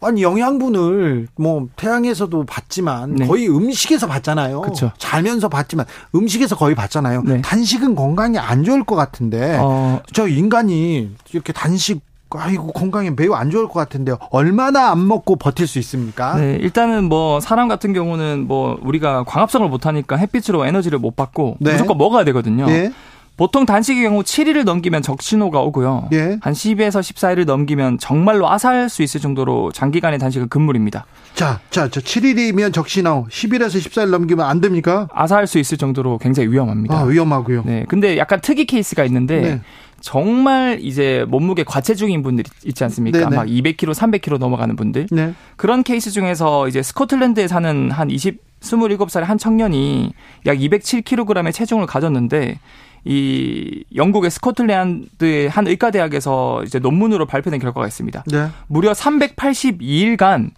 아니 영양분을 뭐 태양에서도 받지만 네. 거의 음식에서 받잖아요. 그쵸. 자면서 받지만 음식에서 거의 받잖아요. 네. 단식은 건강에 안 좋을 것 같은데 어. 저 인간이 이렇게 단식 아이고 건강에 매우 안 좋을 것 같은데요. 얼마나 안 먹고 버틸 수 있습니까? 네, 일단은 뭐 사람 같은 경우는 뭐 우리가 광합성을 못 하니까 햇빛으로 에너지를 못 받고 네. 무조건 먹어야 되거든요. 네. 보통 단식의 경우 7일을 넘기면 적신호가 오고요. 예. 한 10에서 14일을 넘기면 정말로 아사할 수 있을 정도로 장기간의 단식은 금물입니다. 자, 자, 저 7일이면 적신호, 10일에서 14일 넘기면 안 됩니까? 아사할 수 있을 정도로 굉장히 위험합니다. 아, 위험하고요. 네. 근데 약간 특이 케이스가 있는데 네. 정말 이제 몸무게 과체중인 분들이 있지 않습니까? 네네. 막 200kg, 300kg 넘어가는 분들. 네. 그런 케이스 중에서 이제 스코틀랜드에 사는 한 20, 27살의 한 청년이 약 207kg의 체중을 가졌는데 이 영국의 스코틀랜드의 한 의과대학에서 이제 논문으로 발표된 결과가 있습니다. 네. 무려 382일간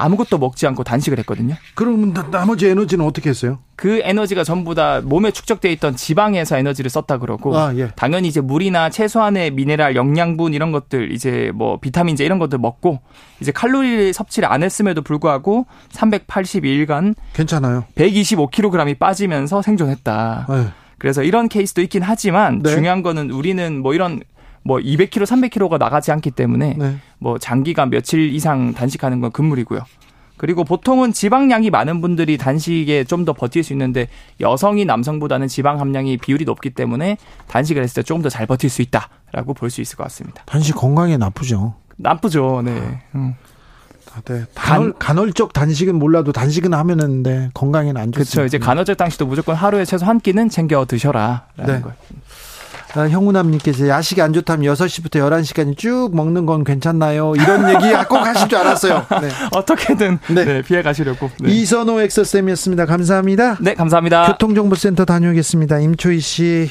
아무것도 먹지 않고 단식을 했거든요. 그럼 나머지 에너지는 어떻게 했어요? 그 에너지가 전부 다 몸에 축적돼 있던 지방에서 에너지를 썼다 그러고 아, 예. 당연히 이제 물이나 채소안의 미네랄, 영양분 이런 것들 이제 뭐 비타민제 이런 것들 먹고 이제 칼로리 섭취를 안 했음에도 불구하고 382일간 괜찮아요. 125kg이 빠지면서 생존했다. 네. 그래서 이런 케이스도 있긴 하지만 네. 중요한 거는 우리는 뭐 이런 뭐 200km, 300km가 나가지 않기 때문에 네. 뭐 장기간 며칠 이상 단식하는 건 금물이고요. 그리고 보통은 지방량이 많은 분들이 단식에 좀 더 버틸 수 있는데 여성이 남성보다는 지방 함량이 비율이 높기 때문에 단식을 했을 때 조금 더 잘 버틸 수 있다라고 볼 수 있을 것 같습니다. 단식 건강에 나쁘죠. 나쁘죠. 네. 음. 네. 간헐, 간헐 적 단식은 몰라도 단식은 하면은 네, 건강에는 안 좋죠. 그렇죠. 이제 간헐적 단식도 무조건 하루에 최소 한 끼는 챙겨 드셔라라는 네. 거예요. 아, 형우남님께서 야식이 안 좋다면 6시부터 11시까지 쭉 먹는 건 괜찮나요? 이런 얘기 꼭 하실 줄 알았어요. 네. <laughs> 어떻게든 네. 네, 피해 가시려고. 네. 이선호 엑서쌤이었습니다. 감사합니다. 네, 감사합니다. 교통정보센터 다녀오겠습니다. 임초희 씨.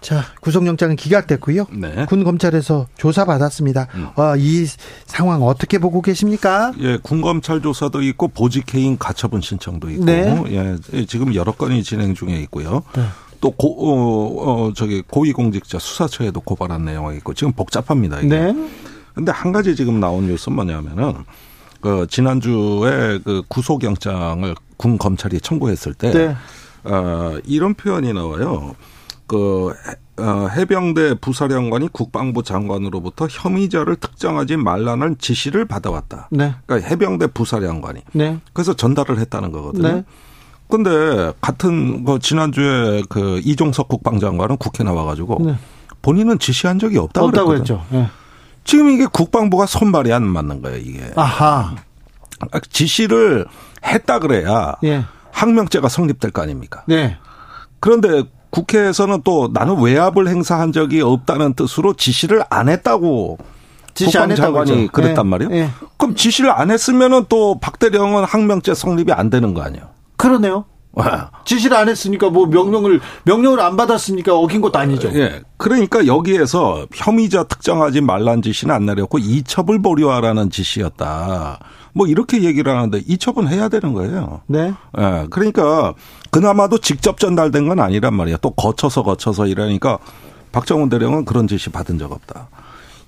자, 구속영장은 기각됐고요. 네. 군 검찰에서 조사 받았습니다. 음. 어, 이 상황 어떻게 보고 계십니까? 예, 군 검찰 조사도 있고 보직 해임 가처분 신청도 있고, 네. 예, 지금 여러 건이 진행 중에 있고요. 네. 또 고, 어, 어, 저기 고위공직자 수사처에도 고발한 내용이 있고 지금 복잡합니다. 이게. 네. 근데 한 가지 지금 나온 뉴스 뭐냐면은 그 지난주에 그 구속영장을 군 검찰이 청구했을 때 네. 어, 이런 표현이 나와요. 그 어, 해병대 부사령관이 국방부 장관으로부터 혐의자를 특정하지 말라는 지시를 받아왔다. 네. 그러니까 해병대 부사령관이. 네. 그래서 전달을 했다는 거거든요. 네. 근데 같은 그 지난주에 그 이종석 국방장관은 국회 나와가지고 네. 본인은 지시한 적이 없다고, 없다고 그랬죠. 네. 지금 이게 국방부가 손발이 안 맞는 거예요, 이게. 아하. 지시를 했다 그래야 예. 항명죄가 성립될 거 아닙니까? 네. 그런데 국회에서는 또 나는 외압을 행사한 적이 없다는 뜻으로 지시를 안 했다고 지시 안 장관이 그랬단 네. 말이에요. 네. 그럼 지시를 안 했으면은 또 박대령은 항명죄 성립이 안 되는 거 아니에요? 그러네요. 네. 지시를 안 했으니까 뭐 명령을 명령을 안 받았으니까 어긴 것도 아니죠. 예. 그러니까 여기에서 혐의자 특정하지 말란 지시는 안 내렸고 이첩을 보류하라는 지시였다. 뭐 이렇게 얘기를 하는데 이첩은 해야 되는 거예요. 네. 예. 그러니까 그나마도 직접 전달된 건 아니란 말이에요. 또 거쳐서 거쳐서 이러니까 박정훈 대령은 그런 지시 받은 적 없다.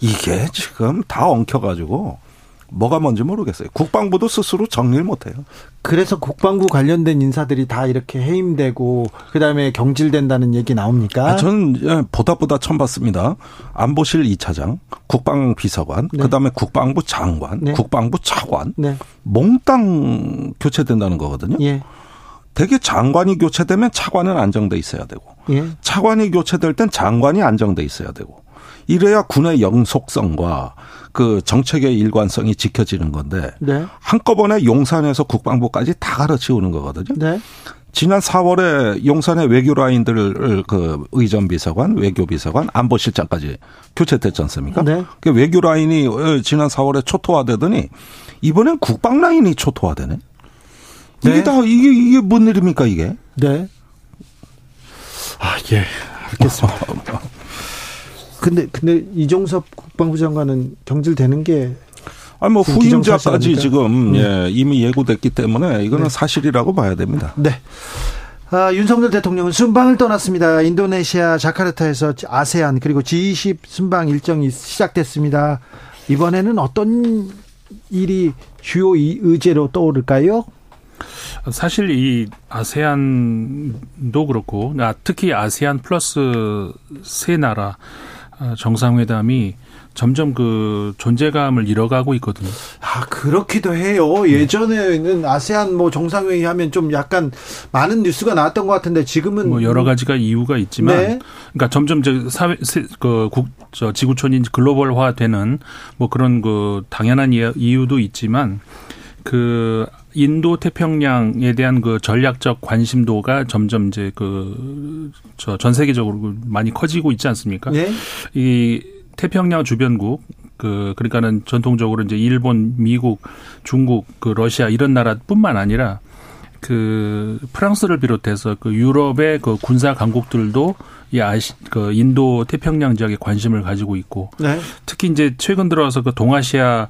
이게 지금 다 엉켜가지고 뭐가 뭔지 모르겠어요. 국방부도 스스로 정리를 못해요. 그래서 국방부 관련된 인사들이 다 이렇게 해임되고 그다음에 경질된다는 얘기 나옵니까? 아, 저는 예, 보다 보다 처음 봤습니다. 안보실 2차장, 국방비서관, 네. 그다음에 국방부 장관, 네. 국방부 차관 네. 몽땅 교체된다는 거거든요. 예. 대개 장관이 교체되면 차관은 안정돼 있어야 되고 예. 차관이 교체될 땐 장관이 안정돼 있어야 되고 이래야 군의 영속성과 그 정책의 일관성이 지켜지는 건데 네. 한꺼번에 용산에서 국방부까지 다 갈아치우는 거거든요. 네. 지난 4월에 용산의 외교 라인들을 그 의전 비서관, 외교 비서관, 안보실장까지 교체됐지 않습니까? 네. 그 외교 라인이 지난 4월에 초토화되더니 이번엔 국방 라인이 초토화되네. 이게 네. 다 이게 이게 뭔 일입니까 이게? 네. 아 예. 알겠습니다. <laughs> 근데 근데 이종섭 국방부 장관은 경질되는 게 아니 뭐 후임자까지 지금 음. 예, 이미 예고됐기 때문에 이거는 네. 사실이라고 봐야 됩니다. 네. 아, 윤석열 대통령은 순방을 떠났습니다. 인도네시아 자카르타에서 아세안 그리고 G20 순방 일정이 시작됐습니다. 이번에는 어떤 일이 주요 의제로 떠오를까요? 사실 이 아세안도 그렇고 아, 특히 아세안 플러스 세 나라 아, 정상회담이 점점 그 존재감을 잃어가고 있거든요. 아 그렇기도 해요. 예전에는 아세안 뭐 정상회의 하면 좀 약간 많은 뉴스가 나왔던 것 같은데 지금은 뭐 여러 가지가 이유가 있지만, 네. 그러니까 점점 저 사회 그국저 지구촌이 글로벌화되는 뭐 그런 그 당연한 이유도 있지만 그 인도 태평양에 대한 그 전략적 관심도가 점점 이제 그 저 전 세계적으로 많이 커지고 있지 않습니까? 네. 이 태평양 주변국 그 그러니까는 전통적으로 이제 일본, 미국, 중국, 그 러시아 이런 나라뿐만 아니라 그 프랑스를 비롯해서 그 유럽의 그 군사 강국들도 이 아시 그 인도 태평양 지역에 관심을 가지고 있고 네. 특히 이제 최근 들어서 그 동아시아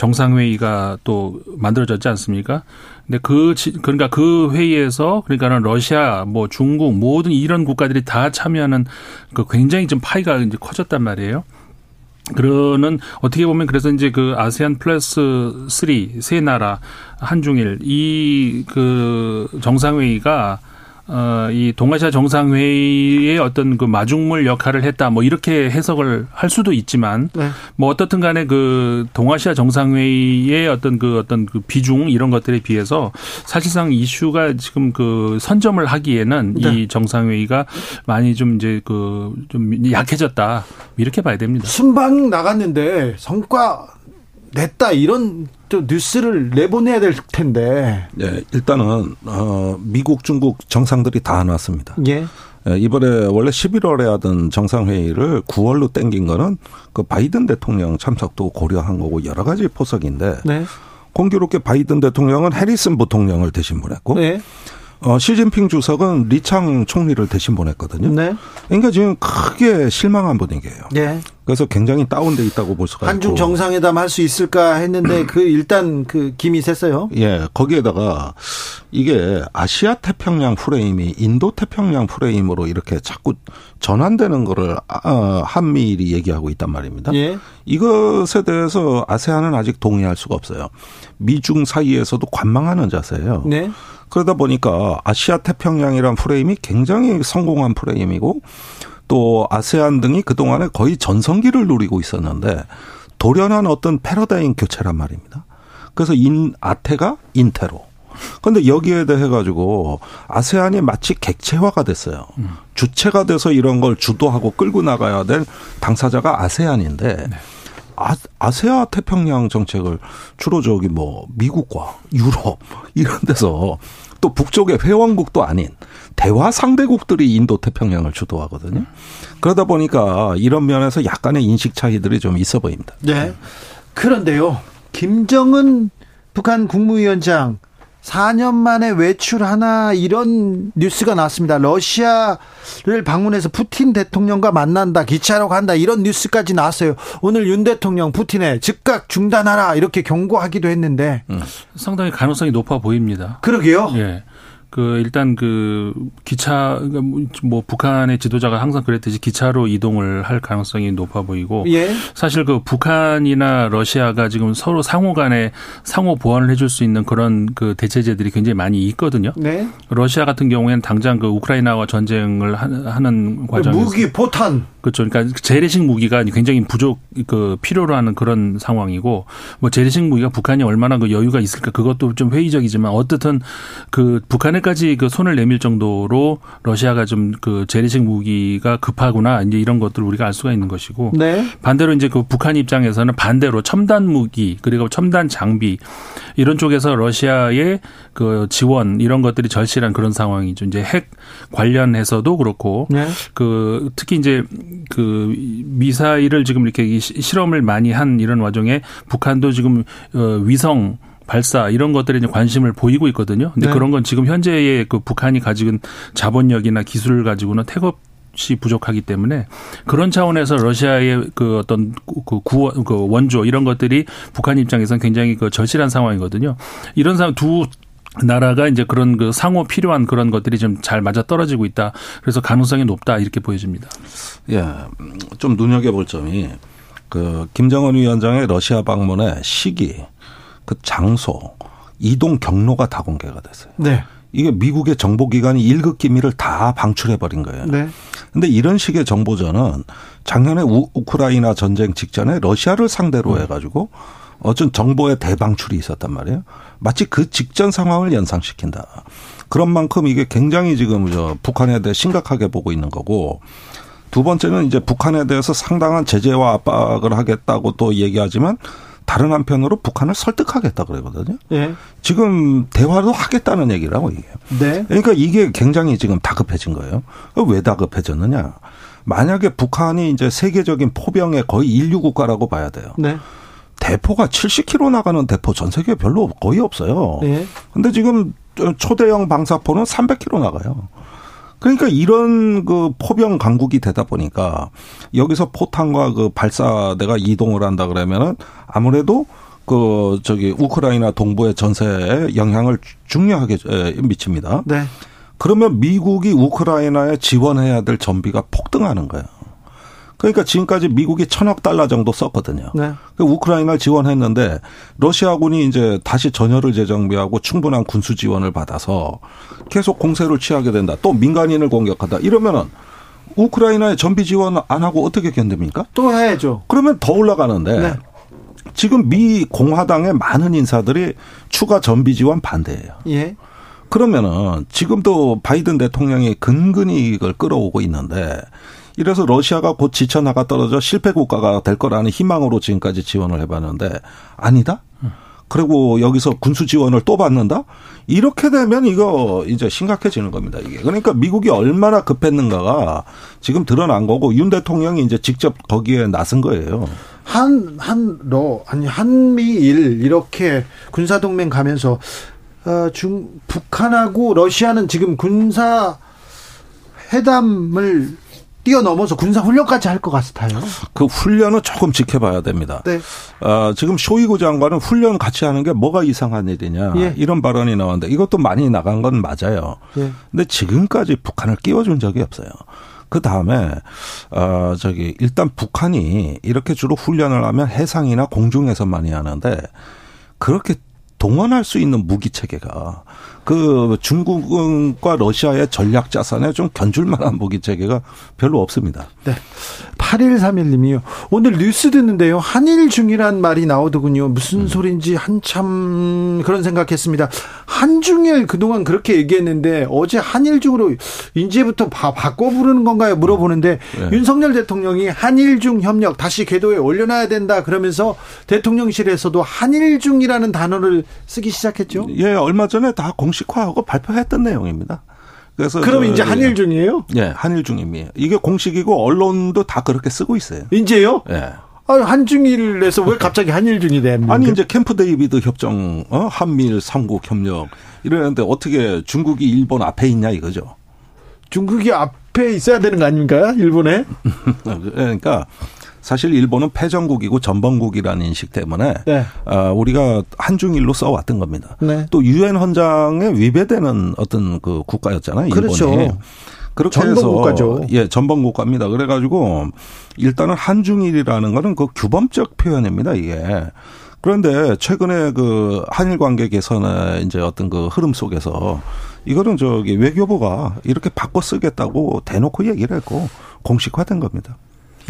정상회의가 또 만들어졌지 않습니까? 근데 그 그러니까 그 회의에서 그러니까는 러시아 뭐 중국 모든 이런 국가들이 다 참여하는 그 굉장히 좀 파이가 이제 커졌단 말이에요. 그러는 어떻게 보면 그래서 이제 그 아세안 플러스 3세 나라 한중일 이 그 정상회의가 어, 이 동아시아 정상회의의 어떤 그 마중물 역할을 했다, 뭐 이렇게 해석을 할 수도 있지만, 네. 뭐 어떻든 간에 그 동아시아 정상회의의 어떤 그 어떤 그 비중 이런 것들에 비해서 사실상 이슈가 지금 그 선점을 하기에는 네. 이 정상회의가 많이 좀 이제 그 좀 약해졌다 이렇게 봐야 됩니다. 순방 나갔는데 성과 냈다 이런 또 뉴스를 내보내야 될 텐데. 네, 일단은 어 미국, 중국 정상들이 다 나왔습니다. 예. 예 이번에 원래 11월에 하던 정상회의를 9월로 땡긴 거는 그 바이든 대통령 참석도 고려한 거고 여러 가지 포석인데 네. 공교롭게 바이든 대통령은 해리슨 부통령을 대신 보냈고 네. 어, 시진핑 주석은 리창 총리를 대신 보냈거든요. 네. 그러니까 지금 크게 실망한 분위기예요. 네. 그래서 굉장히 다운돼 있다고 볼 수가 한중 있고. 정상회담 할 수 있을까 했는데 그 일단 그 김이 샜어요. 예, 거기에다가 이게 아시아 태평양 프레임이 인도 태평양 프레임으로 이렇게 자꾸 전환되는 거를 아, 한미일이 얘기하고 있단 말입니다. 예. 이것에 대해서 아세안은 아직 동의할 수가 없어요. 미중 사이에서도 관망하는 자세예요. 네. 그러다 보니까 아시아 태평양이란 프레임이 굉장히 성공한 프레임이고 또 아세안 등이 그동안에 거의 전성기를 누리고 있었는데 돌연한 어떤 패러다임 교체란 말입니다. 그래서 인 아태가 인테로. 근데 여기에 대해 가지고 아세안이 마치 객체화가 됐어요. 음. 주체가 돼서 이런 걸 주도하고 끌고 나가야 될 당사자가 아세안인데 네. 아, 아세아 태평양 정책을 주로 저기 뭐 미국과 유럽 이런 데서 또 북쪽의 회원국도 아닌 대화 상대국들이 인도 태평양을 주도하거든요. 그러다 보니까 이런 면에서 약간의 인식 차이들이 좀 있어 보입니다. 네. 그런데요. 김정은 북한 국무위원장 4년 만에 외출하나 이런 뉴스가 나왔습니다. 러시아를 방문해서 푸틴 대통령과 만난다, 기차로 간다 이런 뉴스까지 나왔어요. 오늘 윤 대통령 푸틴에 즉각 중단하라 이렇게 경고하기도 했는데 음. 상당히 가능성이 높아 보입니다. 그러게요. 예. 그 일단 그 기차 그러니까 뭐, 뭐 북한의 지도자가 항상 그랬듯이 기차로 이동을 할 가능성이 높아 보이고 예. 사실 그 북한이나 러시아가 지금 서로 상호 간에 상호 보완을 해줄 수 있는 그런 그 대체제들이 굉장히 많이 있거든요. 네. 러시아 같은 경우에는 당장 그 우크라이나와 전쟁을 하는 과정에서 무기 포탄 그렇죠. 그러니까 재래식 무기가 굉장히 부족 그 필요로 하는 그런 상황이고 뭐 재래식 무기가 북한이 얼마나 그 여유가 있을까 그것도 좀 회의적이지만 어떻든 그 북한 에까지 그 손을 내밀 정도로 러시아가 좀 그 재래식 무기가 급하구나 이제 이런 것들을 우리가 알 수가 있는 것이고 네. 반대로 이제 그 북한 입장에서는 반대로 첨단 무기 그리고 첨단 장비 이런 쪽에서 러시아의 그 지원 이런 것들이 절실한 그런 상황이죠. 이제 핵 관련해서도 그렇고 네. 그 특히 이제 그 미사일을 지금 이렇게 실험을 많이 한 이런 와중에 북한도 지금 어 위성 발사 이런 것들에 이제 관심을 보이고 있거든요. 근데 네. 그런 건 지금 현재의 그 북한이 가지고 자본력이나 기술을 가지고는 태업 이 부족하기 때문에 그런 차원에서 러시아의 그 어떤 그 구원 그 원조 이런 것들이 북한 입장에서는 굉장히 그 절실한 상황이거든요. 이런 상황 두 나라가 이제 그런 그 상호 필요한 그런 것들이 좀 잘 맞아 떨어지고 있다. 그래서 가능성이 높다 이렇게 보여집니다. 예, 좀 눈여겨볼 점이 그 김정은 위원장의 러시아 방문의 시기, 그 장소, 이동 경로가 다 공개가 됐어요. 네. 이게 미국의 정보기관이 일급 기밀을 다 방출해 버린 거예요. 네. 근데 이런 식의 정보전은 작년에 우, 우크라이나 전쟁 직전에 러시아를 상대로 음. 해가지고 어쩐 정보의 대방출이 있었단 말이에요. 마치 그 직전 상황을 연상시킨다. 그런 만큼 이게 굉장히 지금 저 북한에 대해 심각하게 보고 있는 거고 두 번째는 이제 북한에 대해서 상당한 제재와 압박을 하겠다고 또 얘기하지만 다른 한편으로 북한을 설득하겠다 그러거든요. 네. 지금 대화도 하겠다는 얘기라고 이게. 네. 그러니까 이게 굉장히 지금 다급해진 거예요. 왜 다급해졌느냐? 만약에 북한이 이제 세계적인 포병의 거의 인류 국가라고 봐야 돼요. 네. 대포가 70km 나가는 대포 전 세계에 별로 거의 없어요. 네. 근데 지금 초대형 방사포는 300km 나가요. 그러니까 이런 그 포병 강국이 되다 보니까 여기서 포탄과 그 발사대가 이동을 한다 그러면은 아무래도 그 저기 우크라이나 동부의 전세에 영향을 중요하게 미칩니다. 네. 그러면 미국이 우크라이나에 지원해야 될 전비가 폭등하는 거예요. 그러니까 지금까지 미국이 천억 달러 정도 썼거든요. 네. 그 우크라이나를 지원했는데 러시아군이 이제 다시 전열을 재정비하고 충분한 군수 지원을 받아서 계속 공세를 취하게 된다. 또 민간인을 공격한다. 이러면은 우크라이나에 전비 지원 안 하고 어떻게 견딥니까? 또 해야죠. 그러면 더 올라가는데 네. 지금 미 공화당의 많은 인사들이 추가 전비 지원 반대예요. 예. 그러면은 지금도 바이든 대통령이 근근히 이걸 끌어오고 있는데 이래서 러시아가 곧 지쳐나가 떨어져 실패 국가가 될 거라는 희망으로 지금까지 지원을 해봤는데 아니다? 그리고 여기서 군수 지원을 또 받는다? 이렇게 되면 이거 이제 심각해지는 겁니다. 이게. 그러니까 미국이 얼마나 급했는가가 지금 드러난 거고 윤 대통령이 이제 직접 거기에 나선 거예요. 한, 한, 러, 아니, 한미일 이렇게 군사동맹 가면서, 어, 중, 북한하고 러시아는 지금 군사 회담을 뛰어넘어서 군사 훈련까지 할 것 같아요. 그 훈련은 조금 지켜봐야 됩니다. 네. 어, 지금 쇼이구 장관은 훈련 같이 하는 게 뭐가 이상한 일이냐 예. 이런 발언이 나왔는데 이것도 많이 나간 건 맞아요. 예. 근데 지금까지 북한을 끼워준 적이 없어요. 그 다음에 어 저기 일단 북한이 이렇게 주로 훈련을 하면 해상이나 공중에서 많이 하는데 그렇게 동원할 수 있는 무기 체계가 그 중국과 러시아의 전략 자산에 좀 견줄 만한 무기 체계가 별로 없습니다. 네. 8131님이요. 오늘 뉴스 듣는데요. 한일 중이란 말이 나오더군요. 무슨 음. 소린지 한참 그런 생각했습니다. 한중일 그동안 그렇게 얘기했는데 어제 한일 중으로 이제부터 바, 바꿔 부르는 건가요? 물어보는데 네. 윤석열 대통령이 한일 중 협력 다시 궤도에 올려놔야 된다 그러면서 대통령실에서도 한일 중이라는 단어를 쓰기 시작했죠. 예, 얼마 전에 다 공 식화하고 발표했던 내용입니다. 그래서 그럼 이제 한일 중이에요? 예, 한일 중입니다. 이게 공식이고 언론도 다 그렇게 쓰고 있어요. 이제요? 예. 아, 한중일에서 왜 갑자기 한일 중이 됩니까? 아니 이제 캠프 데이비드 협정, 어? 한미일 삼국 협력 이러는데 어떻게 중국이 일본 앞에 있냐 이거죠. 중국이 앞에 있어야 되는 거 아닙니까? 일본에? <laughs> 그러니까 사실 일본은 패전국이고 전범국이라는 인식 때문에 네. 어, 우리가 한중일로 써왔던 겁니다. 네. 또 유엔 헌장에 위배되는 어떤 그 국가였잖아요. 일본이. 그렇죠. 그렇게 해서 국가죠. 예, 전범 국가입니다. 그래가지고 일단은 한중일이라는 거는 그 규범적 표현입니다. 이게. 그런데 최근에 그 한일 관계 개선의 이제 어떤 그 흐름 속에서 이거는 저기 외교부가 이렇게 바꿔 쓰겠다고 대놓고 얘기를 했고 공식화된 겁니다.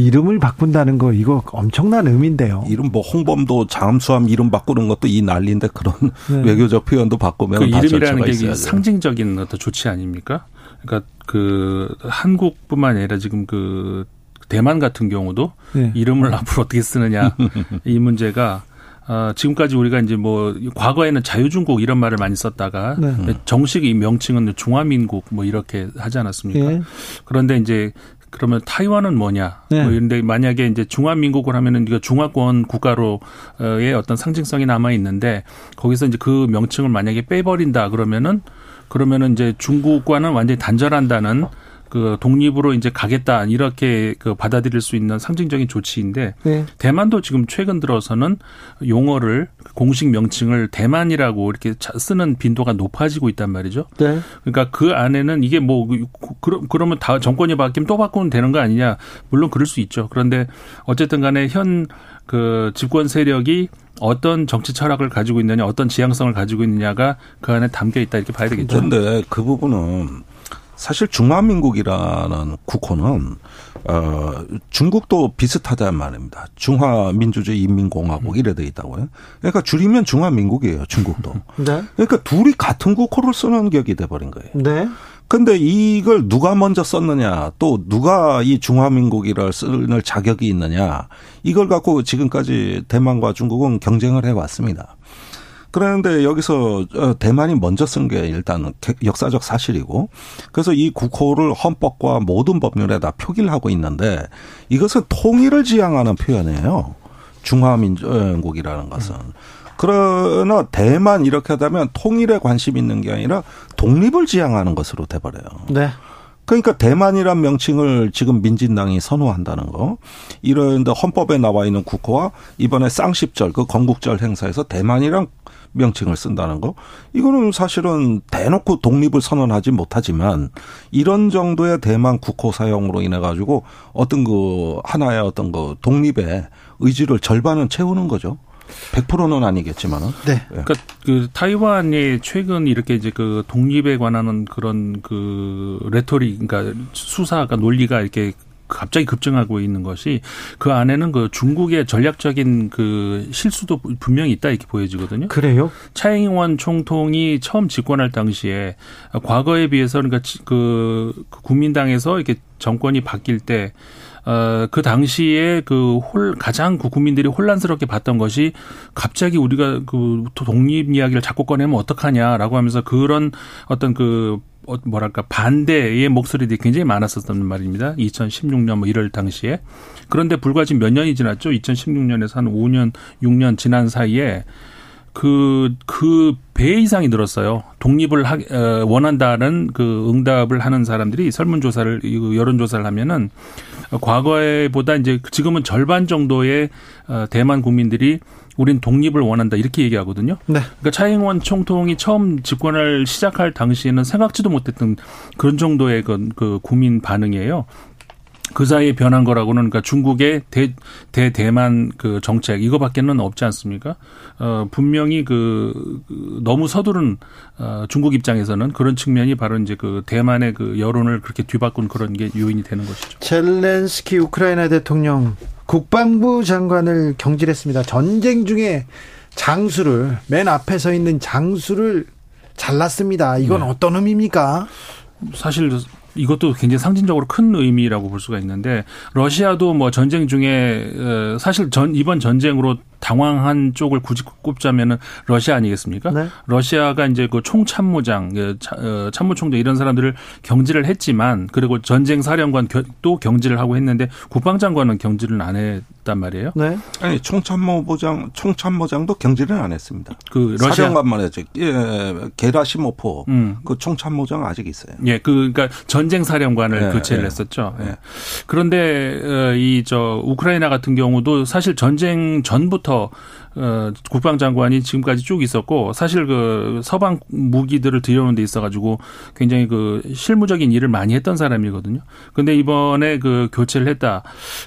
이름을 바꾼다는 거 이거 엄청난 의미인데요. 이름 뭐 홍범도 잠수함 이름 바꾸는 것도 이 난리인데 그런 네. <laughs> 외교적 표현도 바꾸면 그 이름이라는 게 있어야죠. 상징적인 어떤 조치 아닙니까? 그러니까 그 한국뿐만 아니라 지금 그 대만 같은 경우도 네. 이름을 앞으로 어떻게 쓰느냐 이 문제가 어, 지금까지 우리가 이제 뭐 과거에는 자유중국 이런 말을 많이 썼다가 네. 정식 이 명칭은 중화민국 뭐 이렇게 하지 않았습니까? 네. 그런데 이제 그러면 타이완은 뭐냐? 네. 뭐 이런데 만약에 이제 중화민국을 하면은 이거 중화권 국가로의 어떤 상징성이 남아 있는데 거기서 이제 그 명칭을 만약에 빼버린다 그러면은 그러면은 이제 중국과는 완전히 단절한다는 그 독립으로 이제 가겠다 이렇게 그 받아들일 수 있는 상징적인 조치인데 네. 대만도 지금 최근 들어서는 용어를 공식 명칭을 대만이라고 이렇게 쓰는 빈도가 높아지고 있단 말이죠. 네. 그러니까 그 안에는 이게 뭐 그, 그러면 다 정권이 바뀌면 또 바꾸면 되는 거 아니냐? 물론 그럴 수 있죠. 그런데 어쨌든 간에 현 그 집권 세력이 어떤 정치 철학을 가지고 있느냐, 어떤 지향성을 가지고 있느냐가 그 안에 담겨 있다 이렇게 봐야 되겠죠. 그런데 그 부분은 사실 중화민국이라는 국호는 어 중국도 비슷하다는 말입니다. 중화민주주의 인민공화국 이래 돼 있다고요. 그러니까 줄이면 중화민국이에요. 중국도. <laughs> 네. 그러니까 둘이 같은 국호를 쓰는 격이 돼 버린 거예요. 네. 근데 이걸 누가 먼저 썼느냐, 또 누가 이 중화민국이라 쓸 자격이 있느냐, 이걸 갖고 지금까지 대만과 중국은 경쟁을 해왔습니다. 그런데 여기서 어, 대만이 먼저 쓴 게 일단 역사적 사실이고 그래서 이 국호를 헌법과 모든 법률에다 표기를 하고 있는데 이것은 통일을 지향하는 표현이에요. 중화민국이라는 것은. 그러나 대만 이렇게 하다면 통일에 관심 있는 게 아니라 독립을 지향하는 것으로 돼버려요. 네. 그러니까 대만이란 명칭을 지금 민진당이 선호한다는 거. 이런 헌법에 나와 있는 국호와 이번에 쌍십절 그 건국절 행사에서 대만이란 명칭을 쓴다는 거. 이거는 사실은 대놓고 독립을 선언하지 못하지만 이런 정도의 대만 국호 사용으로 인해 가지고 어떤 그 하나의 어떤 그 독립의 의지를 절반은 채우는 거죠. 100%는 아니겠지만은. 네. 예. 그러니까 그 타이완이 최근 이렇게 이제 그 독립에 관한 그런 그 rhetoric, 그러니까 수사가 논리가 이렇게 갑자기 급증하고 있는 것이 그 안에는 그 중국의 전략적인 그 실수도 분명히 있다 이렇게 보여지거든요. 그래요? 차잉원 총통이 처음 집권할 당시에 과거에 비해서 그러니까 그 국민당에서 이렇게 정권이 바뀔 때 어, 그 당시에 그 홀, 가장 그 국민들이 혼란스럽게 봤던 것이 갑자기 우리가 그 독립 이야기를 자꾸 꺼내면 어떡하냐라고 하면서 그런 어떤 그 어, 뭐랄까 반대의 목소리들이 굉장히 많았었단 말입니다. 2016년 뭐 이럴 당시에 그런데 불과 지금 몇 년이 지났죠. 2016년에서 한 5년, 6년 지난 사이에 그, 그 배 이상이 늘었어요. 독립을 하, 어, 원한다는 그 응답을 하는 사람들이 설문조사를, 여론조사를 하면은 과거에보다 이제 지금은 절반 정도의 어, 대만 국민들이 우린 독립을 원한다 이렇게 얘기하거든요. 네. 그러니까 차잉원 총통이 처음 집권을 시작할 당시에는 생각지도 못했던 그런 정도의 그, 그 국민 반응이에요. 그 사이에 변한 거라고는 그러니까 중국의 대, 대 대만 그 정책 이거밖에는 없지 않습니까? 어 분명히 그, 그 너무 서두른 어 중국 입장에서는 그런 측면이 바로 이제 그 대만의 그 여론을 그렇게 뒤바꾼 그런 게 요인이 되는 것이죠. 젤렌스키 우크라이나 대통령 국방부 장관을 경질했습니다. 전쟁 중에 장수를 맨 앞에 서 있는 장수를 잘랐습니다. 이건 네. 어떤 의미입니까? 사실 이것도 굉장히 상징적으로 큰 의미라고 볼 수가 있는데 러시아도 뭐 전쟁 중에 어, 사실 전 이번 전쟁으로 당황한 쪽을 굳이 꼽자면은 러시아 아니겠습니까? 네. 러시아가 이제 그 총참모장, 그 어, 참모총장 이런 사람들을 경질을 했지만 그리고 전쟁 사령관도 경질을 하고 했는데 국방장관은 경질을 안 했단 말이에요. 네. 아니 총참모부장, 총참모장도 경질을 안 했습니다. 그 러시아 사령관만 했죠. 예, 게라시모포 음. 그 총참모장 아직 있어요. 예, 그 그러니까 전쟁 사령관을 네, 교체를 네. 했었죠. 예. 그런데 어, 이저 우크라이나 같은 경우도 사실 전쟁 전부터 때부터 어, 국방장관이 지금까지 쭉 있었고 사실 그 서방 무기들을 들여오는 데 있어가지고 굉장히 그 실무적인 일을 많이 했던 사람이거든요. 근데 이번에 그 교체를 했다.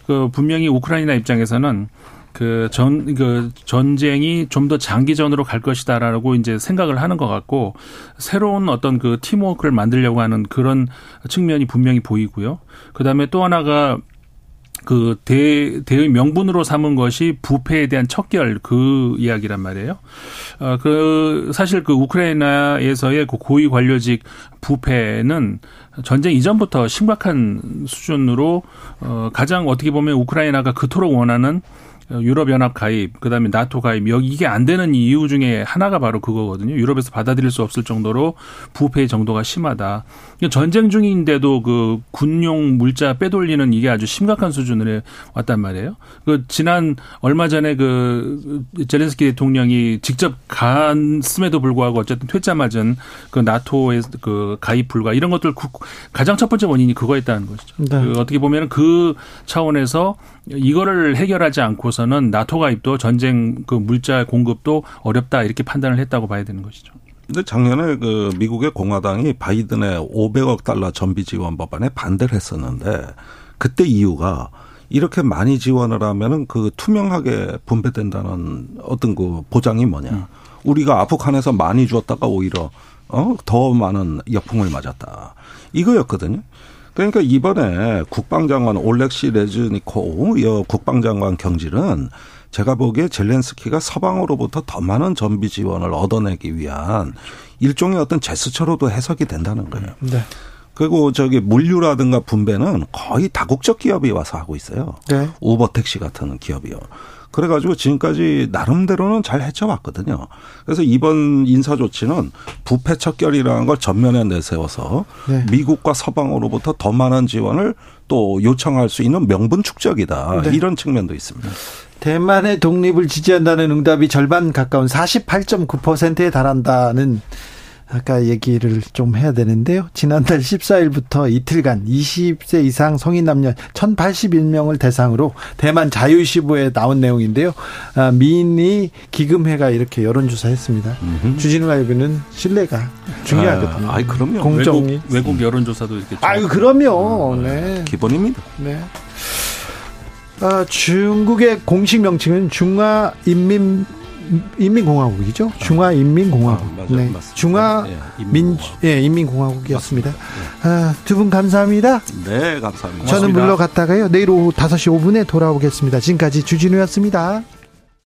그 분명히 우크라이나 입장에서는 그 전, 그 전쟁이 좀 더 장기전으로 갈 것이다라고 이제 생각을 하는 것 같고 새로운 어떤 그 팀워크를 만들려고 하는 그런 측면이 분명히 보이고요. 그 다음에 또 하나가 그 대, 대의 명분으로 삼은 것이 부패에 대한 척결 그 이야기란 말이에요. 어, 그, 사실 그 우크라이나에서의 그 고위 관료직 부패는 전쟁 이전부터 심각한 수준으로 어, 가장 어떻게 보면 우크라이나가 그토록 원하는 유럽연합 가입, 그다음에 나토 가입, 여기 이게 안 되는 이유 중에 하나가 바로 그거거든요. 유럽에서 받아들일 수 없을 정도로 부패 정도가 심하다. 전쟁 중인데도 그 군용 물자 빼돌리는 이게 아주 심각한 수준으로 왔단 말이에요. 그 지난 얼마 전에 그 제렌스키 대통령이 직접 갔음에도 불구하고 어쨌든 퇴짜 맞은 그 나토의 그 가입 불가 이런 것들 가장 첫 번째 원인이 그거였다는 것이죠. 네. 그 어떻게 보면 그 차원에서 이거를 해결하지 않고서는 나토 가입도 전쟁 그 물자 공급도 어렵다 이렇게 판단을 했다고 봐야 되는 것이죠. 근데 작년에 그 미국의 공화당이 바이든의 500억 달러 전비 지원 법안에 반대를 했었는데 그때 이유가 이렇게 많이 지원을 하면은 그 투명하게 분배된다는 어떤 그 보장이 뭐냐. 음. 우리가 아프간에서 많이 주었다가 오히려 어, 더 많은 역풍을 맞았다. 이거였거든요. 그러니까 이번에 국방장관 올렉시 레즈니코 여 국방장관 경질은 제가 보기에 젤렌스키가 서방으로부터 더 많은 전비 지원을 얻어내기 위한 일종의 어떤 제스처로도 해석이 된다는 거예요. 네. 그리고 저기 물류라든가 분배는 거의 다국적 기업이 와서 하고 있어요. 네. 우버 택시 같은 기업이요. 그래가지고 지금까지 나름대로는 잘 헤쳐왔거든요. 그래서 이번 인사 조치는 부패 척결이라는 걸 전면에 내세워서 네. 미국과 서방으로부터 더 많은 지원을 또 요청할 수 있는 명분 축적이다. 네. 이런 측면도 있습니다. 대만의 독립을 지지한다는 응답이 절반 가까운 48.9%에 달한다는 아까 얘기를 좀 해야 되는데요. 지난달 14일부터 이틀간 20세 이상 성인 남녀 1081명을 대상으로 대만 자유시보에 나온 내용인데요. 아, 미니 기금회가 이렇게 여론조사했습니다. 주진우 라이브는 신뢰가 중요하거든요. 아, 이 그럼요. 공정이 외국, 외국 여론조사도 이렇게. 아유, 그럼요. 네. 기본입니다. 네. 아, 중국의 공식 명칭은 중화인민 인민공화국이죠. 중화인민공화국. 아, 맞아, 네. 중화 예, 민 예, 인민공화국이었습니다. 아, 두분 감사합니다. 네, 감사합니다. 저는 물러갔다가요. 내일 오후 5시 5분에 돌아오겠습니다. 지금까지 주진우였습니다.